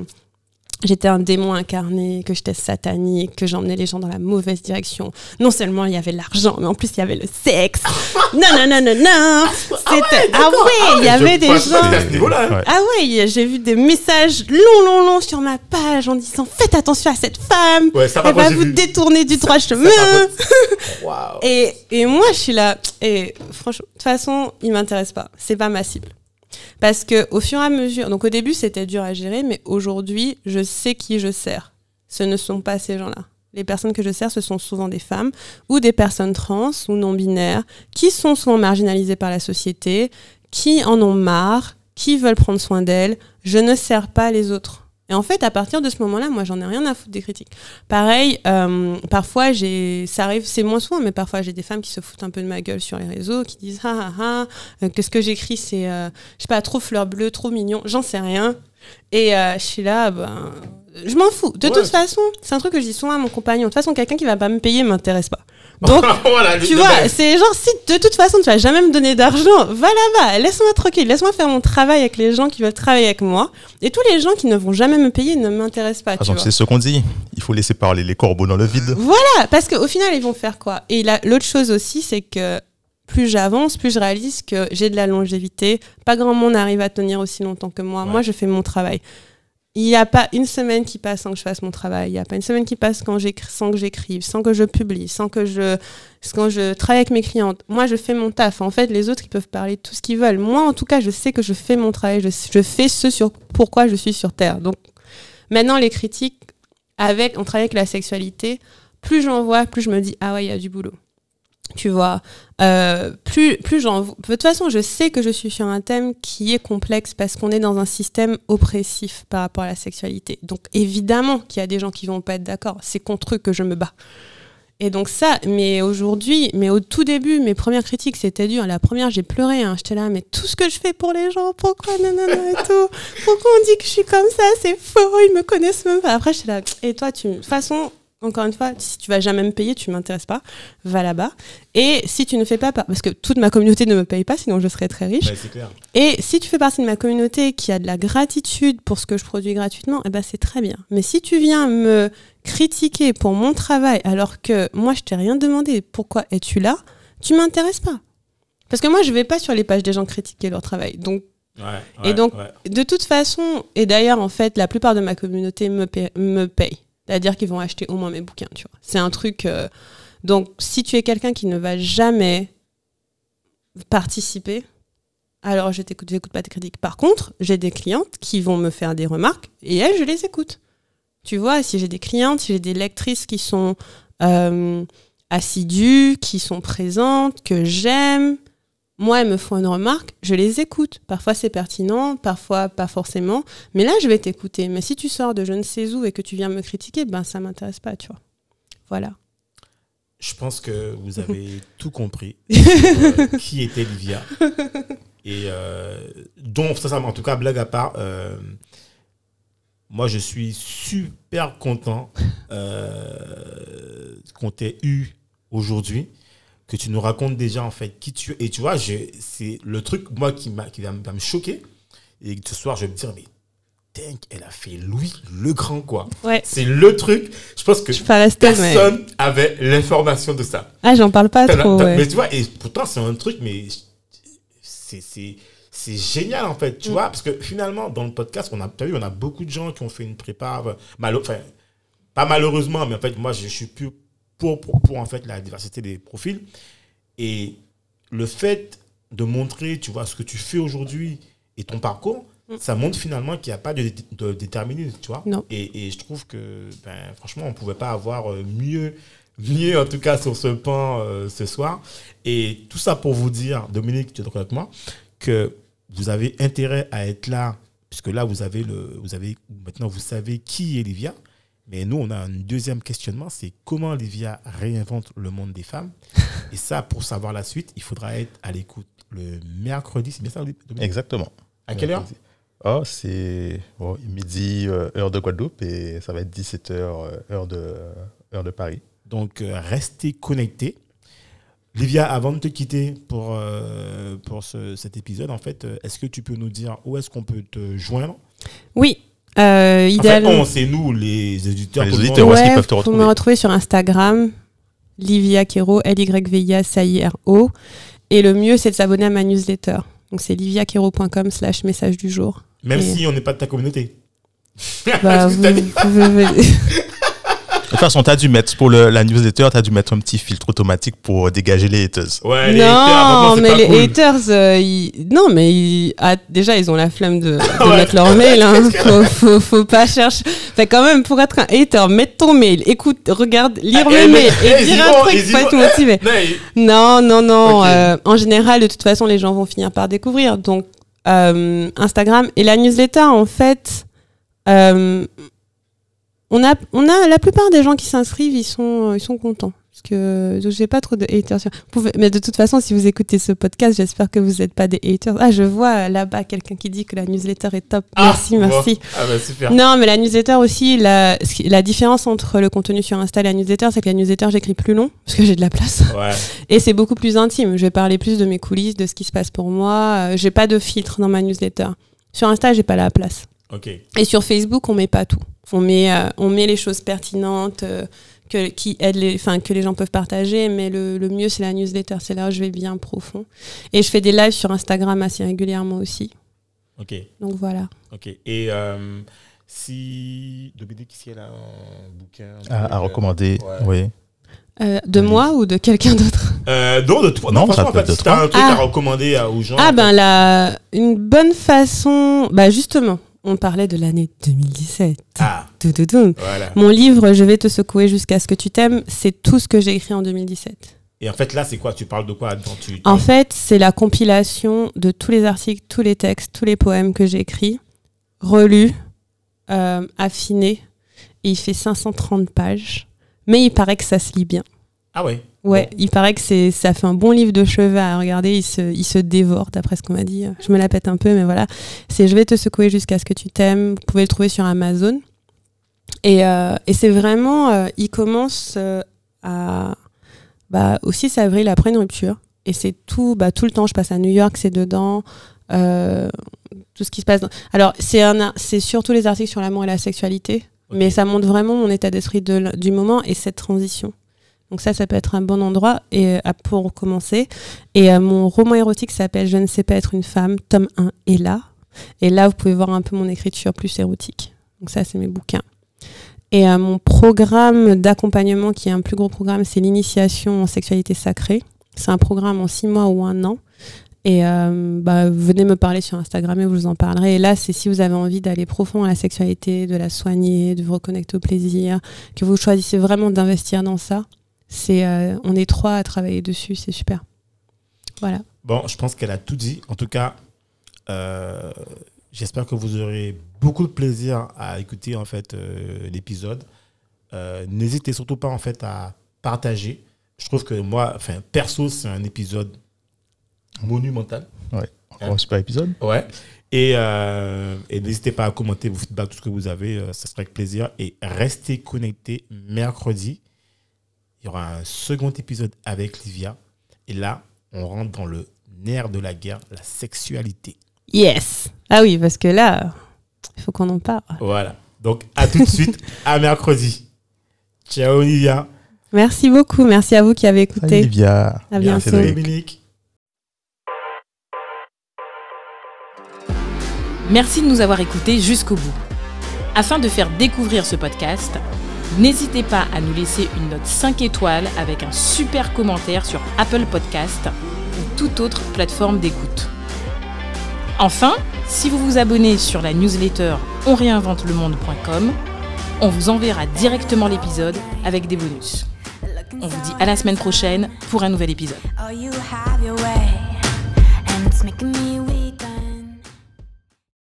J'étais un démon incarné, que j'étais satanique, que j'emmenais les gens dans la mauvaise direction. Non seulement il y avait l'argent, mais en plus il y avait le sexe. non, non, non, non, non. C'était, ah ouais, il y avait des gens. hein. Ouais. Ah ouais, j'ai vu des messages longs, longs, longs sur ma page en disant faites attention à cette femme. Ouais, ça Elle va vous vu. détourner du droit chemin. Et, et moi, je suis là. Et franchement, de toute façon, il m'intéresse pas. C'est pas ma cible. Parce que au fur et à mesure, donc au début, c'était dur à gérer, mais aujourd'hui, je sais qui je sers. Ce ne sont pas ces gens-là. Les personnes que je sers, ce sont souvent des femmes ou des personnes trans ou non binaires qui sont souvent marginalisées par la société, qui en ont marre, qui veulent prendre soin d'elles. Je ne sers pas les autres. Et en fait, à partir de ce moment-là, moi, j'en ai rien à foutre des critiques. Pareil, euh, parfois, j'ai, ça arrive, c'est moins souvent, mais parfois, j'ai des femmes qui se foutent un peu de ma gueule sur les réseaux, qui disent ah ah ah, euh, que ce que j'écris, c'est, euh, je sais pas, trop fleur bleue, trop mignon, j'en sais rien. Et euh, je suis là, ben, je m'en fous. De Ouais. toute façon, c'est un truc que je dis souvent à mon compagnon. De toute façon, quelqu'un qui va pas me payer m'intéresse pas. Donc, voilà, tu vois, c'est genre si de toute façon tu vas jamais me donner d'argent, va là-bas, laisse-moi tranquille, laisse-moi faire mon travail avec les gens qui veulent travailler avec moi. Et tous les gens qui ne vont jamais me payer ne m'intéressent pas. Par tu exemple, vois. c'est ce qu'on dit. Il faut laisser parler les corbeaux dans le vide. Voilà, parce qu'au final ils vont faire quoi? Et la- l'autre chose aussi, c'est que plus j'avance, plus je réalise que j'ai de la longévité. Pas grand monde arrive à tenir aussi longtemps que moi. Ouais. Moi, je fais mon travail. Il n'y a pas une semaine qui passe sans que je fasse mon travail. Il n'y a pas une semaine qui passe sans que j'écrive, sans que je publie, sans que je, je travaille avec mes clientes. Moi, je fais mon taf. En fait, les autres, ils peuvent parler tout ce qu'ils veulent. Moi, en tout cas, je sais que je fais mon travail. Je, je fais ce sur pourquoi je suis sur Terre. Donc, maintenant, les critiques, avec, on travaille avec la sexualité. Plus j'en vois, plus je me dis, ah ouais, il y a du boulot. Tu vois, euh, plus, plus j'en. De toute façon, je sais que je suis sur un thème qui est complexe parce qu'on est dans un système oppressif par rapport à la sexualité. Donc, évidemment qu'il y a des gens qui vont pas être d'accord. C'est contre eux que je me bats. Et donc ça, mais aujourd'hui, mais au tout début, mes premières critiques, c'était dur. La première, j'ai pleuré. Hein. J'étais là, mais tout ce que je fais pour les gens, pourquoi nanana et tout? Pourquoi on dit que je suis comme ça? C'est faux, ils me connaissent même pas. Après, j'étais là, et toi, tu... De toute façon, encore une fois, si tu vas jamais me payer, tu m'intéresses pas, va là-bas. Et si tu ne fais pas, par- parce que toute ma communauté ne me paye pas, sinon je serais très riche. Clair. Et si tu fais partie de ma communauté qui a de la gratitude pour ce que je produis gratuitement, eh ben c'est très bien. Mais si tu viens me critiquer pour mon travail alors que moi je t'ai rien demandé, pourquoi es-tu là? Tu m'intéresses pas. Parce que moi je vais pas sur les pages des gens critiquer leur travail. Donc Ouais, Et donc- ouais. de toute façon, et d'ailleurs en fait la plupart de ma communauté me, me paye. C'est-à-dire qu'ils vont acheter au moins mes bouquins, tu vois. C'est un truc. euh, Donc si tu es quelqu'un qui ne va jamais participer, alors je t'écoute, pas tes critiques. Par contre, j'ai des clientes qui vont me faire des remarques et elles, je les écoute. Tu vois, si j'ai des clientes, si j'ai des lectrices qui sont euh, assidues, qui sont présentes, que j'aime, moi, elles me font une remarque, je les écoute. Parfois c'est pertinent, parfois pas forcément. Mais là, je vais t'écouter. Mais si tu sors de je ne sais où et que tu viens me critiquer, ben ça m'intéresse pas, tu vois. Voilà. Je pense que vous avez tout compris sur, euh, qui était Livia. Et euh, donc, ça, ça, en tout cas, blague à part, euh, moi, je suis super content qu'on t'ait eu aujourd'hui, que tu nous racontes déjà, en fait, qui tu es. Et tu vois, c'est le truc, moi, qui, qui va, me- va me choquer. Et ce soir, je vais me dire, mais dingue, elle a fait Louis le Grand, quoi. Ouais. C'est le truc. Je pense que Je restée, mais. personne avait l'information de ça. Ah, j'en parle pas trop, ouais. Mais tu vois, et pourtant, c'est un truc, mais c'est, génial, en fait, tu Mm. vois, parce que finalement, dans le podcast, on a, t'as vu, on a beaucoup de gens qui ont fait une prépa, euh, malo- enfin, pas malheureusement, mais en fait, moi, je suis plus pour, pour, pour, en fait, la diversité des profils. Et le fait de montrer, tu vois, ce que tu fais aujourd'hui et ton parcours, Mm. ça montre finalement qu'il n'y a pas de, de déterminisme, tu vois. Non. Et, et je trouve que, ben, franchement, on ne pouvait pas avoir euh, mieux, mieux en tout cas sur ce pan euh, ce soir. Et tout ça pour vous dire, Dominique, tu es d'accord avec moi, que vous avez intérêt à être là, puisque là, vous avez le, vous avez, maintenant, vous savez qui est Livia. Mais nous, on a un deuxième questionnement, c'est comment Livia réinvente le monde des femmes. Et ça, pour savoir la suite, il faudra être à l'écoute le mercredi, c'est bien ça, Exactement. À quelle heure? Oh, c'est bon, midi, euh, heure de Guadeloupe, et ça va être 17h, heure, de, heure de Paris. Donc, euh, restez connectés. Livia, avant de te quitter pour, euh, pour ce- cet épisode, en fait, euh, est-ce que tu peux nous dire où est-ce qu'on peut te joindre? Oui. Euh, En fait, idéalement. on, c'est nous, les éditeurs. Les où est-ce qu'ils Ouais, peuvent te Vous retrouver me retrouver sur Instagram, Livia Kero, L-Y-V-I-A, C-I-R-O. Et le mieux, c'est de s'abonner à ma newsletter. Donc, c'est liviakero.com slash message du jour. Même Et- si on n'est pas de ta communauté. Bah, vous, vous- vous- toute façon, tu as dû mettre, pour le, la newsletter, tu as dû mettre un petit filtre automatique pour dégager les haters. Ouais, les haters, non, c'est mais pas les cool. haters, euh, ils- non, mais ils- ah, déjà, ils ont la flemme de, de Ouais. mettre leur mail. Hein. Faut, faut, faut pas chercher. Fait quand même, pour être un hater, mettre ton mail, écoute, regarde, lire Ah, mes eh, mails eh, et ils dire un vont, truc, faut être motivé. Non, Non, non, euh, en général, de toute façon, les gens vont finir par découvrir. Donc, euh, Instagram et la newsletter, en fait, euh, on a, on a la plupart des gens qui s'inscrivent, ils sont, ils sont contents. Parce que je n'ai pas trop de haters. sur- Vous pouvez- mais de toute façon, si vous écoutez ce podcast, j'espère que vous n'êtes pas des haters. Ah, je vois là-bas quelqu'un qui dit que la newsletter est top. Ah, merci, bon. merci. Ah, bah, super. Non, mais la newsletter aussi, la, la différence entre le contenu sur Insta et la newsletter, c'est que la newsletter, j'écris plus long, parce que j'ai de la place. Ouais. Et c'est beaucoup plus intime. Je vais parler plus de mes coulisses, de ce qui se passe pour moi. Euh, j'ai pas de filtre dans ma newsletter. Sur Insta, j'ai pas la place. Ok. Et sur Facebook, on met pas tout. On met, euh, on met les choses pertinentes euh, que, qui aident les, enfin, que les gens peuvent partager, mais le, le mieux, c'est la newsletter. C'est là où je vais bien profond. Et je fais des lives sur Instagram assez régulièrement aussi. Ok. Donc voilà. Ok. Et euh, si Dominique, si elle a un bouquin. un À, recommander, ouais. oui. Euh, de moi ou de quelqu'un d'autre? Euh, non, de toi. Non, Non, ça franchement, en peut fait, être de si t'as toi. un truc Ah. à recommander à- aux gens. Ah en ben fait. là, une bonne façon... Bah justement, on parlait de l'année 2017. Ah, Toutoutoum. voilà. Mon livre, Je vais te secouer jusqu'à ce que tu t'aimes, c'est tout ce que j'ai écrit en 2017. Et en fait, là, c'est quoi? Tu parles de quoi tu... En fait, c'est la compilation de tous les articles, tous les textes, tous les poèmes que j'ai écrits, relus, euh, affinés. Et il fait 530 pages. Mais il paraît que ça se lit bien. Ah ouais. Ouais, il paraît que c'est, ça fait un bon livre de chevet à regarder. Il se, il se dévore, d'après ce qu'on m'a dit. Je me la pète un peu, mais voilà. C'est Je vais te secouer jusqu'à ce que tu t'aimes. Vous pouvez le trouver sur Amazon. Et, euh, et c'est vraiment. euh, il commence euh, à. Bah, au 6 avril, après une rupture. Et c'est tout, bah, tout le temps. Je passe à New York, c'est dedans. Tout ce qui se passe. dans- Alors, c'est, un, c'est surtout les articles sur l'amour et la sexualité. Mais ça montre vraiment mon état d'esprit de du moment et cette transition. Donc ça, ça peut être un bon endroit et, euh, pour commencer. Et euh, mon roman érotique s'appelle Je ne sais pas être une femme, tome 1 est là. Et là, vous pouvez voir un peu mon écriture plus érotique. Donc ça, c'est mes bouquins. Et euh, mon programme d'accompagnement, qui est un plus gros programme, c'est l'initiation en sexualité sacrée. C'est un programme en six mois ou un an. Et bah, venez me parler sur Instagram et vous en parlerez. Et là, c'est si vous avez envie d'aller profond à la sexualité, de la soigner, de vous reconnecter au plaisir, que vous choisissez vraiment d'investir dans ça. C'est, euh, on est trois à travailler dessus, c'est super. Voilà. Bon, je pense qu'elle a tout dit. En tout cas, euh, j'espère que vous aurez beaucoup de plaisir à écouter en fait euh, l'épisode. Euh, N'hésitez surtout pas en fait à partager. Je trouve que moi, enfin perso, c'est un épisode monumental. Ouais. Encore un super épisode. Ouais. Et, euh, et n'hésitez pas à commenter vos feedbacks, tout ce que vous avez, euh, ça sera avec plaisir. Et restez connectés mercredi. Y aura un second épisode avec Livia. Et là, on rentre dans le nerf de la guerre, la sexualité. Yes. Ah oui, parce que là, il faut qu'on en parle. Voilà. Donc, à tout de suite, à mercredi. Ciao, Olivia. Merci beaucoup. Merci à vous qui avez Salut, écouté. Livia. À Merci, bientôt. Dominique. Merci de nous avoir écoutés jusqu'au bout. Afin de faire découvrir ce podcast, n'hésitez pas à nous laisser une note 5 étoiles avec un super commentaire sur Apple Podcast ou toute autre plateforme d'écoute. Enfin, si vous vous abonnez sur la newsletter onréinventelemonde.com, on vous enverra directement l'épisode avec des bonus. On vous dit à la semaine prochaine pour un nouvel épisode.